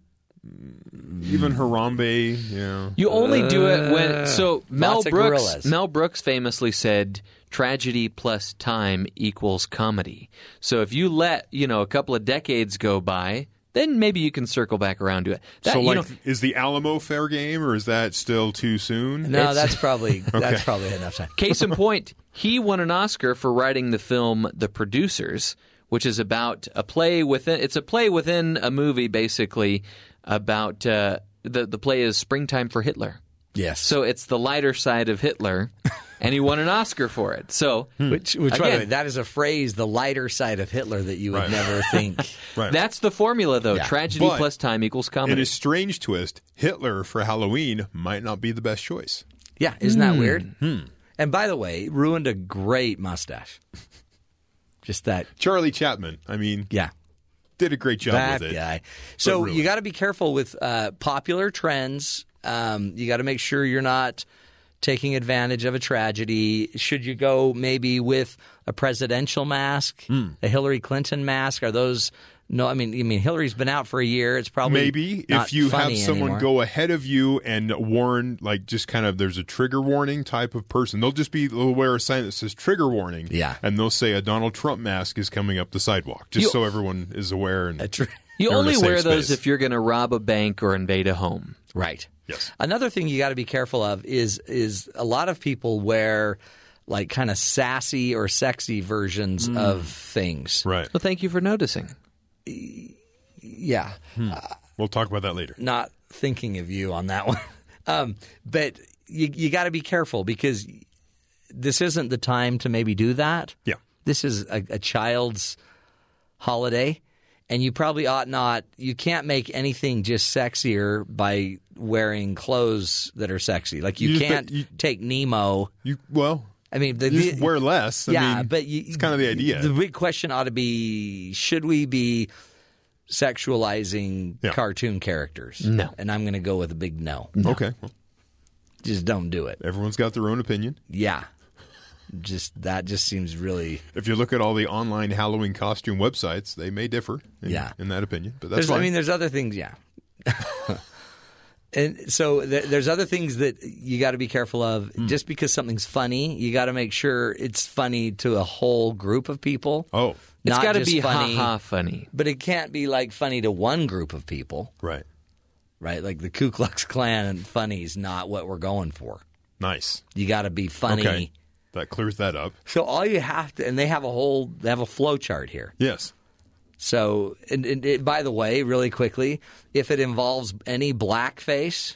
Even Harambe, yeah. You only do it when Uh, so Mel lots of Brooks gorillas. Mel Brooks famously said tragedy plus time equals comedy. So if you let, you know, a couple of decades go by, then maybe you can circle back around to it. That, so, you like, know, is the Alamo fair game, or is that still too soon? no, It's- that's probably *laughs* that's Okay. probably enough time. *laughs* Case in point, he won an Oscar for writing the film The Producers, which is about a play within. It's a play within a movie, basically about uh, the the play is Springtime for Hitler. Yes. So it's the lighter side of Hitler, and he won an Oscar for it. So hmm. Which, which by the again, way, that is a phrase, the lighter side of Hitler, that you would Right. never *laughs* think. Right. that's the formula, though. Yeah. Tragedy But plus time equals comedy. In a strange twist, Hitler for Halloween might not be the best choice. Yeah, isn't that hmm. weird? Hmm. And by the way, ruined a great mustache. Just that, Charlie Chaplin, I mean, yeah. Did a great job that with it. guy. So really- you got to be careful with uh, popular trends. Um, you got to make sure you're not taking advantage of a tragedy. Should you go maybe with a presidential mask, Hmm. a Hillary Clinton mask? Are those no? I mean, I mean, Hillary's been out for a year. It's probably Maybe not if you have someone anymore. go ahead of you and warn, like just kind of, there's a trigger warning type of person. They'll just be they'll wear a sign that says trigger warning. Yeah. and they'll say a Donald Trump mask is coming up the sidewalk, just You- so everyone is aware. And tr- *laughs* you they're in a only safe wear those space. if you're going to rob a bank or invade a home. Right. Yes. Another thing you got to be careful of is is a lot of people wear like kind of sassy or sexy versions mm. of things. right. Well, thank you for noticing. Yeah. We'll talk about that later. Not thinking of you on that *laughs* one. Um, but you you got to be careful because this isn't the time to maybe do that. Yeah. This is a, a child's holiday, and you probably ought not. You can't make anything just sexier by wearing clothes that are sexy. Like you, You can't you- take Nemo. You well, I mean, the, you just the- wear less. I yeah, mean, but you, it's kind of the idea. The big question ought to be: Should we be sexualizing Yeah. cartoon characters? No. and I'm going to go with a big no. okay, well, Just don't do it. everyone's got their own opinion. Yeah, just that just seems really. If you look at all the online Halloween costume websites, they may differ. In, Yeah. in that opinion, but that's fine. I mean, there's other things. Yeah. *laughs* And so th- there's other things that you got to be careful of. Hmm. Just because something's funny, you got to make sure it's funny to a whole group of people. oh, It's got to be funny, ha ha funny. but it can't be like funny to one group of people. right, right? Like the Ku Klux Klan and funny is not what we're going for. nice. You got to be funny. Okay, that clears that up. So all you have to, and they have a whole, they have a flow chart here. Yes. So, and, and it, by the way, really quickly, if it involves any blackface,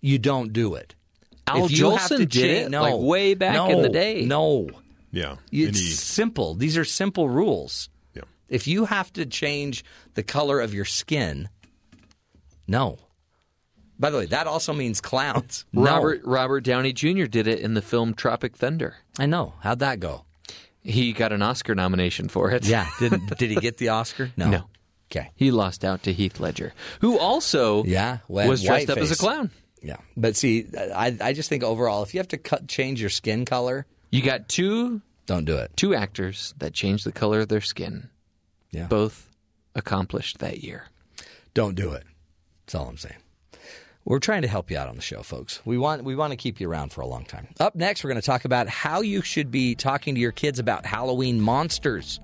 you don't do it. Al If you have Jolson to did cha- it, no, like, way back no, in the day. No, Yeah. it's Any- simple. These are simple rules. yeah. If you have to change the color of your skin, no. By the way, that also means clowns. No. Robert Robert Downey Jr. did it in the film Tropic Thunder. I know. How'd that go? He got an Oscar nomination for it. Yeah. Did *laughs* did he get the Oscar? No. No. Okay. He lost out to Heath Ledger, who also Yeah. Well, was dressed up as a clown. Yeah. But see, I I just think overall, if you have to cut change your skin color, You got two don't do it. two actors that changed the color of their skin. Yeah. Both accomplished that year. Don't do it. That's all I'm saying. We're trying to help you out on the show, folks. We want we want to keep you around for a long time. Up next, we're going to talk about how you should be talking to your kids about Halloween monsters.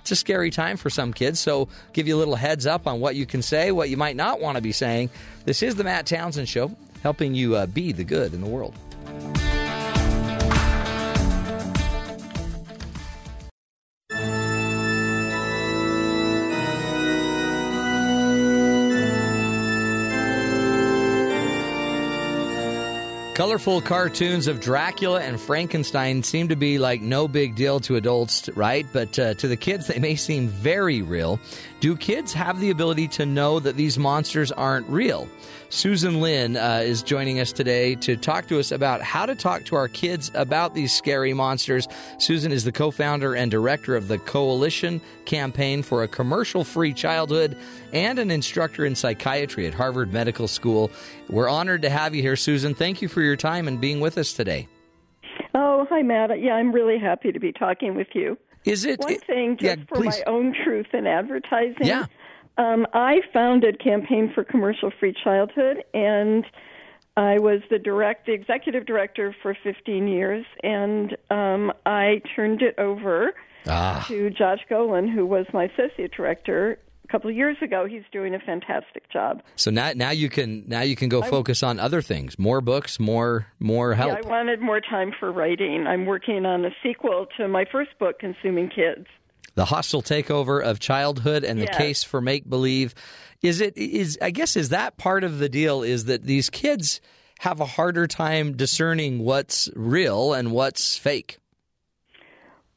It's a scary time for some kids, so give you a little heads up on what you can say, what you might not want to be saying. This is the Matt Townsend Show, helping you uh, be the good in the world. Colorful cartoons of Dracula and Frankenstein seem to be like no big deal to adults, right? But uh, to the kids, they may seem very real. Do kids have the ability to know that these monsters aren't real? Susan Linn uh, is joining us today to talk to us about how to talk to our kids about these scary monsters. Susan is the co founder and director of the Coalition Campaign for a Commercial Free Childhood and an instructor in psychiatry at Harvard Medical School. We're honored to have you here, Susan. Thank you for your time and being with us today. Oh, hi, Matt. Yeah, I'm really happy to be talking with you. Is it one thing just yeah, for please. my own truth in advertising? Yeah. Um, I founded Campaign for Commercial Free Childhood, and I was the direct, the executive director for 15 years, and um, I turned it over Ah. to Josh Golin, who was my associate director couple of years ago. He's doing a fantastic job. So now, now you can now you can go I- focus on other things, more books, more more help. Yeah, I wanted more time for writing. I'm working on a sequel to my first book, Consuming Kids. the hostile takeover of childhood and the Yes. case for make believe is it is i guess is that part of the deal is that these kids have a harder time discerning what's real and what's fake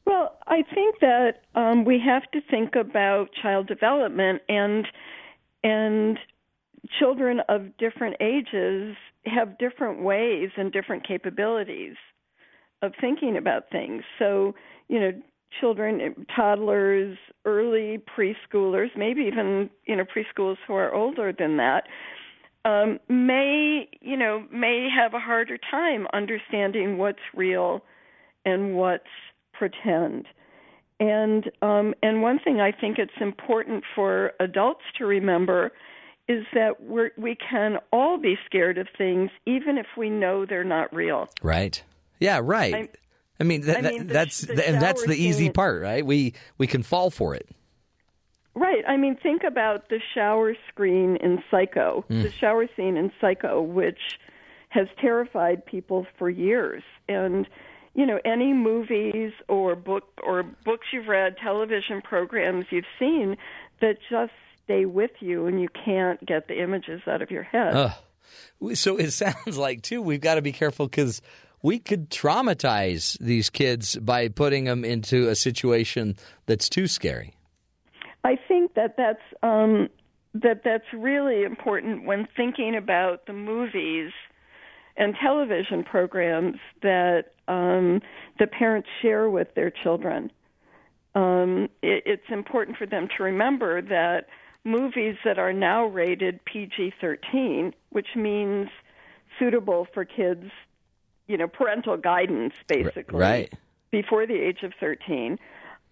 Well, I think that um, we have to think about child development and and children of different ages have different ways and different capabilities of thinking about things. So, you know, children, toddlers, early preschoolers, maybe even you know preschoolers who are older than that, um, may you know may have a harder time understanding what's real and what's pretend. And um, and one thing I think it's important for adults to remember is that we're, we can all be scared of things, even if we know they're not real. right yeah right I'm- i mean, that, I that- mean, the- that's the and that's the easy part right we we can fall for it Right. I mean, think about the shower screen in Psycho, Mm. the shower scene in Psycho, which has terrified people for years. And you know, any movies or book or books you've read, television programs you've seen that just stay with you, and you can't get the images out of your head. Ugh. so it *laughs* sounds like too we've got to be careful because we could traumatize these kids by putting them into a situation that's too scary I think that that's um, that that's really important when thinking about the movies and television programs that um, the parents share with their children. Um, it, it's important for them to remember that movies that are now rated PG-13, which means suitable for kids, you know, parental guidance, basically right before the age of 13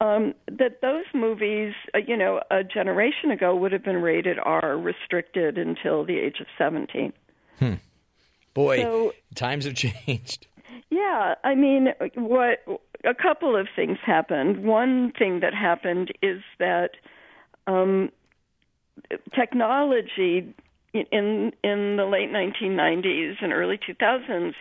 um, that those movies, uh, you know, a generation ago would have been rated R, restricted until the age of 17. Hmm. Boy So- times have *laughs* changed Yeah, I mean, what a couple of things happened. One thing that happened is that um, technology in in the late 1990s and early 2000s,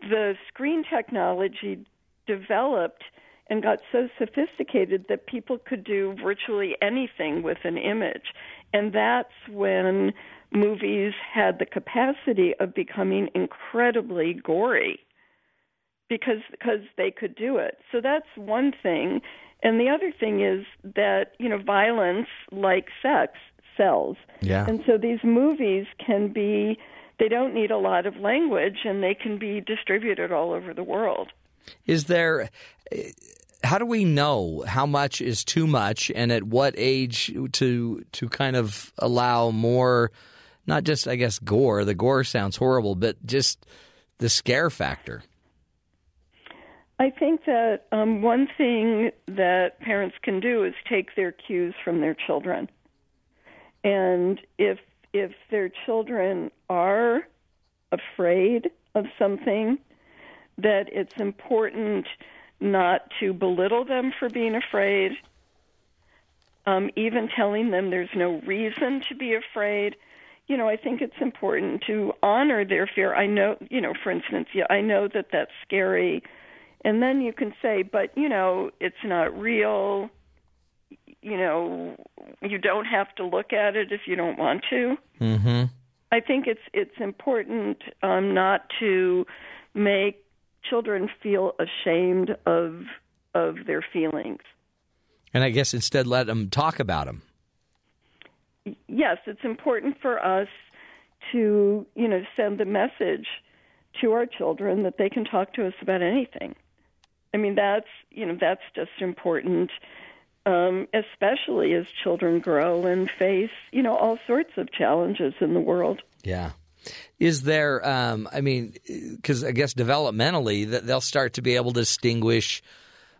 the screen technology developed and got so sophisticated that people could do virtually anything with an image. And that's when movies had the capacity of becoming incredibly gory because because they could do it. So that's one thing. And the other thing is that, you know, violence like sex sells. Yeah. And so these movies can be they don't need a lot of language and they can be distributed all over the world. Is there? How do we know how much is too much, and at what age to to kind of allow more? Not just, I guess, gore. The gore sounds horrible, but just the scare factor. I think that um, one thing that parents can do is take their cues from their children, and if if their children are afraid of something, that it's important not to belittle them for being afraid. Um, even telling them there's no reason to be afraid. You know, I think it's important to honor their fear. I know, you know, for instance, yeah, I know that that's scary. And then you can say, but, you know, it's not real. You know, you don't have to look at it if you don't want to. Mm-hmm. I think it's it's important um, not to make children feel ashamed of of their feelings. And I guess instead let them talk about them. Yes, it's important for us to you know send the message to our children that they can talk to us about anything. I mean that's you know that's just important, um, especially as children grow and face you know all sorts of challenges in the world. Yeah. Is there? Um, I mean, because I guess developmentally that they'll start to be able to distinguish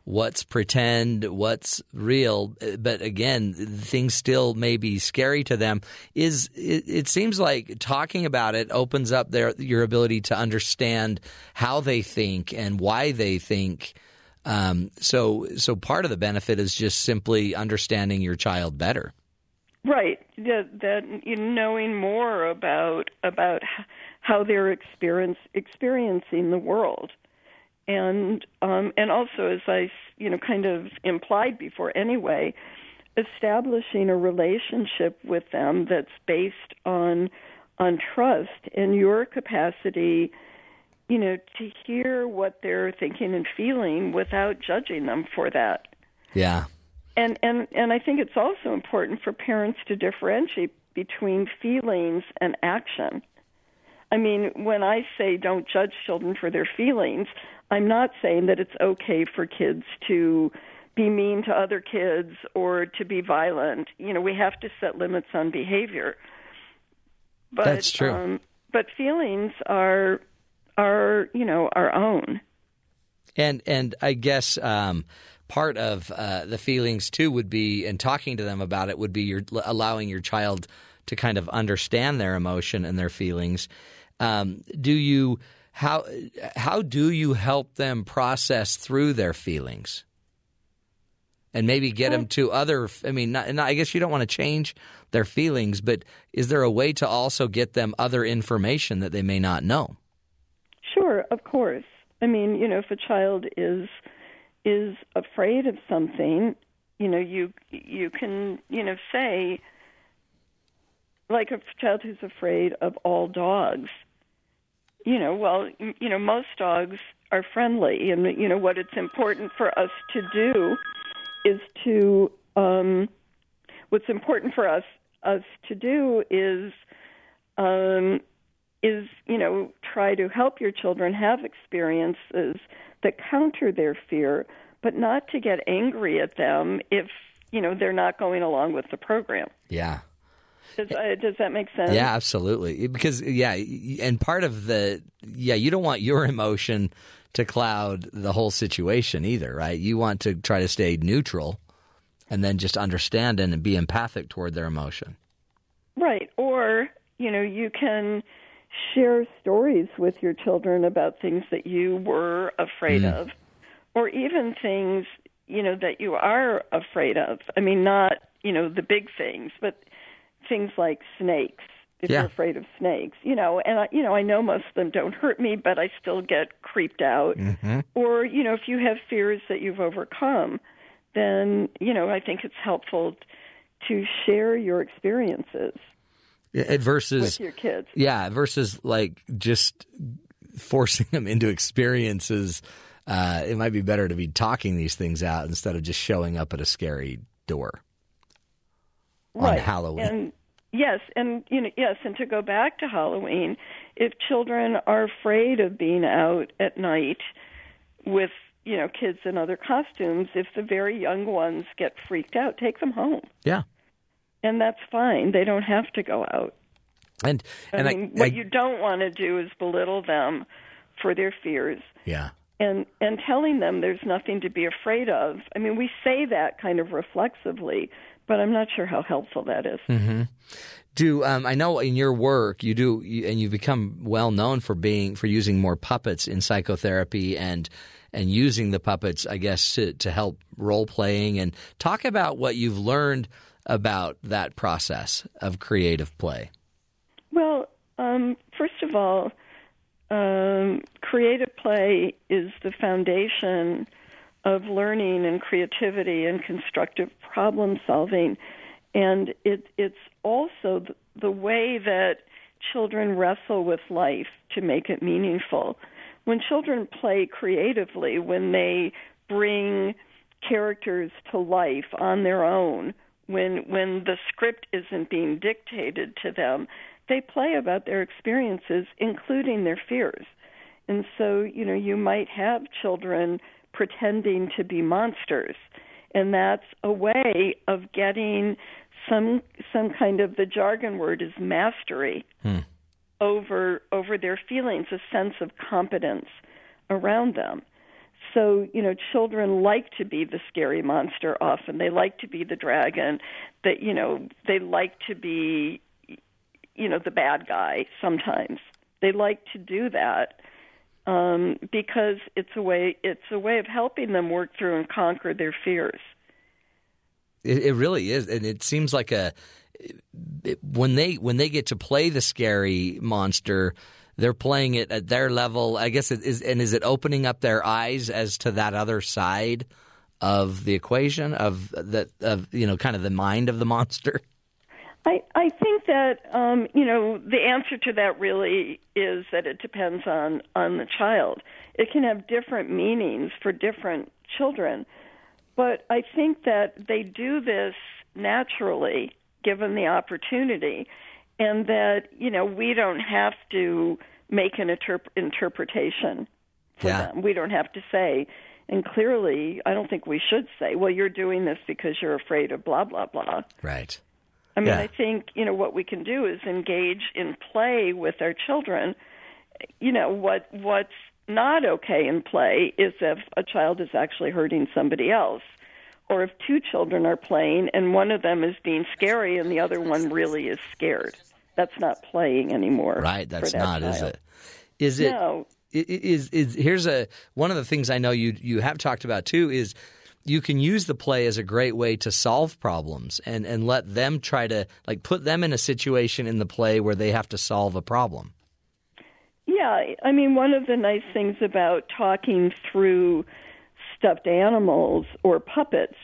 what's pretend, what's real. But again, things still may be scary to them. Is it, it seems like talking about it opens up their your ability to understand how they think and why they think. Um, so, so part of the benefit is just simply understanding your child better. Right. That, that knowing more about about how they're experience experiencing the world, and um, and also as I you know kind of implied before anyway, establishing a relationship with them that's based on on trust and your capacity you know to hear what they're thinking and feeling without judging them for that Yeah. and and and I think it's also important for parents to differentiate between feelings and action. I mean, when I say don't judge children for their feelings, I'm not saying that it's okay for kids to be mean to other kids or to be violent. You know, we have to set limits on behavior. But That's true. Um, but feelings are are, you know, our own. And and I guess um, part of uh, the feelings too would be, and talking to them about it would be your allowing your child to kind of understand their emotion and their feelings. Um, do you how how do you help them process through their feelings? And maybe get them to other. I mean, not, not, I guess you don't want to change their feelings, but is there a way to also get them other information that they may not know? Sure, of course. I mean, you know, if a child is is afraid of something, you know, you you can, you know, say like a child who's afraid of all dogs. You know, well, you know, most dogs are friendly and you know what it's important for us to do is to um what's important for us us to do is um is you know try to help your children have experiences that counter their fear but not to get angry at them if you know they're not going along with the program Yeah. Does, uh, does that make sense Yeah, absolutely. Because yeah, and part of the yeah, you don't want your emotion to cloud the whole situation either, right? You want to try to stay neutral and then just understand and be empathic toward their emotion. right or you know you can share stories with your children about things that you were afraid Mm. of or even things you know that you are afraid of i mean not you know the big things but things like snakes if Yeah. you're afraid of snakes you know and I, you know i know most of them don't hurt me but i still get creeped out Mm-hmm. or you know if you have fears that you've overcome then you know i think it's helpful to share your experiences Versus with your kids Yeah, versus like just forcing *laughs* them into experiences. Uh, it might be better to be talking these things out instead of just showing up at a scary door on. Halloween. And yes, and you know, yes, and to go back to Halloween, if children are afraid of being out at night with you know kids in other costumes, if the very young ones get freaked out, take them home, yeah, and that's fine. They don't have to go out. and and I mean, I, what I- you don't want to do is belittle them for their fears. yeah. and and telling them there's nothing to be afraid of. I mean, we say that kind of reflexively, but I'm not sure how helpful that is. hmm Do um, I know in your work you do, you, and you've become well known for being for using more puppets in psychotherapy and and using the puppets, I guess, to to help role playing and talk about what you've learned about that process of creative play. Well, um, first of all, um, creative play is the foundation of learning and creativity and constructive problem solving, and it, it's also the, the way that children wrestle with life to make it meaningful. When children play creatively, when they bring characters to life on their own, when when the script isn't being dictated to them, they play about their experiences, including their fears. And so, you know, you might have children pretending to be monsters, and that's a way of getting some some kind of the jargon word is mastery Hmm. over over their feelings, a sense of competence around them. So, you know, children like to be the scary monster often. They like to be the dragon. That, you know, they like to be you know, the bad guy sometimes. They like to do that. Um, because it's a way it's a way of helping them work through and conquer their fears. It, it really is, and it seems like a it, when they when they get to play the scary monster, they're playing it at their level. I guess it is, and is it opening up their eyes as to that other side of the equation of that of you know kind of the mind of the monster. *laughs* I, I think that um, you know the answer to that really is that it depends on on the child. It can have different meanings for different children, but I think that they do this naturally given the opportunity, and that you know we don't have to make an interp- interpretation for Yeah. them. We don't have to say. And clearly, I don't think we should say, "Well, you're doing this because you're afraid of blah blah blah." Right. I mean, Yeah. I think you know what we can do is engage in play with our children. You know what what's not okay in play is if a child is actually hurting somebody else, or if two children are playing and one of them is being scary and the other one really is scared. That's not playing anymore. Right. That's that not, is it? Is it? No. i- i- Is is here's a one of the things I know you you have talked about too is you can use the play as a great way to solve problems and and let them try to like put them in a situation in the play where they have to solve a problem. Yeah, I mean, one of the nice things about talking through stuffed animals or puppets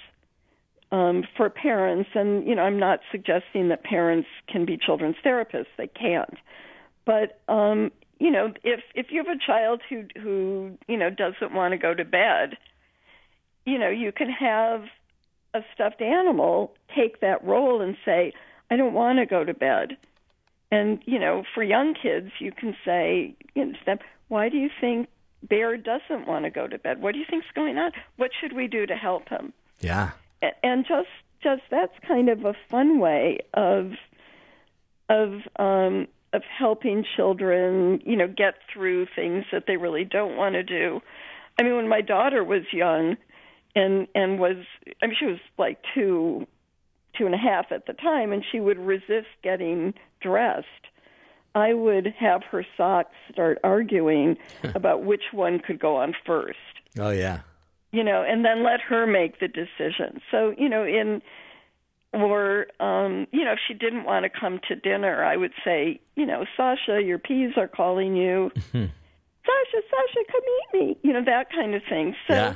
um, for parents, and you know, I'm not suggesting that parents can be children's therapists; they can't. But um, you know, if if you have a child who who you know doesn't want to go to bed, you know, you can have a stuffed animal take that role and say, "I don't want to go to bed." And you know, for young kids, you can say, you know, to them, "Why do you think Bear doesn't want to go to bed? What do you think's going on? What should we do to help him?" Yeah. And just just that's kind of a fun way of of um, of helping children, you know, get through things that they really don't want to do. I mean, when my daughter was young, and and was I mean, she was like two two and a half at the time, and she would resist getting dressed. I would have her socks start arguing *laughs* about which one could go on first, Oh yeah. you know, and then let her make the decision. So, you know, in or um, you know, if she didn't want to come to dinner, I would say, you know, Sasha, your peas are calling you. *laughs* Sasha, Sasha, come eat me. You know, that kind of thing. So Yeah.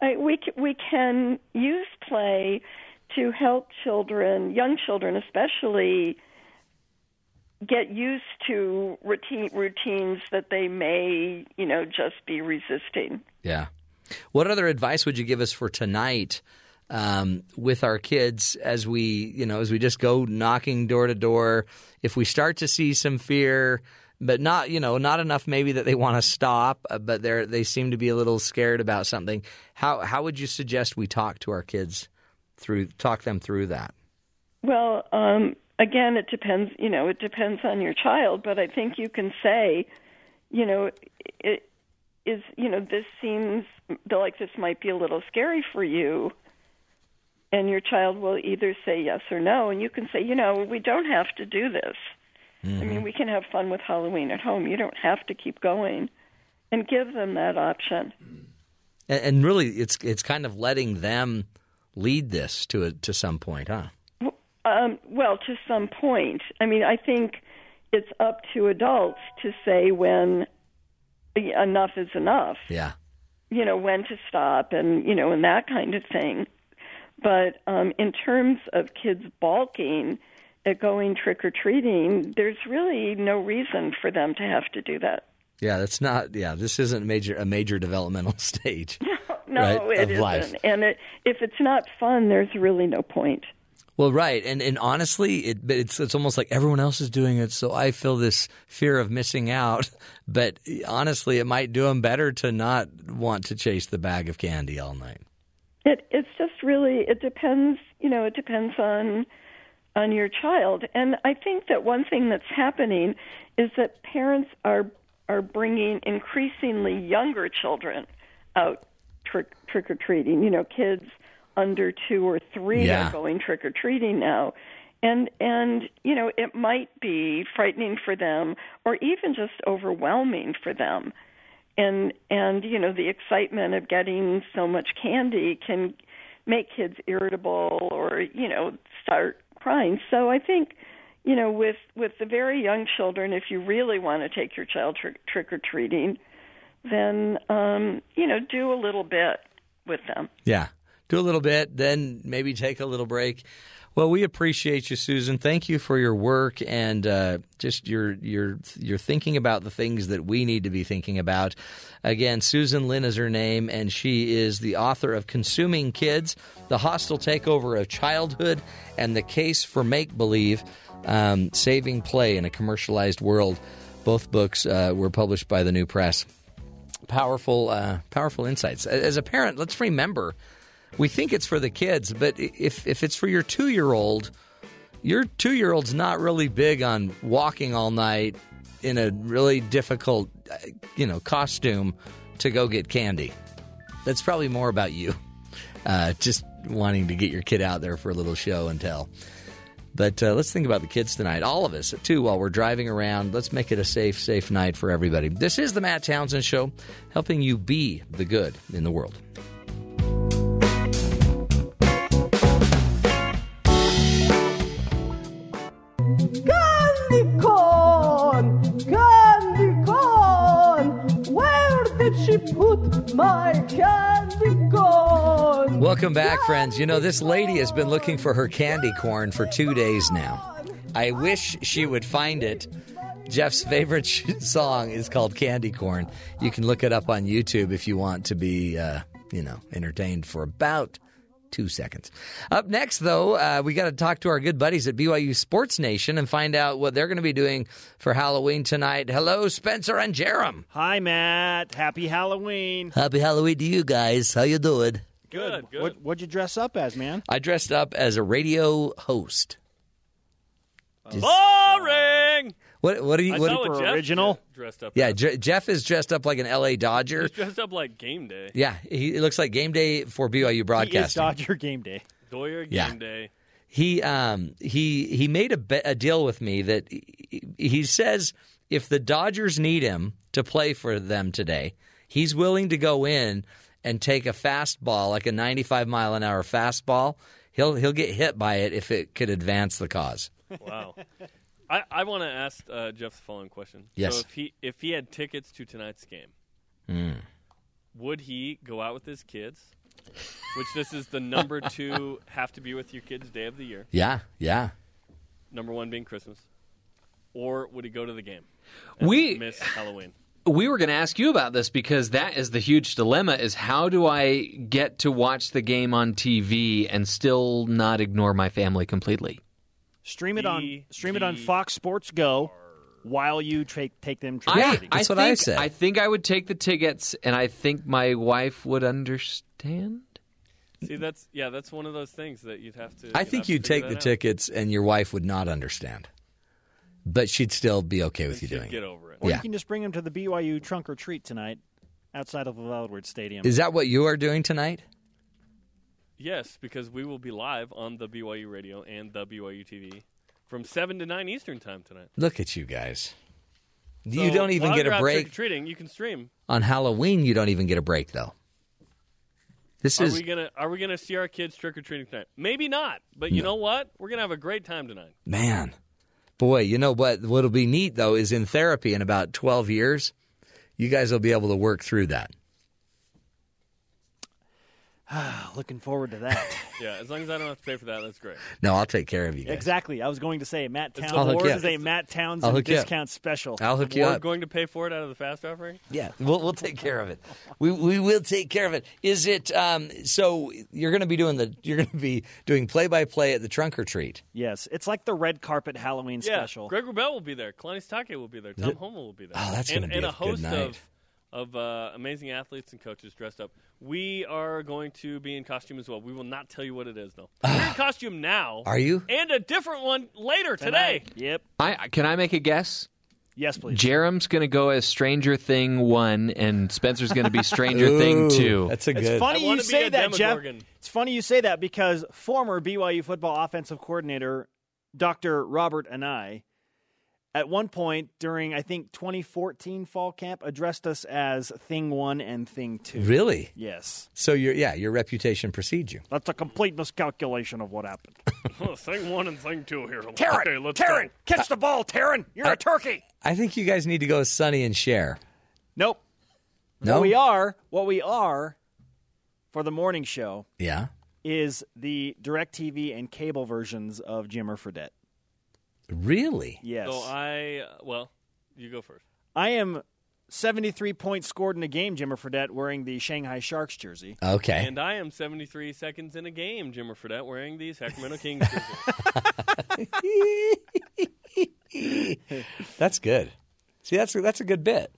I, we we can use play to help children, young children especially, get used to routine routines that they may, you know, just be resisting. Yeah. What other advice would you give us for tonight um, with our kids as we, you know, as we just go knocking door to door? If we start to see some fear, but not, you know, not enough maybe that they want to stop, uh, but they they seem to be a little scared about something. How how would you suggest we talk to our kids through talk them through that? Well, um, again, it depends. You know, it depends on your child, but I think you can say, you know, it is. You know, this seems like this might be a little scary for you, and your child will either say yes or no, and you can say, you know, we don't have to do this. I mean, we can have fun with Halloween at home. You don't have to keep going, and give them that option. And, and really, it's it's kind of letting them lead this to a, to some point, huh? Um, well, to some point. I mean, I think it's up to adults to say when enough is enough. Yeah. You know, when to stop and, you know, and that kind of thing. But um, in terms of kids balking, Uh, going trick or treating, there's really no reason for them to have to do that. Yeah, that's not. Yeah, this isn't major a major developmental *laughs* stage. No, right, it life. And it, if it's not fun, there's really no point. Well, right, and and honestly, it it's it's almost like everyone else is doing it, so I feel this fear of missing out. *laughs* But honestly, it might do them better to not want to chase the bag of candy all night. It it's just really it depends, you know, it depends on on your child. And I think that one thing that's happening is that parents are are bringing increasingly younger children out trick trick or treating. You know, kids under 2 or 3 Yeah. are going trick or treating now. And and you know, it might be frightening for them or even just overwhelming for them and and you know the excitement of getting so much candy can make kids irritable or you know start crying so i think you know with with the very young children if you really want to take your child trick trick or treating then um you know do a little bit with them Yeah. Do a little bit, then maybe take a little break. Well, we appreciate you, Susan. Thank you for your work and uh, just your your your thinking about the things that we need to be thinking about. Again, Susan Linn is her name, and she is the author of "Consuming Kids: The Hostile Takeover of Childhood and the Case for Make Believe: um, Saving Play in a Commercialized World." Both books uh, were published by the New Press powerful uh, powerful insights. As a parent, let's remember we think it's for the kids, but if if it's for your 2-year-old, your 2-year-old's not really big on walking all night in a really difficult uh, you know costume to go get candy. That's probably more about you. Uh, just wanting to get your kid out there for a little show and tell. But uh, let's think about the kids tonight. All of us, too, while we're driving around. Let's make it a safe, safe night for everybody. This is the Matt Townsend Show, helping you be the good in the world. Put my candy corn? Welcome back, friends. You know, this lady has been looking for her candy corn for two days now. I wish she would find it. Jeff's favorite *laughs* song is called Candy Corn. You can look it up on YouTube if you want to be, uh, you know, entertained for about two seconds. Up next, though, uh, we got to talk to our good buddies at BYU Sports Nation and find out what they're going to be doing for Halloween tonight. Hello, Spencer and Jarom. Hi, Matt. Happy Halloween. Happy Halloween to you guys. How you doing? Good. good. What, what'd you dress up as, man? I dressed up as a radio host. Boring. What? What are you? I What, saw what Jeff original? dressed up. yeah. Je- Jeff is dressed up like an LA Dodger. He's dressed up like game day. Yeah, he it looks like game day for BYU He is broadcasting. Dodger game day. Goyer game Yeah. day. He um he he made a, be- a deal with me that he, he says if the Dodgers need him to play for them today, he's willing to go in and take a fastball like a 95 mile an hour fastball. He'll he'll get hit by it if it could advance the cause. Wow. I, I want to ask uh, Jeff the following question. Yes. So if he if he had tickets to tonight's game, Mm. would he go out with his kids? Which this is the number *laughs* two have to be with your kids day of the year. Yeah, yeah. Number one being Christmas. Or would he go to the game? We- miss Halloween. we were going to ask you about this because that is the huge dilemma is how do I get to watch the game on TV and still not ignore my family completely? Stream it on stream it on Fox Sports Go while you tra- take them trick I, treating. I think, I think I would take the tickets and I think my wife would understand. See, that's yeah, that's one of those things that you'd have to. I you'd think you'd take the out. tickets and your wife would not understand. But she'd still be okay with you she'd doing get it. over it. Or Yeah. you can just bring them to the BYU trunk or treat tonight outside of the Wildwood Stadium. Is that what you are doing tonight? Yes, because we will be live on the BYU radio and the BYU TV from seven to nine Eastern time tonight. Look at you guys. So you don't even while get a break. Trick-or-treating, you can stream. On Halloween, you don't even get a break, though. This are is we gonna Are we gonna see our kids trick or treating tonight? Maybe not, but you No. know what? We're gonna have a great time tonight. man, boy. You know what? What'll be neat though is in therapy in about twelve years, you guys will be able to work through that. *sighs* Looking forward to that. *laughs* Yeah, as long as I don't have to pay for that, that's great. No, I'll take care of you guys. exactly. I was going to say Matt It's I'll Townsend. hook This you is up. a Matt I'll Townsend hook you up. discount special. I'll hook you We're up. going to pay for it out of the fast offering. Yeah, we'll we'll take care of it. We we will take care of it. Is it um so you're going to be doing the you're going to be doing play by play at the trunk or treat? Yes, it's like the red carpet Halloween Yeah, special. Greg Wrubell will be there. Kalani Sitake will be there. Tom it? Holmoe will be there. Oh, that's gonna be and a a good host night. of of uh, amazing athletes and coaches dressed up. We are going to be in costume as well. We will not tell you what it is though. We're in *sighs* costume now. Are you? And a different one later today. Yep. I can I make a guess? Yes, please. Jarom's going to go as Stranger Thing one, and Spencer's going to be Stranger Thing Ooh, two. That's a It's good. funny I you wanna be say a that, Jeff. Demogorgon. It's funny you say that because former BYU football offensive coordinator Dr. Robert Anae, at one point during I think 2014 fall camp, addressed us as Thing One and Thing Two. Really? Yes. So your yeah, your reputation precedes you. That's a complete miscalculation of what happened. *laughs* Thing one and thing two here. Taryn, Okay, let's Taryn, go. catch the ball, Taryn. You're a turkey. I think you guys need to go with Sonny and Cher. Nope. No? What we are, what we are for the morning show Yeah. is the DirecTV and cable versions of Jimmer Fredette. Really? Yes. So I uh, well, you go first. I am 73 points scored in a game, Jimmer Fredette, wearing the Shanghai Sharks jersey. Okay. And I am 73 seconds in a game, Jimmer Fredette, wearing the Sacramento Kings jersey. *laughs* That's good. See, that's that's a good bit.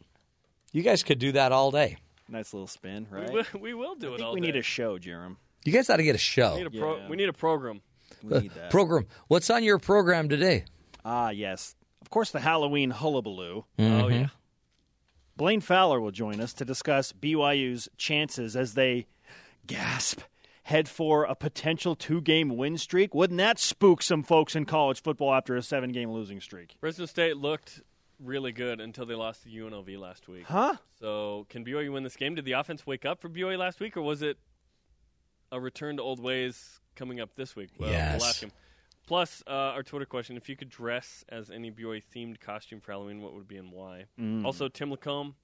You guys could do that all day. Nice little spin, we, right? will, we will do I it all we day. need a show, Jarom. You guys ought to get a show. We need a, pro- Yeah. we need a program. We need that. *laughs* program. What's on your program today? Ah, yes. Of course, the Halloween hullabaloo. Mm-hmm. Oh yeah. Blaine Fowler will join us to discuss BYU's chances as they gasp head for a potential two-game win streak. Wouldn't that spook some folks in college football after a seven-game losing streak? Fresno State looked really good until they lost to UNLV last week. Huh? So can BYU win this game? Did the offense wake up for BYU last week, or was it a return to old ways coming up this week? Well, Yes. We'll ask him. Plus, uh, our Twitter question: If you could dress as any BYU themed costume for Halloween, what would it be and why? Mm. Also, Tim LaComb,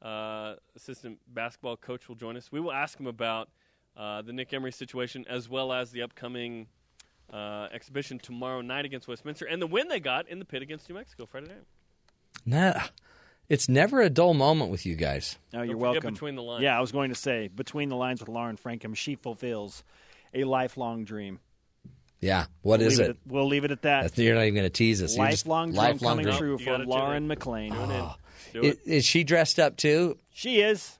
uh, assistant basketball coach, will join us. We will ask him about uh, the Nick Emery situation as well as the upcoming uh, exhibition tomorrow night against Westminster and the win they got in the pit against New Mexico Friday night. Nah, it's never a dull moment with you guys. No, you're welcome. Between the Lines. Yeah, I was going to say between the lines with Lauren Frankham, she fulfills a lifelong dream. Yeah. What We'll is it? At, we'll leave it at that. That's, you're not even going to tease us. You're just- lifelong dream lifelong coming dream. true for Lauren. McLean. Tune in. Do I- it. Is she dressed up too? She is.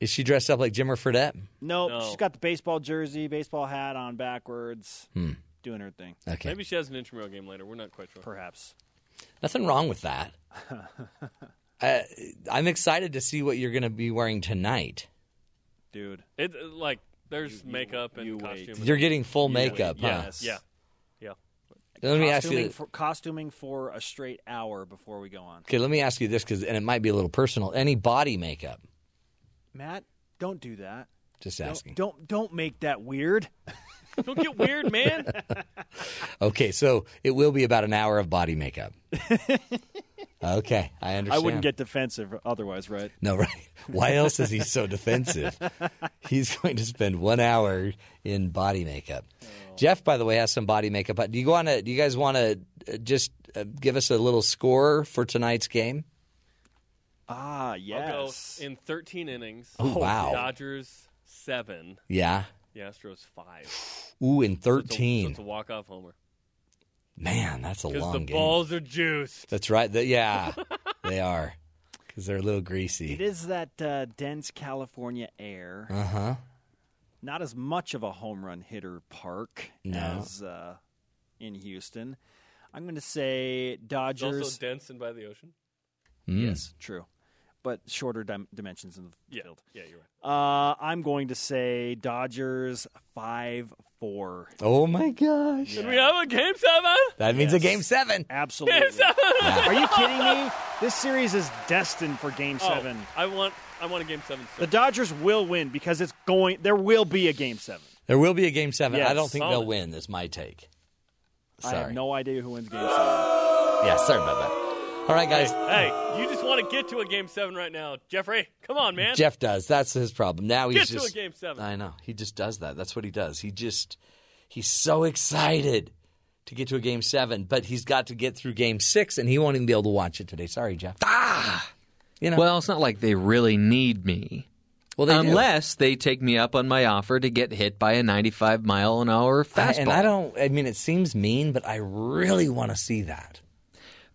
Is she dressed up like Jimmer Fredette? No, No. she's got the baseball jersey, baseball hat on backwards, Hmm. doing her thing. Okay. Maybe she has an intramural game later. We're not quite sure. Perhaps. Nothing wrong with that. *laughs* uh, I'm excited to see what you're going to be wearing tonight. Dude. It like there's makeup and you costume. Wait. You're getting full You makeup, wait. huh? Yes. Yeah. Yeah. Let me ask you. For, costuming for a straight hour before we go on. Okay, let me ask you this, because and it might be a little personal. Any body makeup? Matt, don't do that. Just Don't- asking. Don't don't make that weird. *laughs* Don't get weird, man. *laughs* Okay, so it will be about an hour of body makeup. *laughs* okay, I understand. I wouldn't get defensive otherwise, right? no right. Why else is he so *laughs* defensive? He's going to spend one hour in body makeup. Jeff, by the way, has some body makeup. Do you want to? Do you guys want to just uh, give us a little score for tonight's game? Ah, I'll yes. go in 13 innings. Oh, wow. Dodgers seven. Yeah. The Astros five. Ooh, in So it's a- so thirteen. it's a walk off homer. Man, that's a Because long the game. balls are juiced. That's right. The- yeah, *laughs* they are because they're a little greasy. It is that uh, dense California air. Uh huh. Not as much of a home run hitter park No. as uh, in Houston. I'm going to say It's Dodgers. also dense and by the ocean. Mm. Yes, true. But shorter dim- dimensions in the Yeah. field. Yeah, you're right. Uh, I'm going to say Dodgers 5 4. Oh my gosh. Did we have a game seven? That means a game seven. Absolutely. Game seven. Are you kidding me? This series is destined for game Oh, 7. I want. I want a game seven. The Dodgers will win because it's going. There will be a game seven. There will be a game seven. I don't think Solid. they'll win. Is my take. I have no idea who wins game seven. Yeah, sorry about that. All right, guys. Hey, hey, you just want to get to a game seven right now, Jeffrey. Come on, man. Jeff does. That's his problem. Now he's Get to just a game seven. I know. He just does that. That's what he does. He just he's so excited to get to a game seven, but he's got to get through game six, and he won't even be able to watch it today. Sorry, Jeff. Ah, you know. Well, it's not like they really need me. Well, they do. unless they take me up on my offer to get hit by a 95 mile an hour I- fastball. and I don't. I mean, it seems mean, but I really want to see that.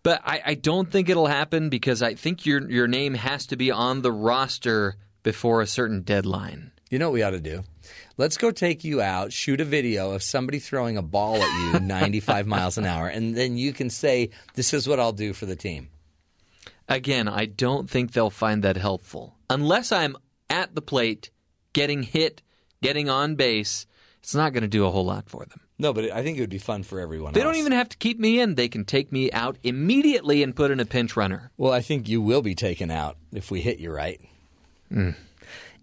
But I, I don't think it'll happen because I think your your name has to be on the roster before a certain deadline. You know what we ought to do? Let's go take you out, shoot a video of somebody throwing a ball at you *laughs* 95 miles an hour, and then you can say, This is what I'll do for the team. Again, I don't think they'll find that helpful unless I'm at the plate, getting hit, getting on base. It's not going to do a whole lot for them. No, but I think it would be fun for everyone They else. don't even have to keep me in. They can take me out immediately and put in a pinch runner. Well, I think you will be taken out if we hit you right. Hmm.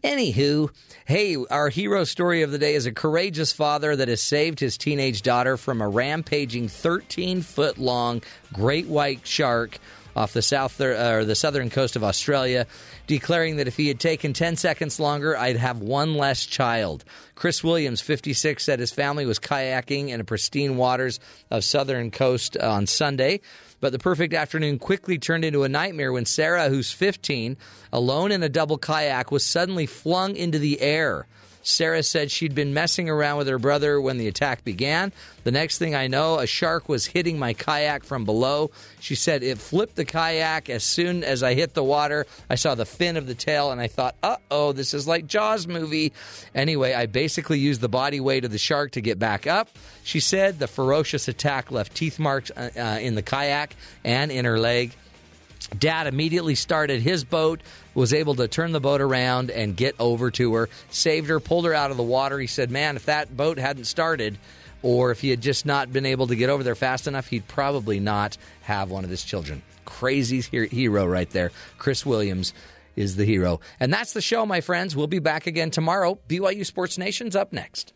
Anywho, hey, our hero story of the day is a courageous father that has saved his teenage daughter from a rampaging 13 foot long great white shark off the south uh, or the southern coast of Australia, declaring that if he had taken 10 seconds longer, I'd have one less child. Chris Williams, 56, said his family was kayaking in the pristine waters of southern coast on Sunday. But the perfect afternoon quickly turned into a nightmare when Sarah, who's 15, alone in a double kayak, was suddenly flung into the air. Sarah said she'd been messing around with her brother when the attack began. The next thing I know, a shark was hitting my kayak from below. She said it flipped the kayak as soon as I hit the water. I saw the fin of the tail and I thought, uh oh, this is like Jaws movie. Anyway, I basically used the body weight of the shark to get back up. She said the ferocious attack left teeth marks uh, uh, in the kayak and in her leg. Dad immediately started his boat, was able to turn the boat around and get over to her, saved her, pulled her out of the water. He said, Man, if that boat hadn't started, or if he had just not been able to get over there fast enough, he'd probably not have one of his children. Crazy hero right there. Chris Williams is the hero. And that's the show, my friends. We'll be back again tomorrow. BYU Sports Nation's up next.